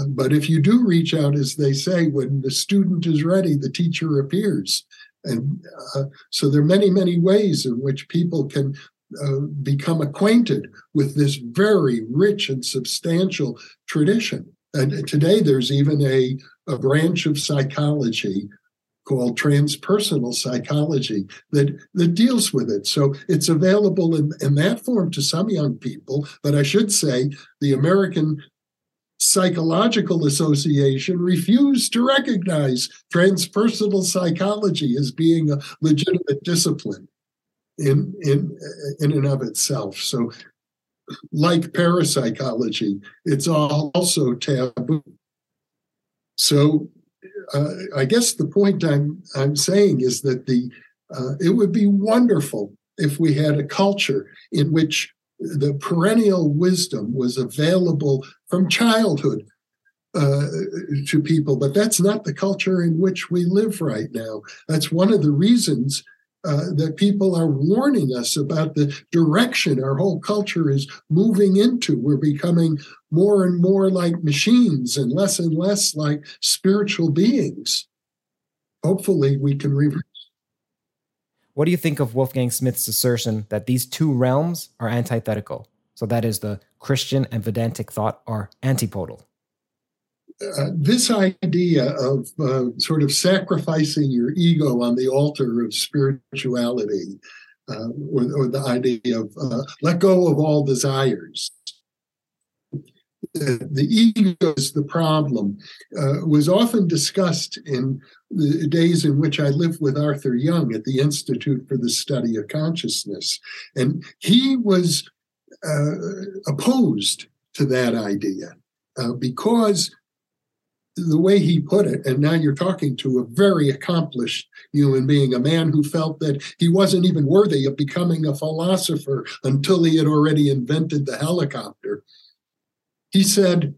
but if you do reach out, as they say, when the student is ready, the teacher appears. And uh, so there are many, many ways in which people can uh, become acquainted with this very rich and substantial tradition. And today there's even a, a branch of psychology called transpersonal psychology that, that deals with it. So it's available in, in that form to some young people. But I should say the American Psychological Association refused to recognize transpersonal psychology as being a legitimate discipline in, in, in and of itself. So, like parapsychology, it's also taboo. So, uh, I guess the point I'm I'm saying is that the uh, it would be wonderful if we had a culture in which the perennial wisdom was available from childhood uh, to people, but that's not the culture in which we live right now. That's one of the reasons uh, that people are warning us about the direction our whole culture is moving into. We're becoming more and more like machines and less and less like spiritual beings. Hopefully, we can reverse what do you think of Wolfgang Smith's assertion that these two realms are antithetical? So that is the Christian and Vedantic thought are antipodal. Uh, this idea of uh, sort of sacrificing your ego on the altar of spirituality, uh, or, or, the idea of uh, let go of all desires, the ego is the problem uh, was often discussed in the days in which I lived with Arthur Young at the Institute for the Study of Consciousness. And he was opposed to that idea uh, because the way he put it, and now you're talking to a very accomplished human being, a man who felt that he wasn't even worthy of becoming a philosopher until he had already invented the helicopter. He said,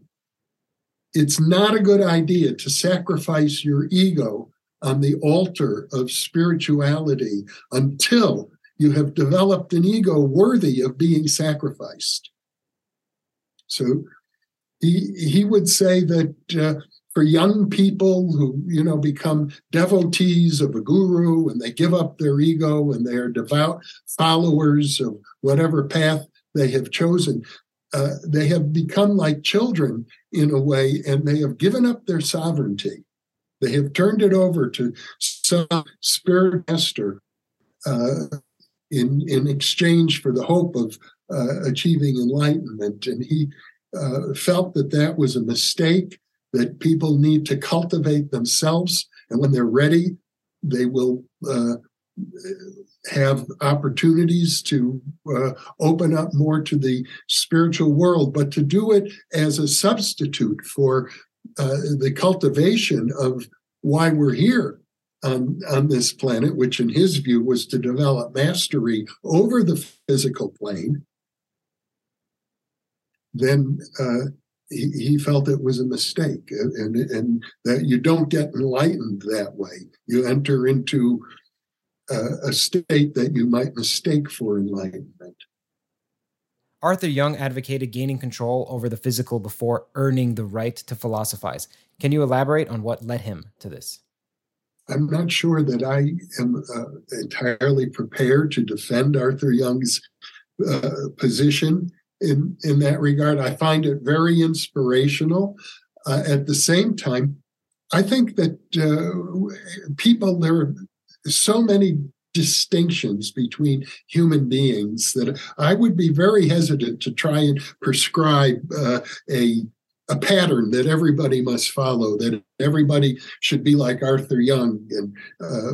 It's not a good idea to sacrifice your ego on the altar of spirituality until you have developed an ego worthy of being sacrificed. So he, he would say that uh, for young people who you know become devotees of a guru and they give up their ego and they are devout followers of whatever path they have chosen uh, they have become like children in a way, and they have given up their sovereignty. They have turned it over to some spirit master uh, in in exchange for the hope of uh, achieving enlightenment. And he uh, felt that that was a mistake. That people need to cultivate themselves, and when they're ready, they will uh, have opportunities to uh, open up more to the spiritual world, but to do it as a substitute for uh, the cultivation of why we're here. on, on this planet, which in his view was to develop mastery over the physical plane, then uh, he, he, felt it was a mistake and, and that you don't get enlightened that way. You enter into uh, a state that you might mistake for enlightenment. Arthur Young advocated gaining control over the physical before earning the right to philosophize. Can you elaborate on what led him to this? I'm not sure that I am uh, entirely prepared to defend Arthur Young's uh, position in, in that regard. I find it very inspirational. Uh, at the same time, I think that uh, people, there are so many distinctions between human beings that I would be very hesitant to try and prescribe uh, a a pattern that everybody must follow, that everybody should be like Arthur Young and, uh,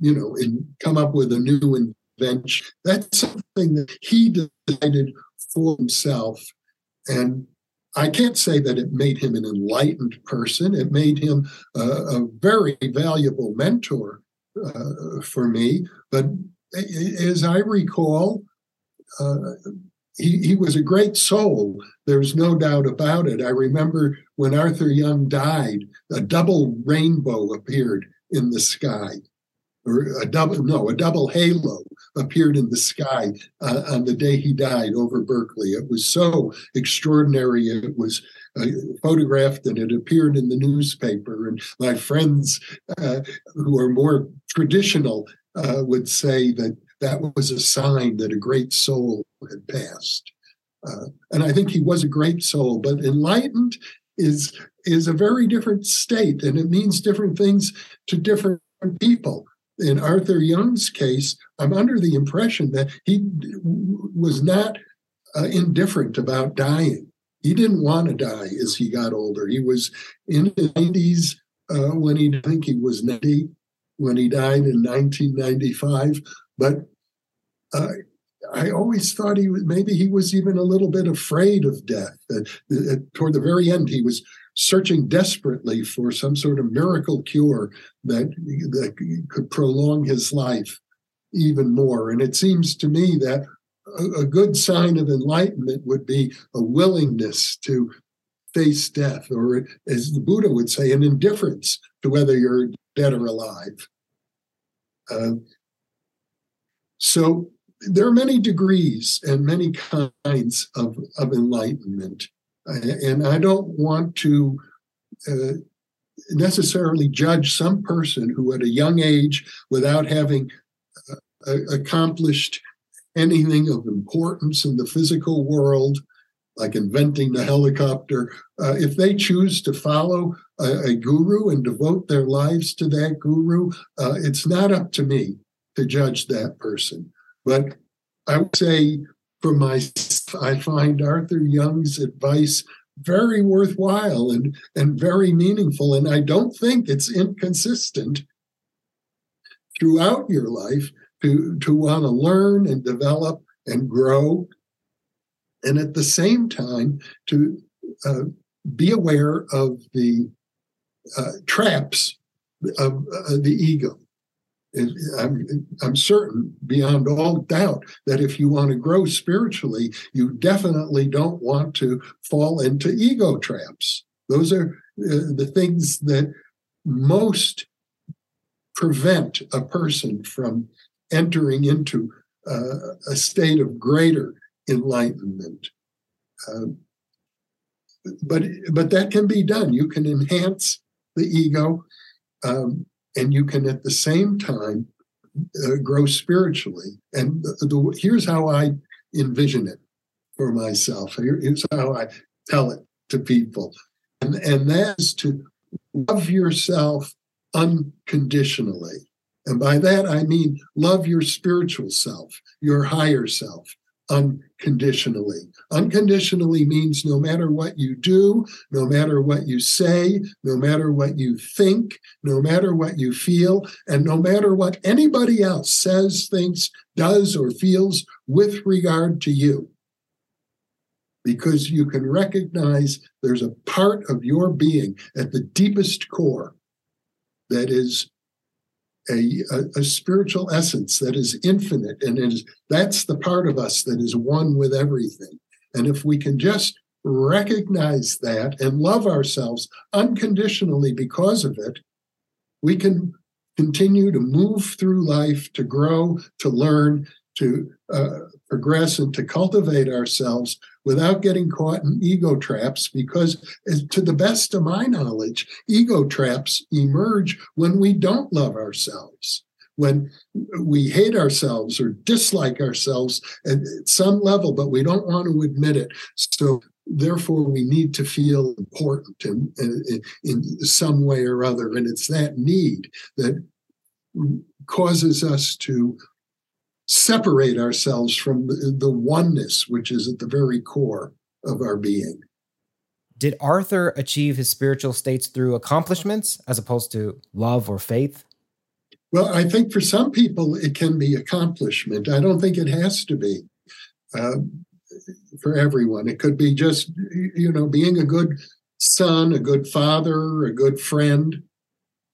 you know, and come up with a new invention. That's something that he decided himself. And I can't say that it made him an enlightened person. It made him a, a very valuable mentor uh, for me. But as I recall, uh, he, he was a great soul. There's no doubt about it. I remember when Arthur Young died, a double rainbow appeared in the sky, or a double, no, a double halo appeared in the sky uh, on the day he died over Berkeley. It was so extraordinary. It was uh, photographed and it appeared in the newspaper. And my friends uh, who are more traditional uh, would say that that was a sign that a great soul had passed. Uh, and I think he was a great soul, but enlightened is is a very different state, and it means different things to different people. In Arthur Young's case, I'm under the impression that he was not uh, indifferent about dying. He didn't want to die as he got older. He was in his 90s uh, when he, I think he was 90 when he died in 1995. But uh, I always thought he was maybe he was even a little bit afraid of death. Toward the very end, he was searching desperately for some sort of miracle cure that that could prolong his life even more. And it seems to me that a, a good sign of enlightenment would be a willingness to face death, or as the Buddha would say, an indifference to whether you're dead or alive. Uh, so there are many degrees and many kinds of, of enlightenment. And I don't want to uh, necessarily judge some person who, at a young age, without having uh, accomplished anything of importance in the physical world, like inventing the helicopter, uh, if they choose to follow a, a, guru and devote their lives to that guru, uh, it's not up to me to judge that person. But I would say for myself, I find Arthur Young's advice very worthwhile and, and very meaningful. And I don't think it's inconsistent throughout your life to, to want to learn and develop and grow. And at the same time, to uh, be aware of the uh, traps of uh, the ego. I'm, I'm certain beyond all doubt that if you want to grow spiritually, you definitely don't want to fall into ego traps. Those are uh, the things that most prevent a person from entering into uh, a state of greater enlightenment. Uh, but but that can be done. You can enhance the ego. Um, and you can at the same time uh, grow spiritually. And the, the, here's how I envision it for myself. Here, here's how I tell it to people, and and that is to love yourself unconditionally. And by that I mean love your spiritual self, your higher self, unconditionally. Unconditionally means no matter what you do, no matter what you say, no matter what you think, no matter what you feel, and no matter what anybody else says, thinks, does, or feels with regard to you. Because you can recognize there's a part of your being at the deepest core that is a, a, a, spiritual essence that is infinite and is that's the part of us that is one with everything. And if we can just recognize that and love ourselves unconditionally because of it we can continue to move through life to grow to learn to uh, progress and to cultivate ourselves without getting caught in ego traps because to the best of my knowledge ego traps emerge when we don't love ourselves. When we hate ourselves or dislike ourselves at some level but we don't want to admit it. So therefore we need to feel important in, in, in some way or other. And it's that need that causes us to separate ourselves from the, the oneness which is at the very core of our being. Did Arthur achieve his spiritual states through accomplishments as opposed to love or faith? Well, I think for some people it can be accomplishment. I don't think it has to be uh, for everyone. It could be just, you know, being a good son, a good father, a good friend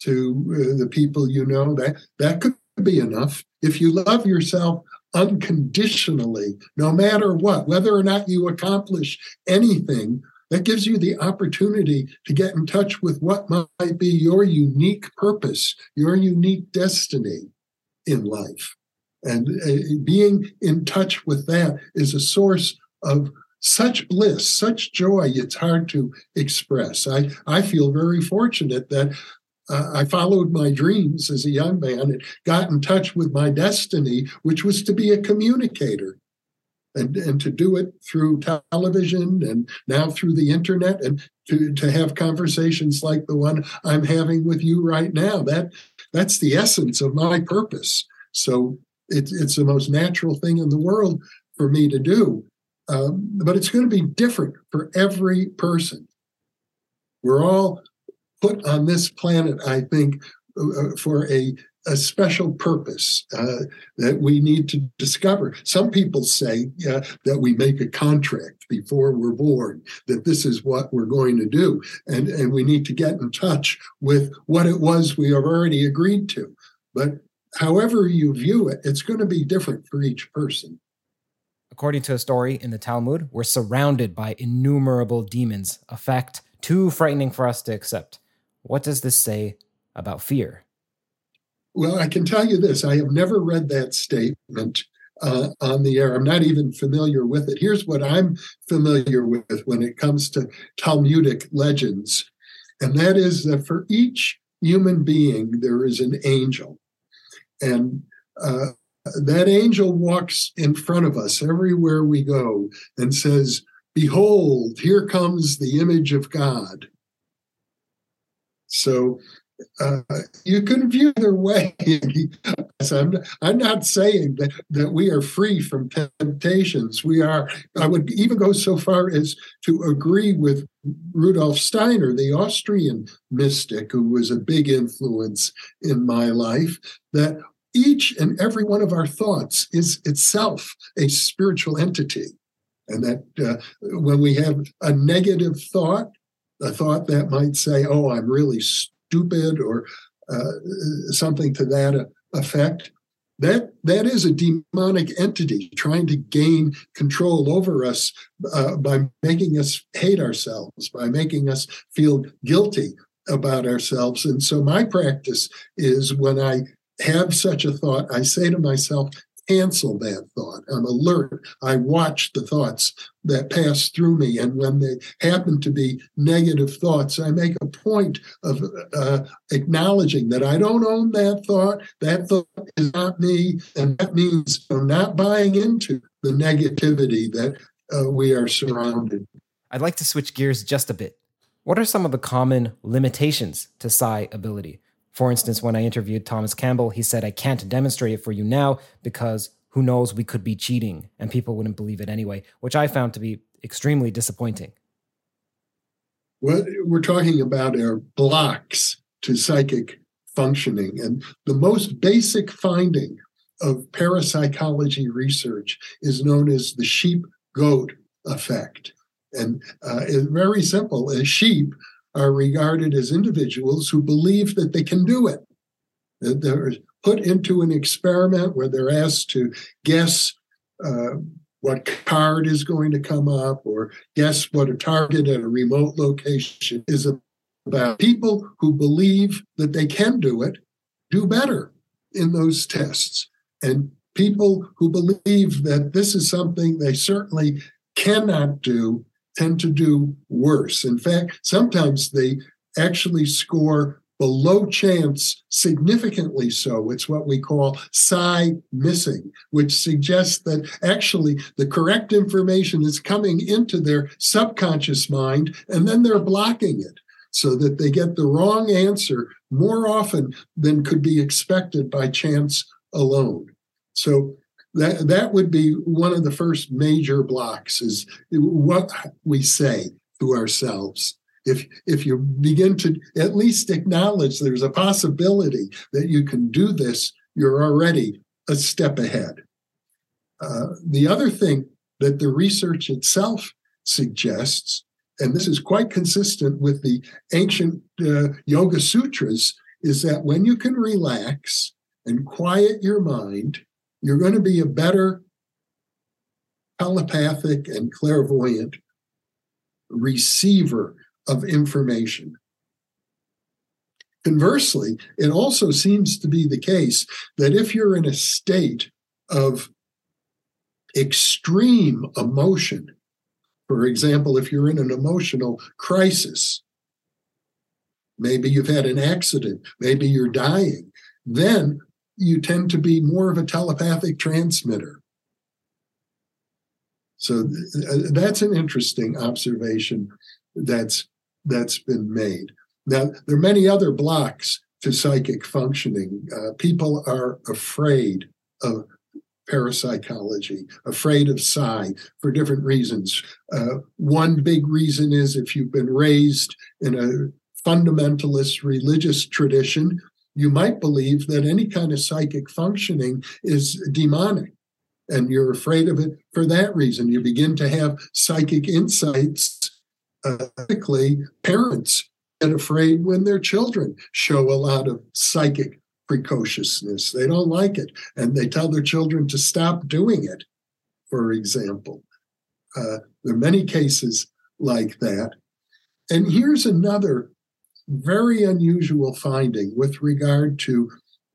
to uh, the people you know. That that could be enough. If you love yourself unconditionally, no matter what, whether or not you accomplish anything, that gives you the opportunity to get in touch with what might be your unique purpose, your unique destiny in life. And uh, being in touch with that is a source of such bliss, such joy, it's hard to express. I, I feel very fortunate that uh, I followed my dreams as a young man and got in touch with my destiny, which was to be a communicator and, and to do it through television and now through the internet and to, to have conversations like the one I'm having with you right now. That that's the essence of my purpose. So it, it's the most natural thing in the world for me to do. Um, but it's going to be different for every person. We're all put on this planet, I think, uh, for a, a special purpose uh, that we need to discover. Some people say uh, that we make a contract before we're born, that this is what we're going to do, and, and we need to get in touch with what it was we have already agreed to. But however you view it, it's going to be different for each person. According to a story in the Talmud, we're surrounded by innumerable demons, a fact too frightening for us to accept. What does this say about fear? Well, I can tell you this I have never read that statement uh, on the air. I'm not even familiar with it. Here's what I'm familiar with when it comes to Talmudic legends, and that is that for each human being, there is an angel. And uh, that angel walks in front of us everywhere we go and says, Behold, here comes the image of God. So uh, you can view either way. (laughs) I'm, I'm not saying that, that we are free from temptations. We are, I would even go so far as to agree with Rudolf Steiner, the Austrian mystic, who was a big influence in my life, that each and every one of our thoughts is itself a spiritual entity. And that uh, when we have a negative thought, a thought that might say, oh, I'm really stupid or uh, something to that effect. That, that is a demonic entity trying to gain control over us uh, by making us hate ourselves, by making us feel guilty about ourselves. And so, my practice is when I have such a thought, I say to myself, cancel that thought. I'm alert. I watch the thoughts that pass through me. And when they happen to be negative thoughts, I make a point of uh, acknowledging that I don't own that thought. That thought is not me. And that means I'm not buying into the negativity that uh, we are surrounded. I'd like to switch gears just a bit. What are some of the common limitations to psi ability? For instance, when I interviewed Thomas Campbell, he said, I can't demonstrate it for you now because who knows, we could be cheating and people wouldn't believe it anyway, which I found to be extremely disappointing. What we're talking about are blocks to psychic functioning. And the most basic finding of parapsychology research is known as the sheep goat effect. And uh, it's very simple. A sheep are regarded as individuals who believe that they can do it. They're put into an experiment where they're asked to guess uh, what card is going to come up or guess what a target at a remote location is about. People who believe that they can do it do better in those tests. And people who believe that this is something they certainly cannot do tend to do worse. In fact, sometimes they actually score below chance significantly so. It's what we call psi missing, which suggests that actually the correct information is coming into their subconscious mind and then they're blocking it so that they get the wrong answer more often than could be expected by chance alone. So that that would be one of the first major blocks is what we say to ourselves. If if you begin to at least acknowledge there's a possibility that you can do this you're already a step ahead. Uh, the other thing that the research itself suggests and this is quite consistent with the ancient uh, yoga sutras is that when you can relax and quiet your mind you're going to be a better telepathic and clairvoyant receiver of information. Conversely, it also seems to be the case that if you're in a state of extreme emotion, for example, if you're in an emotional crisis, maybe you've had an accident, maybe you're dying, then you tend to be more of a telepathic transmitter. So that's an interesting observation that's that's been made. Now there are many other blocks to psychic functioning. Uh, people are afraid of parapsychology, afraid of psi for different reasons. Uh, one big reason is if you've been raised in a fundamentalist religious tradition, you might believe that any kind of psychic functioning is demonic. And you're afraid of it for that reason. You begin to have psychic insights. Uh, typically, parents get afraid when their children show a lot of psychic precociousness. They don't like it. And they tell their children to stop doing it, for example. Uh, there are many cases like that. And here's another very unusual finding with regard to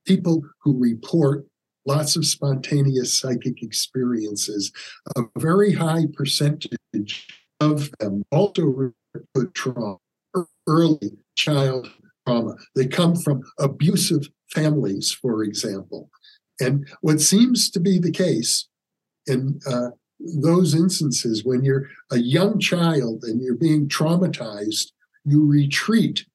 people who report lots of spontaneous psychic experiences. A very high percentage of them also report trauma, early child trauma. They come from abusive families, for example. And what seems to be the case in uh, those instances, when you're a young child and you're being traumatized, you retreat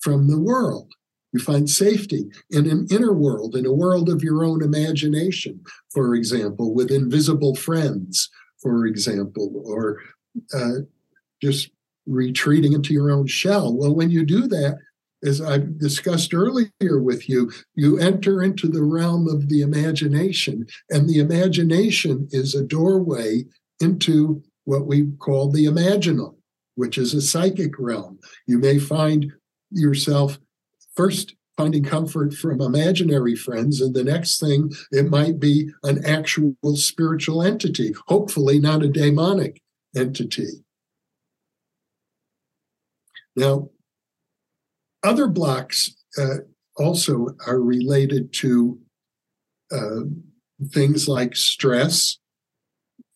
from the world. You find safety in an inner world, in a world of your own imagination, for example, with invisible friends, for example, or uh, just retreating into your own shell. Well, when you do that, as I've discussed earlier with you, you enter into the realm of the imagination, and the imagination is a doorway into what we call the imaginal, which is a psychic realm. You may find yourself first finding comfort from imaginary friends, and the next thing, it might be an actual spiritual entity, hopefully not a demonic entity. Now, other blocks uh, also are related to uh, things like stress,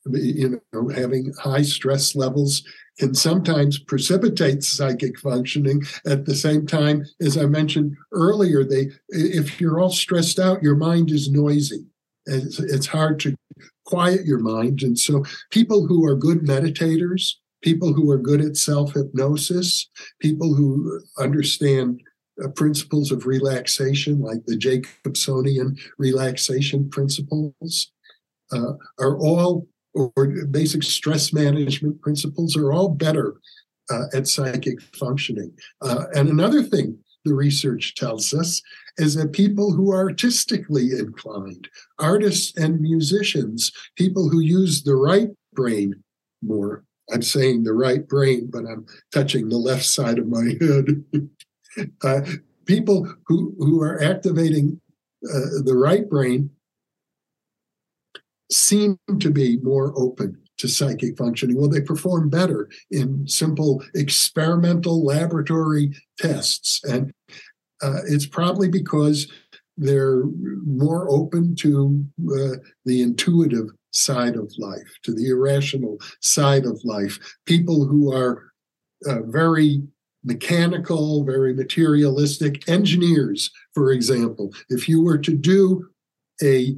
you know, having high stress levels can sometimes precipitate psychic functioning at the same time as i mentioned earlier they if you're all stressed out your mind is noisy. It's, it's hard to quiet your mind. And so people who are good meditators people who are good at self-hypnosis people who understand uh, principles of relaxation like the jacobsonian relaxation principles uh, are all or basic stress management principles are all better uh, at psychic functioning. Uh, and another thing the research tells us is that people who are artistically inclined, artists and musicians, people who use the right brain more, I'm saying the right brain, but I'm touching the left side of my head. (laughs) uh, people who, who are activating uh, the right brain seem to be more open to psychic functioning. Well, they perform better in simple experimental laboratory tests. And uh, it's probably because they're more open to uh, the intuitive side of life, to the irrational side of life. People who are uh, very mechanical, very materialistic engineers, for example. If you were to do a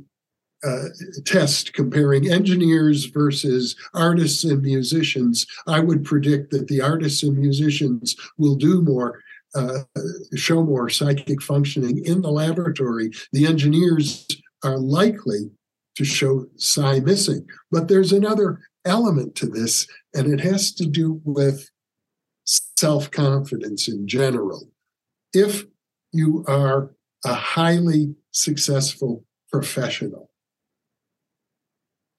uh, test comparing engineers versus artists and musicians, I would predict that the artists and musicians will do more, uh, show more psychic functioning in the laboratory. The engineers are likely to show psi missing. But there's another element to this, and it has to do with self confidence in general. If you are a highly successful professional,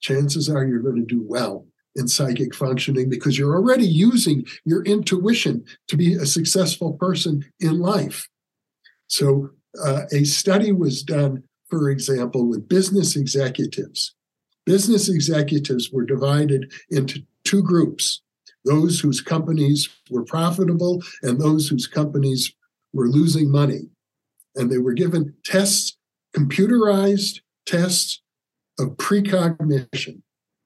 chances are you're going to do well in psychic functioning because you're already using your intuition to be a successful person in life. So, uh, a study was done, for example, with business executives. Business executives were divided into two groups those whose companies were profitable and those whose companies were losing money. And they were given tests, computerized tests of precognition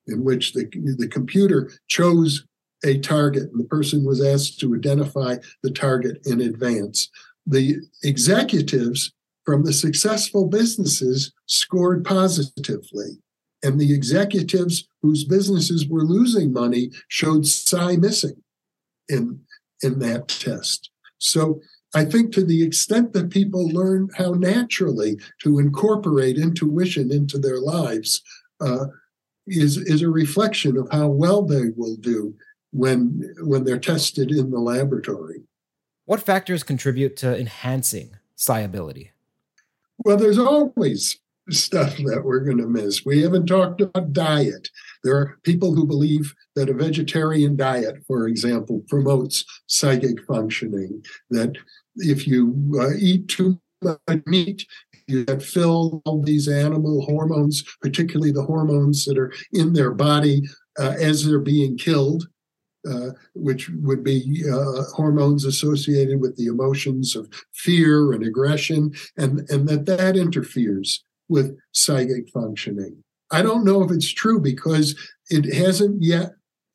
in which the, the computer chose a target and the person was asked to identify the target in advance. The executives from the successful businesses scored positively. And the executives whose businesses were losing money showed psi missing in, in that test. So I think to the extent that people learn how naturally to incorporate intuition into their lives uh, is is a reflection of how well they will do when when they're tested in the laboratory. What factors contribute to enhancing psi ability? Well, there's always stuff that we're going to miss. We haven't talked about diet. There are people who believe that a vegetarian diet, for example, promotes psychic functioning, that if you uh, eat too much meat, you get filled all these animal hormones, particularly the hormones that are in their body uh, as they're being killed. Uh, which would be uh, hormones associated with the emotions of fear and aggression, and, and that that interferes with psychic functioning. I don't know if it's true because it hasn't yet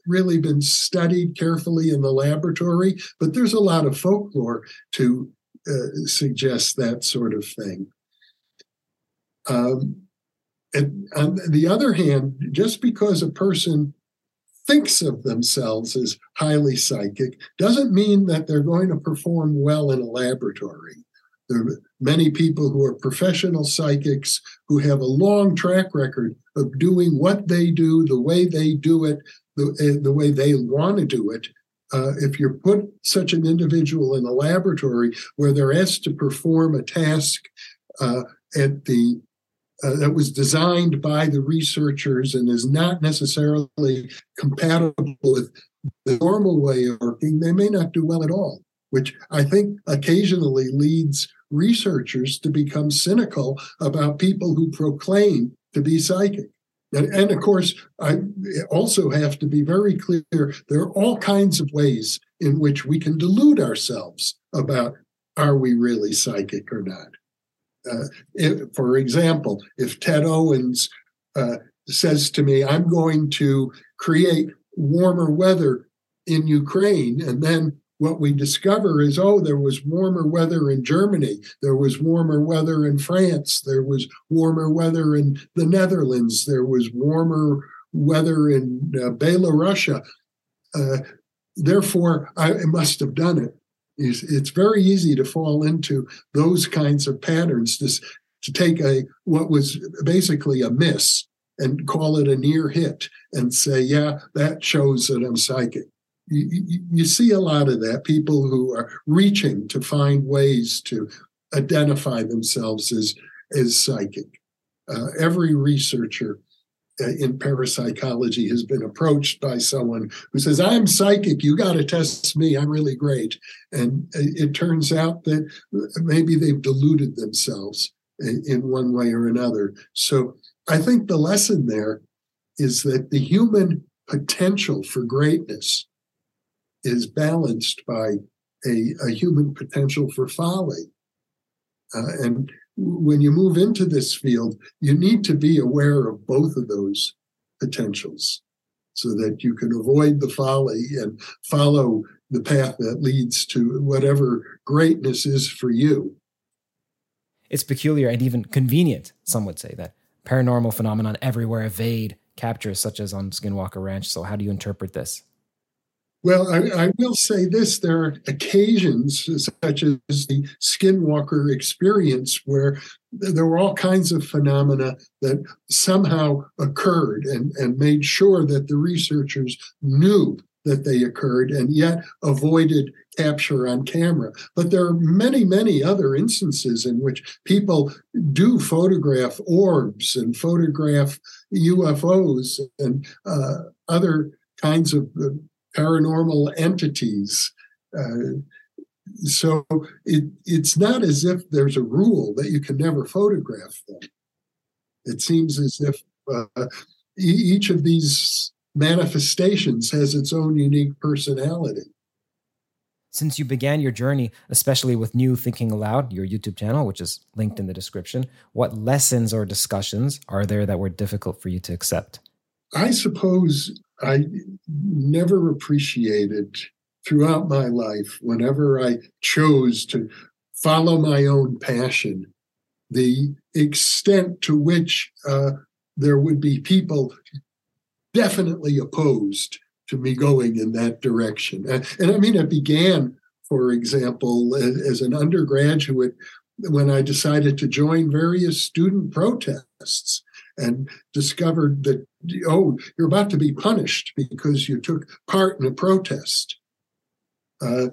really been studied carefully in the laboratory, but there's a lot of folklore to uh, suggest that sort of thing. Um, and on the other hand, just because a person thinks of themselves as highly psychic doesn't mean that they're going to perform well in a laboratory. There are many people who are professional psychics who have a long track record of doing what they do, the way they do it, the, eh, the way they want to do it. Uh, if you put such an individual in a laboratory where they're asked to perform a task uh, at the uh, that was designed by the researchers and is not necessarily compatible with the normal way of working, they may not do well at all, which I think occasionally leads researchers to become cynical about people who proclaim to be psychic. And, and, of course, I also have to be very clear there are all kinds of ways in which we can delude ourselves about are we really psychic or not. Uh, if, for example, if Ted Owens uh, says to me, I'm going to create warmer weather in Ukraine, and then what we discover is oh there was warmer weather in germany there was warmer weather in france there was warmer weather in the netherlands there was warmer weather in uh, belarusia uh, therefore i must have done it. It's, it's, very easy to fall into those kinds of patterns to, to take a what was basically a miss and call it a near hit and say yeah that shows that i'm psychic you, you see a lot of that people who are reaching to find ways to identify themselves as as psychic uh, every researcher uh, in parapsychology has been approached by someone who says, I'm psychic, you got to test me, I'm really great. And it turns out that maybe they've deluded themselves in one way or another. So I think the lesson there is that the human potential for greatness is balanced by a, a human potential for folly. Uh, and when you move into this field, you need to be aware of both of those potentials so that you can avoid the folly and follow the path that leads to whatever greatness is for you. It's peculiar and even convenient, some would say, that paranormal phenomenon everywhere evade captures, such as on Skinwalker Ranch. So, how do you interpret this? Well, I, I, will say this there are occasions, such as the Skinwalker experience, where there were all kinds of phenomena that somehow occurred and, and made sure that the researchers knew that they occurred and yet avoided capture on camera. But there are many, many other instances in which people do photograph orbs and photograph UFOs and uh, other kinds of uh, paranormal entities. Uh, so it, it's not as if there's a rule that you can never photograph them. It seems as if uh, each of these manifestations has its own unique personality. Since you began your journey, especially with New Thinking Allowed, your YouTube channel, which is linked in the description, what lessons or discussions are there that were difficult for you to accept? I suppose I never appreciated throughout my life, whenever I chose to follow my own passion, the extent to which uh, there would be people definitely opposed to me going in that direction. And, and I mean, it began, for example, as, as an undergraduate when I decided to join various student protests and discovered that, oh, you're about to be punished because you took part in a protest. Uh,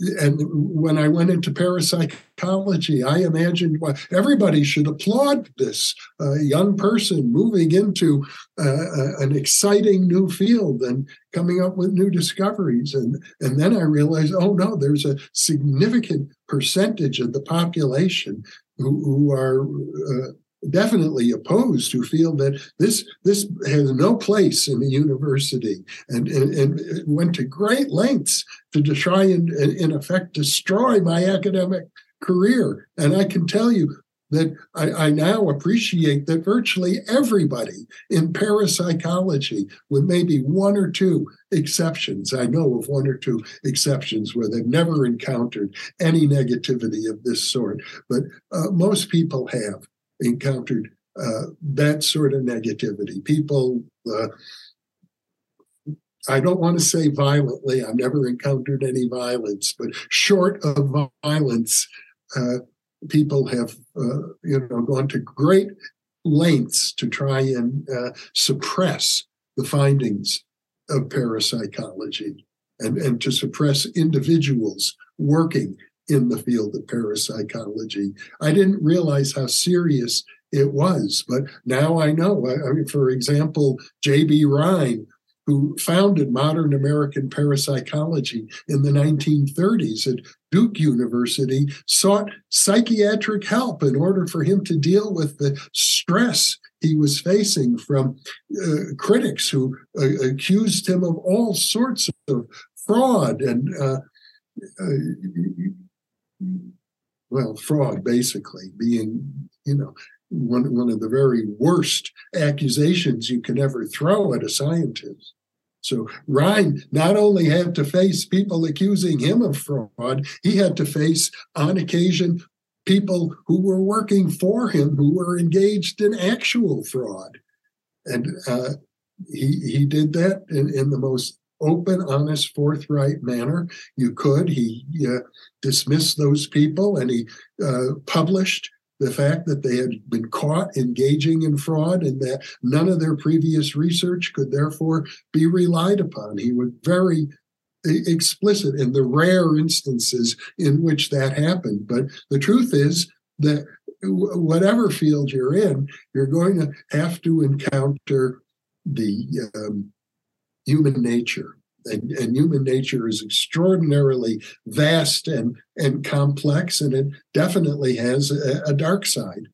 and when I went into parapsychology, I imagined well, everybody should applaud this uh, young person moving into uh, uh, an exciting new field and coming up with new discoveries. And, and then I realized, oh no, there's a significant percentage of the population who, who are uh, definitely opposed who feel that this this has no place in the university and, and, and went to great lengths to try and in effect destroy my academic career. And i can tell you that I, I, now appreciate that virtually everybody in parapsychology, with maybe one or two exceptions, I know of one or two exceptions where they've never encountered any negativity of this sort, but uh, most people have encountered uh, that sort of negativity. People, uh, I don't want to say violently, I've never encountered any violence, but short of violence, uh, people have uh, you know gone to great lengths to try and uh, suppress the findings of parapsychology and, and to suppress individuals working in the field of parapsychology. I didn't realize how serious it was, but now I know. I, mean, for example, J.B. Rhine, who founded modern American parapsychology in the 1930s at Duke University, sought psychiatric help in order for him to deal with the stress he was facing from uh, critics who uh, accused him of all sorts of fraud and uh, uh well, fraud, basically, being, you know, one, one of the very worst accusations you can ever throw at a scientist. So Rhine not only had to face people accusing him of fraud, he had to face, on occasion, people who were working for him who were engaged in actual fraud. And uh, he, he did that in, in the most open, honest, forthright manner. You could. He uh, dismissed those people and he uh, published the fact that they had been caught engaging in fraud and that none of their previous research could therefore be relied upon. He was very explicit in the rare instances in which that happened. But the truth is, that whatever field you're in, you're going to have to encounter the um, human nature. And, and, human nature is extraordinarily vast and, and complex, and it definitely has a, a dark side.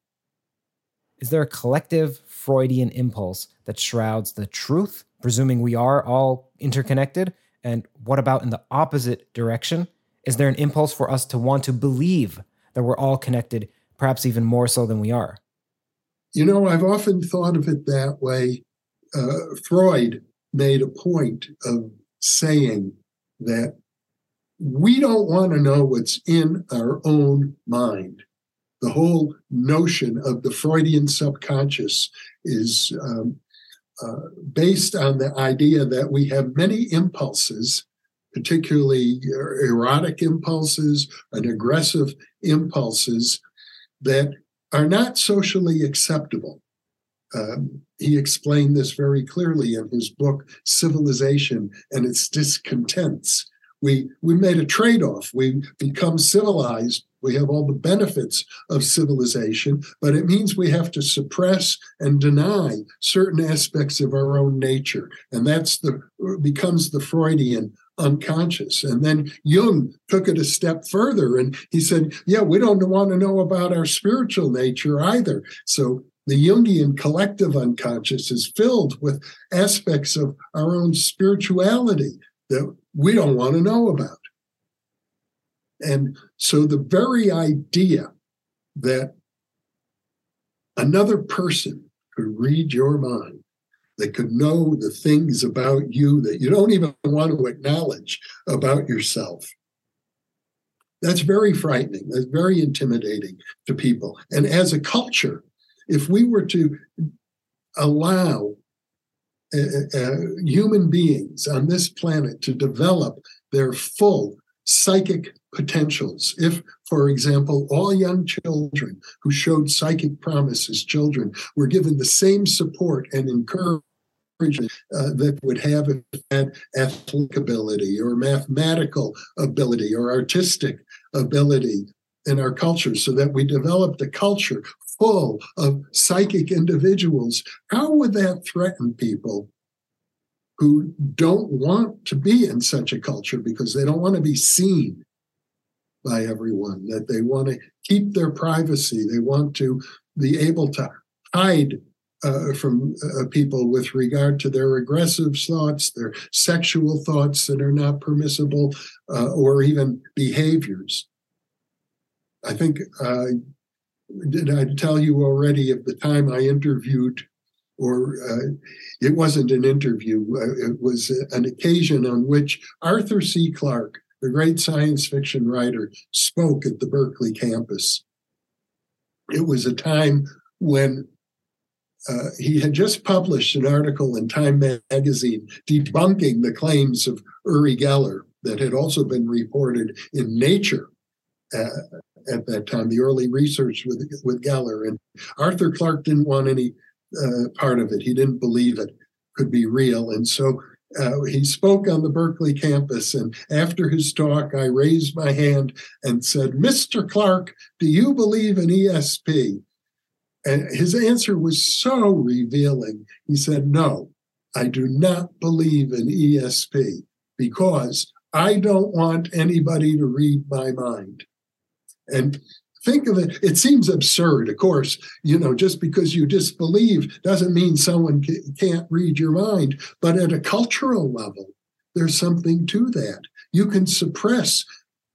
Is there a collective Freudian impulse that shrouds the truth, presuming we are all interconnected? And what about in the opposite direction? Is there an impulse for us to want to believe that we're all connected, perhaps even more so than we are? You know, I've often thought of it that way. Uh, Freud made a point of saying that we don't want to know what's in our own mind. The whole notion of the Freudian subconscious is um, uh, based on the idea that we have many impulses particularly erotic impulses and aggressive impulses that are not socially acceptable. Um, he explained this very clearly in his book civilization and its discontents we we made a trade-off we become civilized we have all the benefits of civilization but it means we have to suppress and deny certain aspects of our own nature and that's the becomes the freudian unconscious. And then Jung took it a step further and he said, Yeah, we don't want to know about our spiritual nature either. So the Jungian collective unconscious is filled with aspects of our own spirituality that we don't want to know about. And so the very idea that another person could read your mind that could know the things about you that you don't even want to acknowledge about yourself. That's very frightening. That's very intimidating to people. And as a culture, if we were to allow uh, uh, uh human beings on this planet to develop their full psychic potentials. If, for example, all young children who showed psychic promise as children were given the same support and encouragement uh, that would have had athletic ability or mathematical ability or artistic ability in our culture so that we developed a culture full of psychic individuals, how would that threaten people who don't want to be in such a culture because they don't want to be seen by everyone, that they want to keep their privacy, they want to be able to hide uh, from uh, people with regard to their aggressive thoughts, their sexual thoughts that are not permissible, uh, or even behaviors. I think, uh, did I tell you already of the time I interviewed, or uh, it wasn't an interview, uh, it was an occasion on which Arthur C. Clarke, the great science fiction writer, spoke at the Berkeley campus. It was a time when uh, he had just published an article in Time magazine debunking the claims of Uri Geller that had also been reported in Nature uh, at that time, the early research with, with Geller. And Arthur Clarke didn't want any uh, part of it. He didn't believe it could be real. And so uh, he spoke on the Berkeley campus. And after his talk, I raised my hand and said, Mr. Clarke, do you believe in ESP? And his answer was so revealing. He said, No, I do not believe in ESP because I don't want anybody to read my mind. And think of it, it seems absurd. Of course, you know, just because you disbelieve doesn't mean someone can't read your mind. But at a cultural level, there's something to that. You can suppress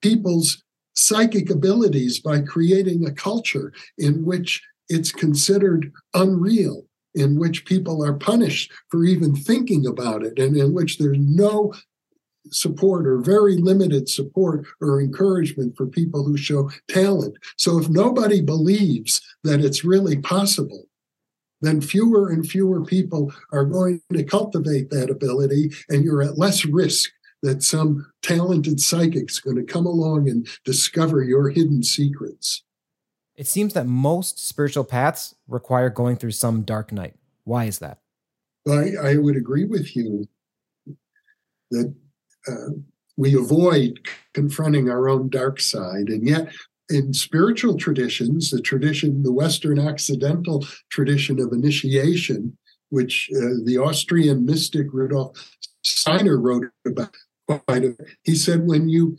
people's psychic abilities by creating a culture in which it's considered unreal, in which people are punished for even thinking about it, and in which there's no support or very limited support or encouragement for people who show talent. So if nobody believes that it's really possible, then fewer and fewer people are going to cultivate that ability, and you're at less risk that some talented psychic's going to come along and discover your hidden secrets. It seems that most spiritual paths require going through some dark night. Why is that? I, I would agree with you that uh, we avoid confronting our own dark side. And yet, in spiritual traditions, the tradition, the Western Occidental tradition of initiation, which uh, the Austrian mystic Rudolf Steiner wrote about quite a bit, He said, when you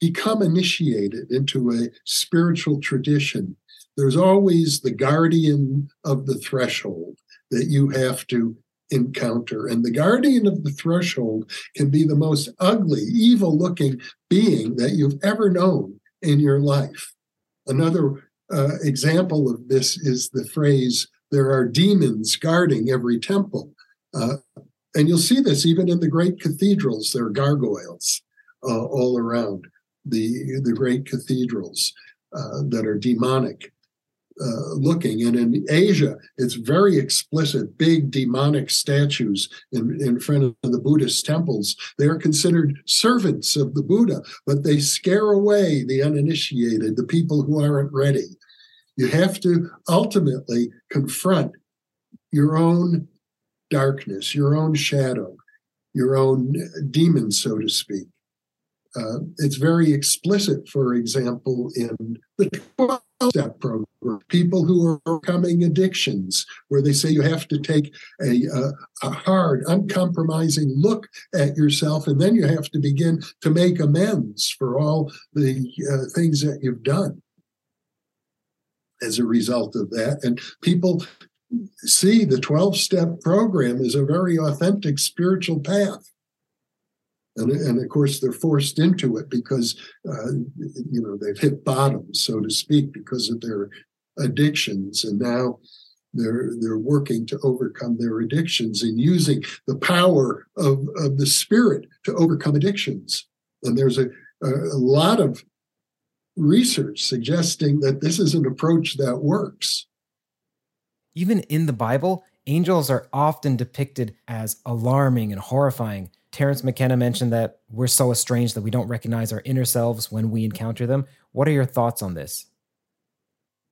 become initiated into a spiritual tradition, there's always the guardian of the threshold that you have to encounter. And the guardian of the threshold can be the most ugly, evil looking being that you've ever known in your life. Another uh, example of this is the phrase, there are demons guarding every temple. Uh, and you'll see this even in the great cathedrals, there are gargoyles uh, all around the, the great cathedrals uh, that are demonic. Uh, looking. And in Asia, it's very explicit, big demonic statues in, in front of the Buddhist temples. They are considered servants of the Buddha, but they scare away the uninitiated, the people who aren't ready. You have to ultimately confront your own darkness, your own shadow, your own demon, so to speak. Uh, it's very explicit, for example, in the 12 step program, people who are overcoming addictions, where they say you have to take a, a, a, hard, uncompromising look at yourself, and then you have to begin to make amends for all the uh, things that you've done as a result of that. And people see the 12 step program as a very authentic spiritual path and, and of course they're forced into it because uh, you know they've hit bottom so to speak because of their addictions. And now they're they're working to overcome their addictions and using the power of, of the spirit to overcome addictions. And there's a, a lot of research suggesting that this is an approach that works. Even in the bible angels are often depicted as alarming and horrifying Terence McKenna mentioned that we're so estranged that we don't recognize our inner selves when we encounter them. What are your thoughts on this?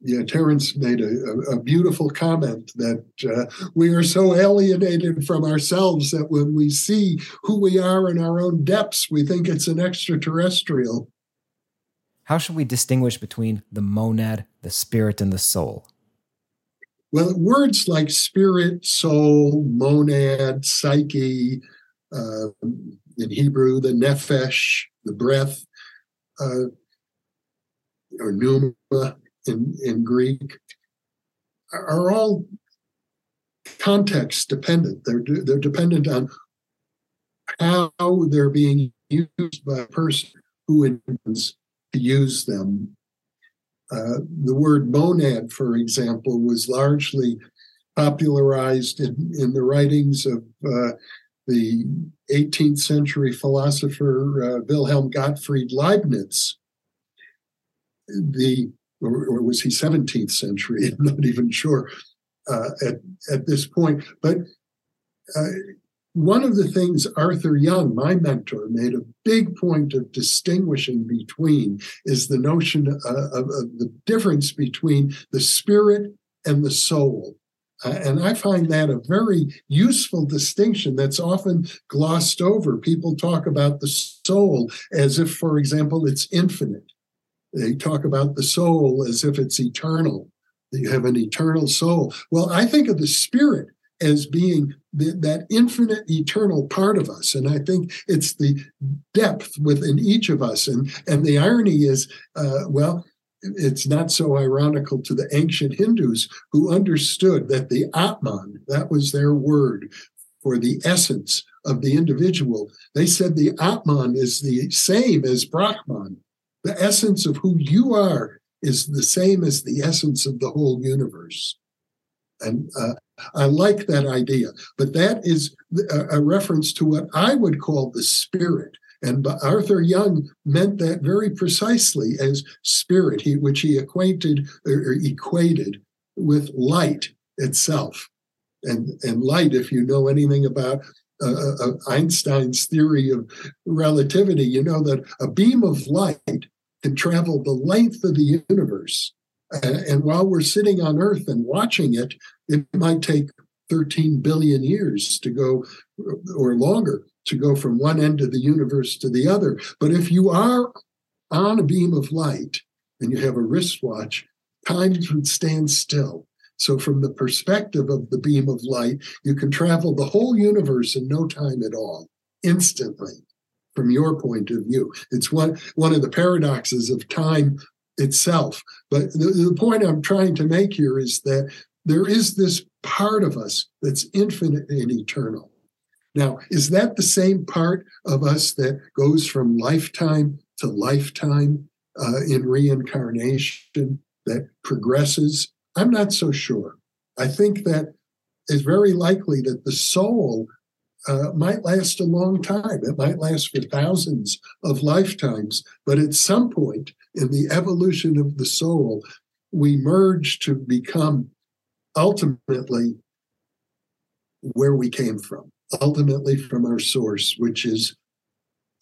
Yeah, Terence made a, a, beautiful comment that uh, we are so alienated from ourselves that when we see who we are in our own depths, we think it's an extraterrestrial. How should we distinguish between the monad, the spirit, and the soul? Well, words like spirit, soul, monad, psyche, uh, in Hebrew, the nephesh, the breath, uh, or pneuma in, in Greek, are all context dependent. They're, they're dependent on how they're being used by a person who intends to use them. Uh, the word monad, for example, was largely popularized in, in the writings of uh, the 18th century philosopher uh, Wilhelm Gottfried Leibniz, the or, or, was he 17th century? (laughs) I'm not even sure uh, at at this point. But uh, one of the things Arthur Young, my mentor, made a big point of distinguishing between is the notion of, of, of the difference between the spirit and the soul. Uh, and I find that a very useful distinction that's often glossed over. People talk about the soul as if, for example, it's infinite. They talk about the soul as if it's eternal. You have an eternal soul. Well, I think of the spirit as being the, that infinite, eternal part of us. And I think it's the depth within each of us. And, and the irony is, uh, well, it's not so ironical to the ancient Hindus who understood that the Atman, that was their word for the essence of the individual. They said the Atman is the same as Brahman. The essence of who you are is the same as the essence of the whole universe. And uh, I like that idea, but that is a, a reference to what I would call the spirit and Arthur Young meant that very precisely as spirit, he, which he acquainted or equated with light itself. And, and light, if you know anything about uh, uh, Einstein's theory of relativity, you know that a beam of light can travel the length of the universe. And while we're sitting on Earth and watching it, it might take 13 billion years to go or longer to go from one end of the universe to the other. But if you are on a beam of light and you have a wristwatch, time would stand still. So, from the perspective of the beam of light, you can travel the whole universe in no time at all, instantly, from your point of view. It's one, one of the paradoxes of time itself. But the, the point I'm trying to make here is that there is this part of us that's infinite and eternal. Now, is that the same part of us that goes from lifetime to lifetime uh, in reincarnation that progresses? I'm not so sure. I think that it's very likely that the soul uh, might last a long time. It might last for thousands of lifetimes, but at some point in the evolution of the soul, we merge to become ultimately where we came from, ultimately from our source, which is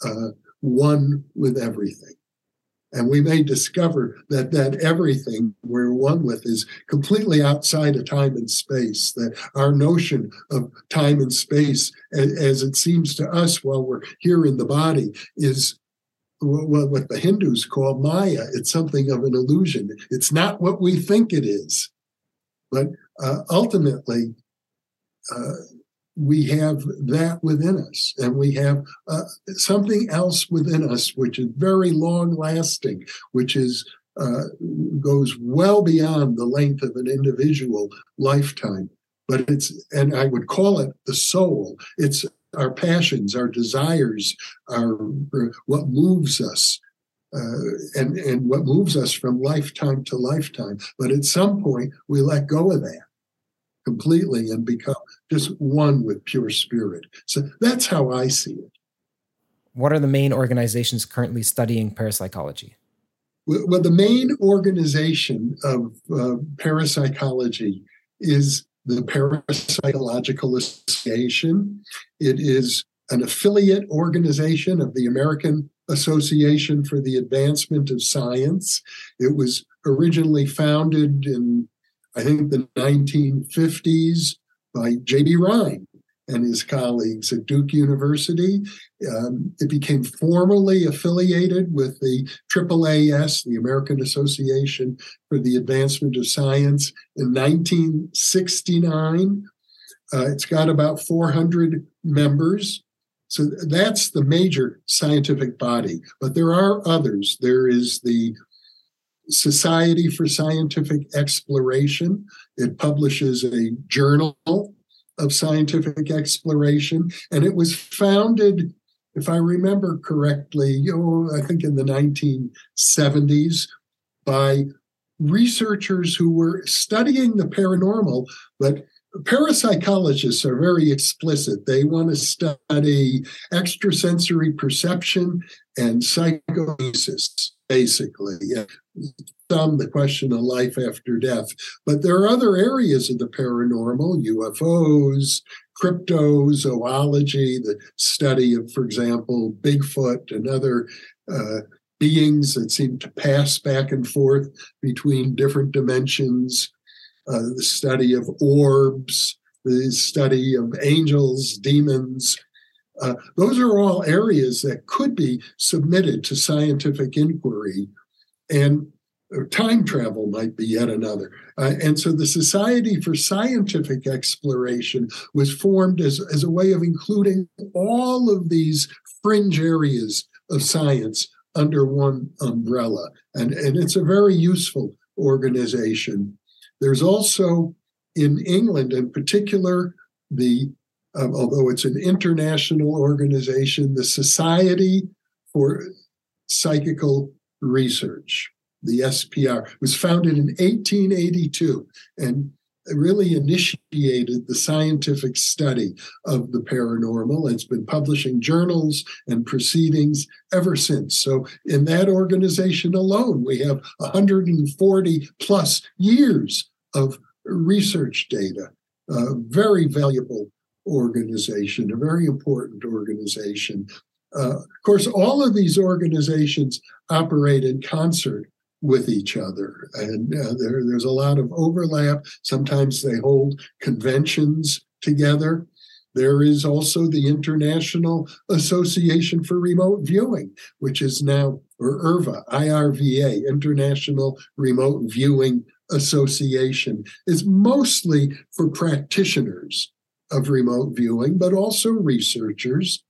uh, one with everything. And we may discover that that everything we're one with is completely outside of time and space, that our notion of time and space, as it seems to us while we're here in the body, is what the Hindus call Maya. It's something of an illusion. It's not what we think it is. But uh, ultimately, uh, we have that within us, and we have uh, something else within us which is very long lasting, which is uh, goes well beyond the length of an individual lifetime. But it's, and I would call it the soul. It's our passions, our desires, our what moves us, uh, and and what moves us from lifetime to lifetime. But at some point, we let go of that completely and become just one with pure spirit. So that's how I see it. What are the main organizations currently studying parapsychology? Well, the main organization of uh, parapsychology is the Parapsychological Association. It is an affiliate organization of the American Association for the Advancement of Science. It was originally founded in I think, the 1950s by J.B. Rhine and his colleagues at Duke University. Um, it became formally affiliated with the AAAS, the American Association for the Advancement of Science, in 1969. Uh, it's got about 400 members. So that's the major scientific body. But there are others. There is the Society for Scientific Exploration. It publishes a journal of scientific exploration, and it was founded, if I remember correctly, oh, I think in the 1970s by researchers who were studying the paranormal, but parapsychologists are very explicit. They want to study extrasensory perception and psychokinesis basically. Some the question of life after death. But there are other areas of the paranormal, UFOs, cryptozoology, the study of, for example, Bigfoot and other uh, beings that seem to pass back and forth between different dimensions, uh, the study of orbs, the study of angels, demons, uh, those are all areas that could be submitted to scientific inquiry, and uh, time travel might be yet another. Uh, and so the Society for Scientific Exploration was formed as, as a way of including all of these fringe areas of science under one umbrella. And, and it's a very useful organization. There's also in England, in particular, the um, although it's an international organization, the Society for Psychical Research, the SPR, was founded in 1882 and really initiated the scientific study of the paranormal. It's been publishing journals and proceedings ever since. So, in that organization alone, we have 140 plus years of research data, uh, very valuable organization, a very important organization. Uh, of course, all of these organizations operate in concert with each other, and uh, there, there's a lot of overlap. Sometimes they hold conventions together. There is also the International Association for Remote Viewing, which is now, or IRVA, IRVA, International Remote Viewing Association, is mostly for practitioners of remote viewing, but also researchers.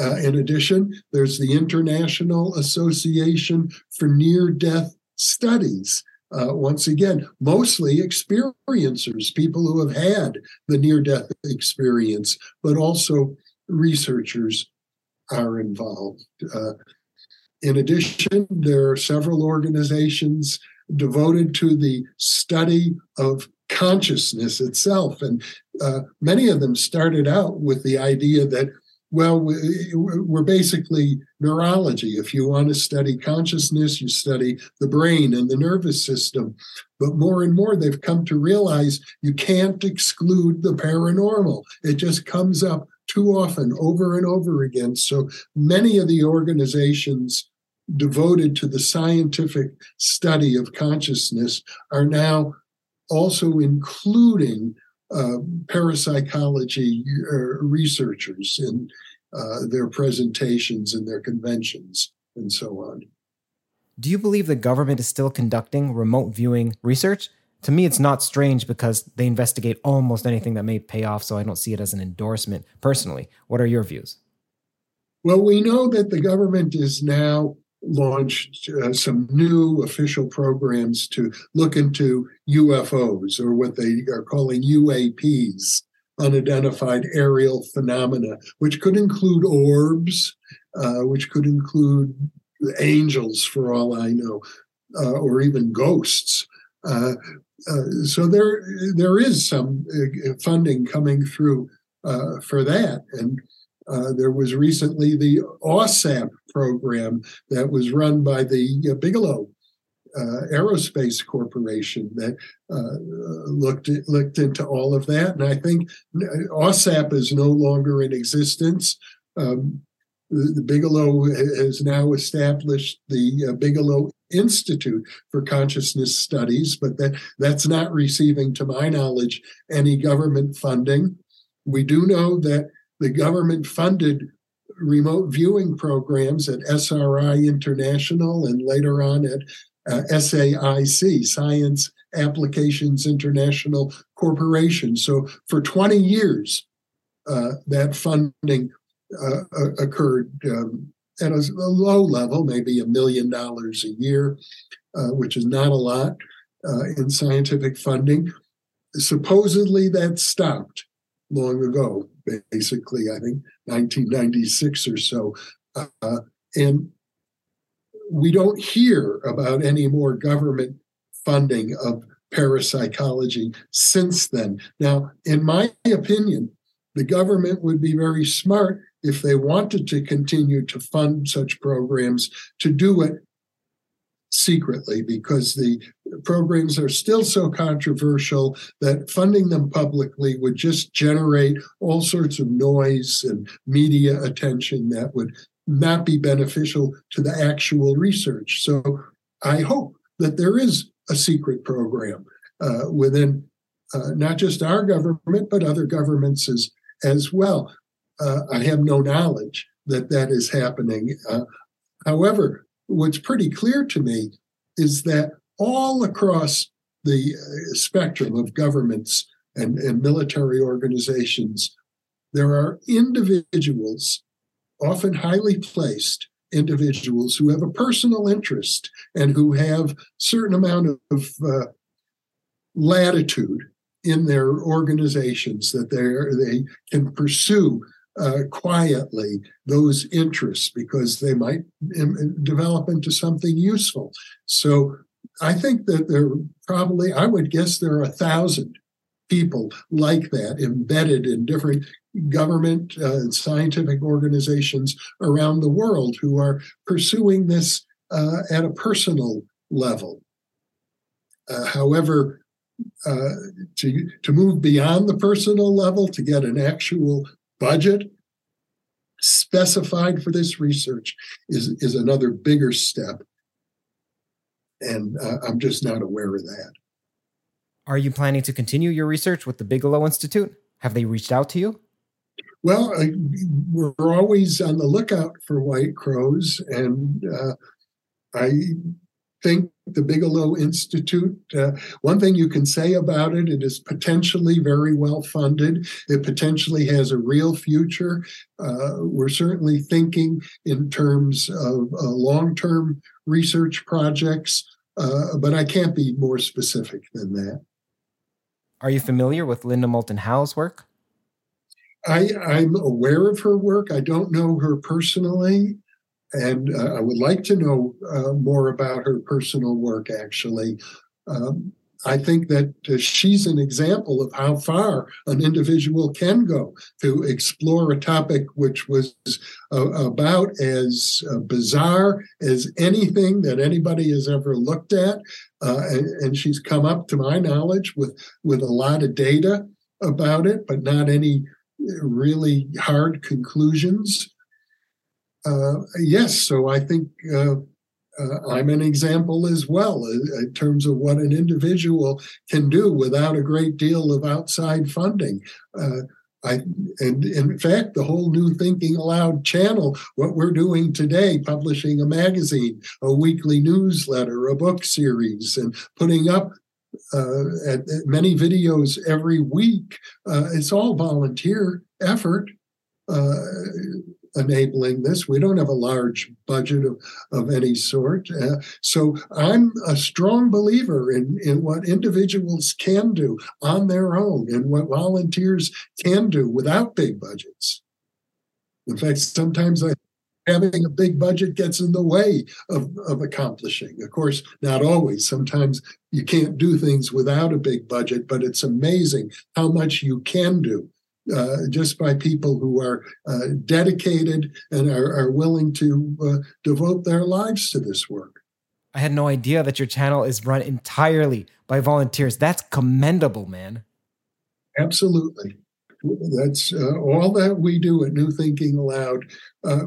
Uh, in addition, there's the International Association for Near Death Studies, uh, once again, mostly experiencers, people who have had the near death experience, but also researchers are involved. Uh, in addition, there are several organizations devoted to the study of consciousness itself. And uh, many of them started out with the idea that well, we're basically neurology. If you want to study consciousness, you study the brain and the nervous system. But more and more, they've come to realize you can't exclude the paranormal. It just comes up too often, over and over again. So many of the organizations devoted to the scientific study of consciousness are now also including uh, parapsychology uh, researchers in uh, their presentations and their conventions and so on. Do you believe the government is still conducting remote viewing research? To me, it's not strange because they investigate almost anything that may pay off, so I don't see it as an endorsement personally. What are your views? Well, we know that the government is now launched uh, some new official programs to look into UFOs or what they are calling UAPs, unidentified aerial phenomena, which could include orbs, uh, which could include angels, for all I know, uh, or even ghosts. Uh, uh, so there, there is some uh, funding coming through for that, and uh, there was recently the AAWSAP program that was run by the uh, Bigelow uh, Aerospace Corporation that uh, looked looked into all of that, and I think AAWSAP is no longer in existence. Um, the, the, Bigelow has now established the uh, Bigelow Institute for Consciousness Studies, but that that's not receiving, to my knowledge, any government funding. We do know that the government funded remote viewing programs at SRI International and later on at uh, SAIC, Science Applications International Corporation. So for 20 years, uh, that funding uh, occurred um, at a, a, low level, maybe a million dollars a year, uh, which is not a lot uh, in scientific funding. Supposedly that stopped long ago basically, I think 1996 or so. Uh, and we don't hear about any more government funding of parapsychology since then. Now, in my opinion, the government would be very smart if they wanted to continue to fund such programs to do it secretly because the programs are still so controversial that funding them publicly would just generate all sorts of noise and media attention that would not be beneficial to the actual research. So I hope that there is a secret program uh, within uh, not just our government, but other governments as, as well. Uh, I have no knowledge that that is happening. Uh, however, what's pretty clear to me is that all across the uh, spectrum of governments and, and military organizations, there are individuals, often highly placed individuals, who have a personal interest and who have certain amount of, uh, latitude in their organizations that they they can pursue uh, quietly those interests because they might Im- develop into something useful. So I think that there probably, I would guess there are a thousand people like that embedded in different government uh, and scientific organizations around the world who are pursuing this uh, at a personal level. Uh, however, uh, to, to move beyond the personal level to get an actual budget specified for this research is, is another bigger step. And uh, I'm just not aware of that. Are you planning to continue your research with the Bigelow Institute? Have they reached out to you? Well, I, we're always on the lookout for white crows, and uh, I think the Bigelow Institute, uh, one thing you can say about it, it is potentially very well funded. It potentially has a real future. Uh, we're certainly thinking in terms of uh, long term research projects, uh, but I can't be more specific than that. Are you familiar with Linda Moulton Howe's work? I, I'm aware of her work. I don't know her personally and uh, I would like to know uh, more about her personal work, actually. Um, I think that uh, she's an example of how far an individual can go to explore a topic which was uh, about as uh, bizarre as anything that anybody has ever looked at. Uh, and, and she's come up, to my knowledge, with, with a lot of data about it, but not any really hard conclusions uh, yes, so I think uh, uh, I'm an example as well uh, in terms of what an individual can do without a great deal of outside funding. Uh, I, and in fact, the whole New Thinking Allowed channel, what we're doing today, publishing a magazine, a weekly newsletter, a book series, and putting up uh, at, at many videos every week, it's all volunteer effort. Uh, enabling this. We don't have a large budget of, of any sort. Uh, so I'm a strong believer in, in what individuals can do on their own and what volunteers can do without big budgets. In fact, sometimes I having a big budget gets in the way of, of accomplishing. Of course, not always. Sometimes you can't do things without a big budget, but it's amazing how much you can do uh, just by people who are uh, dedicated and are, are willing to uh, devote their lives to this work. I had no idea that your channel is run entirely by volunteers. That's commendable, man. Absolutely. That's uh, all that we do at New Thinking Allowed. Uh,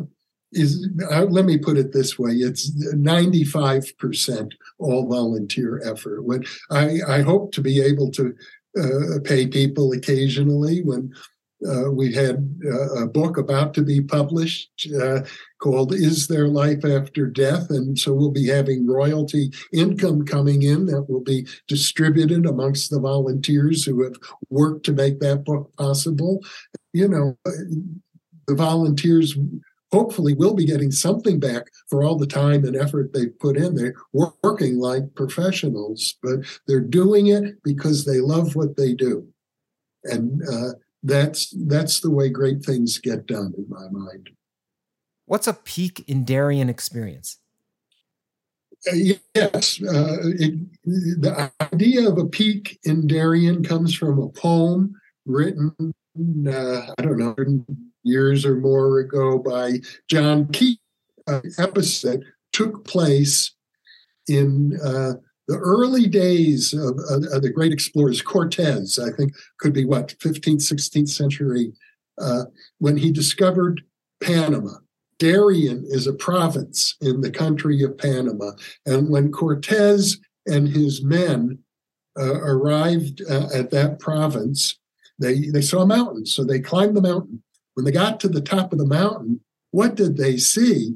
is let me put it this way: it's ninety five percent all volunteer effort. When I, I hope to be able to uh, pay people occasionally when uh, we had uh, a book about to be published uh, called Is There Life After Death? And so we'll be having royalty income coming in that will be distributed amongst the volunteers who have worked to make that book possible. You know, the volunteers hopefully will be getting something back for all the time and effort they've put in. They're working like professionals, but they're doing it because they love what they do. And uh, that's that's the way great things get done in my mind. What's a peak in Darien experience? Uh, yes, uh, it, the idea of a peak in Darien comes from a poem written, uh, I don't know, years or more ago by John Keats. An episode took place in uh, the early days of, of, of, the great explorers, Cortez, I think could be what, 15th, 16th century, uh, when he discovered Panama. Darien is a province in the country of Panama. And when Cortez and his men uh, arrived uh, at that province, they, they saw a mountain. So they climbed the mountain. When they got to the top of the mountain, what did they see?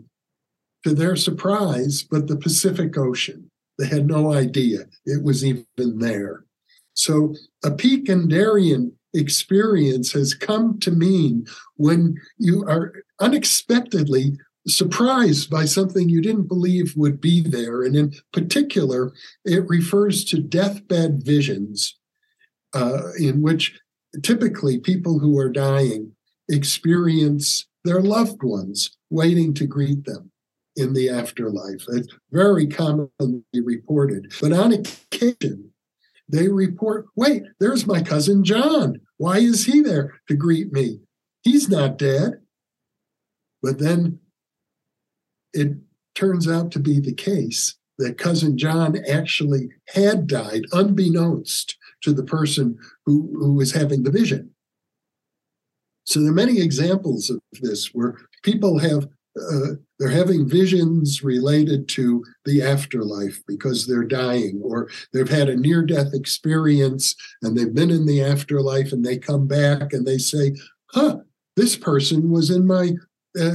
To their surprise, but the Pacific Ocean. They had no idea it was even there. So a Darien experience has come to mean when you are unexpectedly surprised by something you didn't believe would be there. And in particular, it refers to deathbed visions, uh, in which typically people who are dying experience their loved ones waiting to greet them in the afterlife. It's very commonly reported. But on occasion, they report, wait, there's my cousin John. Why is he there to greet me? He's not dead. But then it turns out to be the case that cousin John actually had died unbeknownst to the person who, who was having the vision. So there are many examples of this where people have uh, they're having visions related to the afterlife because they're dying or they've had a near death experience and they've been in the afterlife and they come back and they say huh this person was in my uh,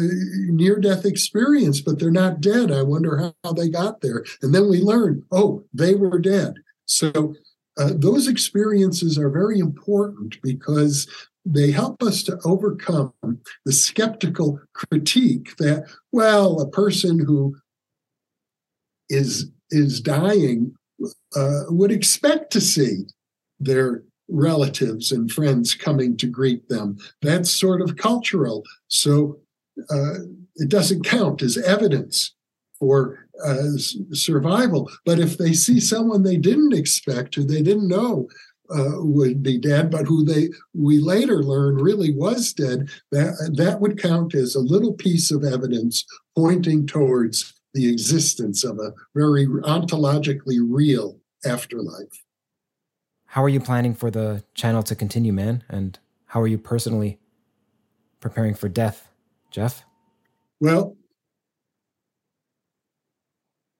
near death experience, but they're not dead. I wonder how, how, they got there. And then we learn, oh, they were dead. So uh, those experiences are very important because they help us to overcome the skeptical critique that, well, a person who is is dying uh, would expect to see their relatives and friends coming to greet them. That's sort of cultural. So uh, it doesn't count as evidence for uh, survival. But if they see someone they didn't expect, who they didn't know uh, would be dead, but who they we later learn really was dead, that that would count as a little piece of evidence pointing towards the existence of a very ontologically real afterlife. How are you planning for the channel to continue, man? And how are you personally preparing for death, Jeff? Well,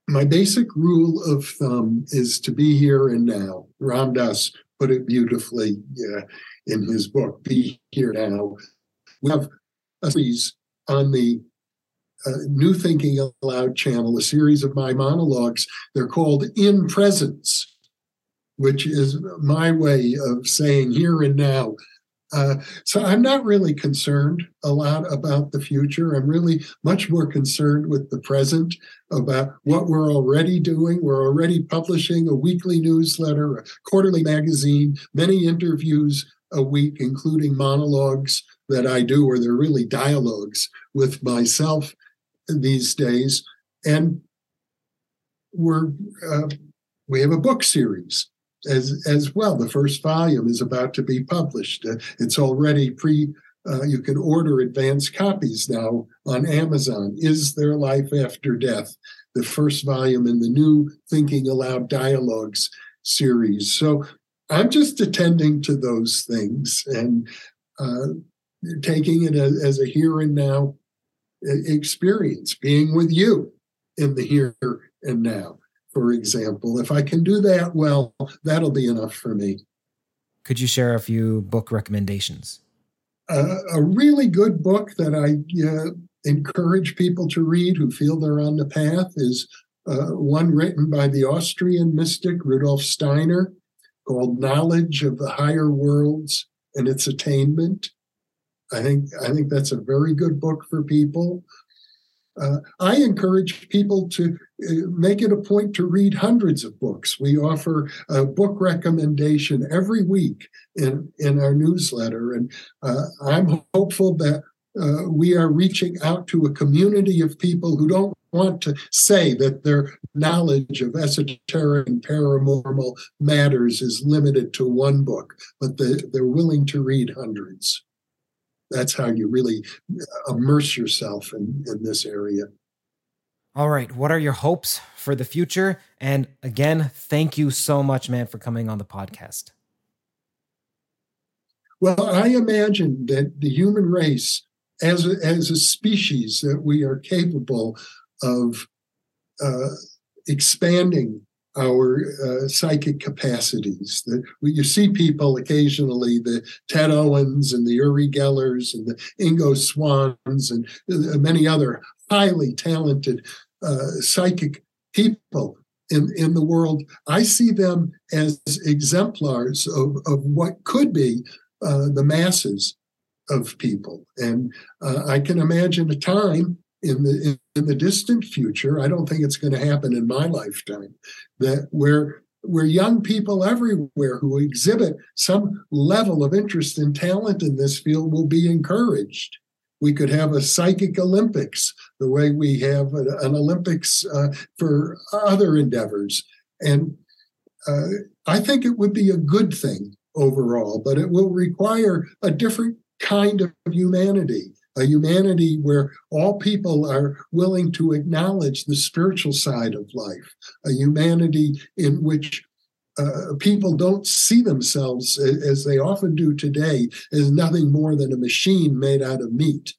my basic rule of thumb is to be here and now. Ram Dass put it beautifully uh, in his book, Be Here Now. We have a series on the uh, New Thinking Allowed channel, a series of my monologues. They're called In Presence, which is my way of saying here and now. Uh, so I'm not really concerned a lot about the future. I'm really much more concerned with the present, about what we're already doing. We're already publishing a weekly newsletter, a quarterly magazine, many interviews a week, including monologues that I do, or they're really dialogues with myself these days. And we're uh, we have a book series as as well. The first volume is about to be published. Uh, it's already pre. Uh, you can order advance copies now on Amazon. Is there life after death? The first volume in the new Thinking Allowed Dialogues series. So I'm just attending to those things and uh, taking it as, as a here and now experience, being with you in the here and now for example. If I can do that well, that'll be enough for me. Could you share a few book recommendations? Uh, a really good book that I uh, encourage people to read who feel they're on the path is uh, one written by the Austrian mystic Rudolf Steiner called Knowledge of the Higher Worlds and Its Attainment. I think I think that's a very good book for people. Uh, I encourage people to uh, make it a point to read hundreds of books. We offer a book recommendation every week in, in our newsletter. And uh, I'm hopeful that uh, we are reaching out to a community of people who don't want to say that their knowledge of esoteric and paranormal matters is limited to one book, but they, they're willing to read hundreds that's how you really immerse yourself in, in this area. All right. What are your hopes for the future? And again, thank you so much, man, for coming on the podcast. Well, I imagine that the human race, as a, as a species, that we are capable of uh, expanding our uh, psychic capacities. That you see people occasionally, the Ted Owens and the Uri Gellers and the Ingo Swanns and uh, many other highly talented uh, psychic people in, in the world. I see them as exemplars of, of what could be uh, the masses of people. And uh, I can imagine a time in the in the distant future i don't think it's going to happen in my lifetime that where where young people everywhere who exhibit some level of interest and talent in this field will be encouraged. We could have a psychic olympics the way we have an, an olympics uh, for other endeavors. And uh, i think it would be a good thing overall but it will require a different kind of humanity a humanity where all people are willing to acknowledge the spiritual side of life, a humanity in which uh, people don't see themselves as they often do today as nothing more than a machine made out of meat.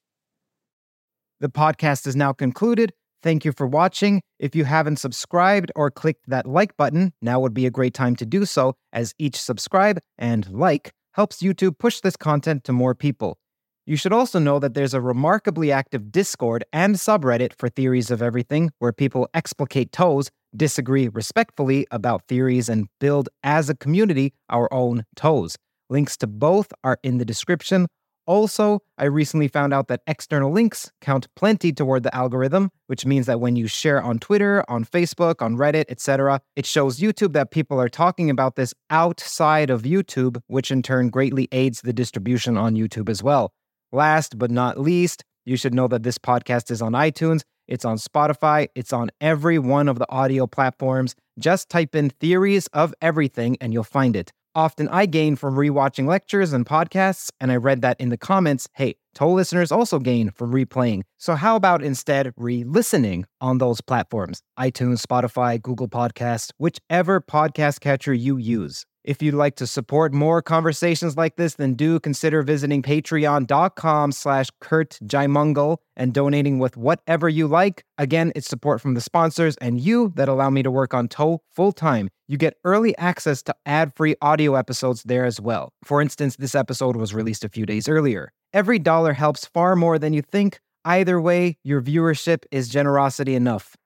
The podcast is now concluded. Thank you for watching. If you haven't subscribed or clicked that like button, now would be a great time to do so, as each subscribe and like helps YouTube push this content to more people. You should also know that there's a remarkably active Discord and subreddit for theories of everything where people explicate toes, disagree respectfully about theories, and build as a community our own toes. Links to both are in the description. Also, I recently found out that external links count plenty toward the algorithm, which means that when you share on Twitter, on Facebook, on Reddit, etc., it shows YouTube that people are talking about this outside of YouTube, which in turn greatly aids the distribution on YouTube as well. Last but not least, you should know that this podcast is on iTunes, it's on Spotify, it's on every one of the audio platforms. Just type in theories of everything and you'll find it. Often I gain from rewatching lectures and podcasts, and I read that in the comments hey, Toe listeners also gain from replaying. So, how about instead re listening on those platforms? iTunes, Spotify, Google Podcasts, whichever podcast catcher you use. If you'd like to support more conversations like this, then do consider visiting patreon.com slash Curt and donating with whatever you like. Again, it's support from the sponsors and you that allow me to work on Toe full time. You get early access to ad free audio episodes there as well. For instance, this episode was released a few days earlier. Every dollar helps far more than you think. Either way, your viewership is generosity enough.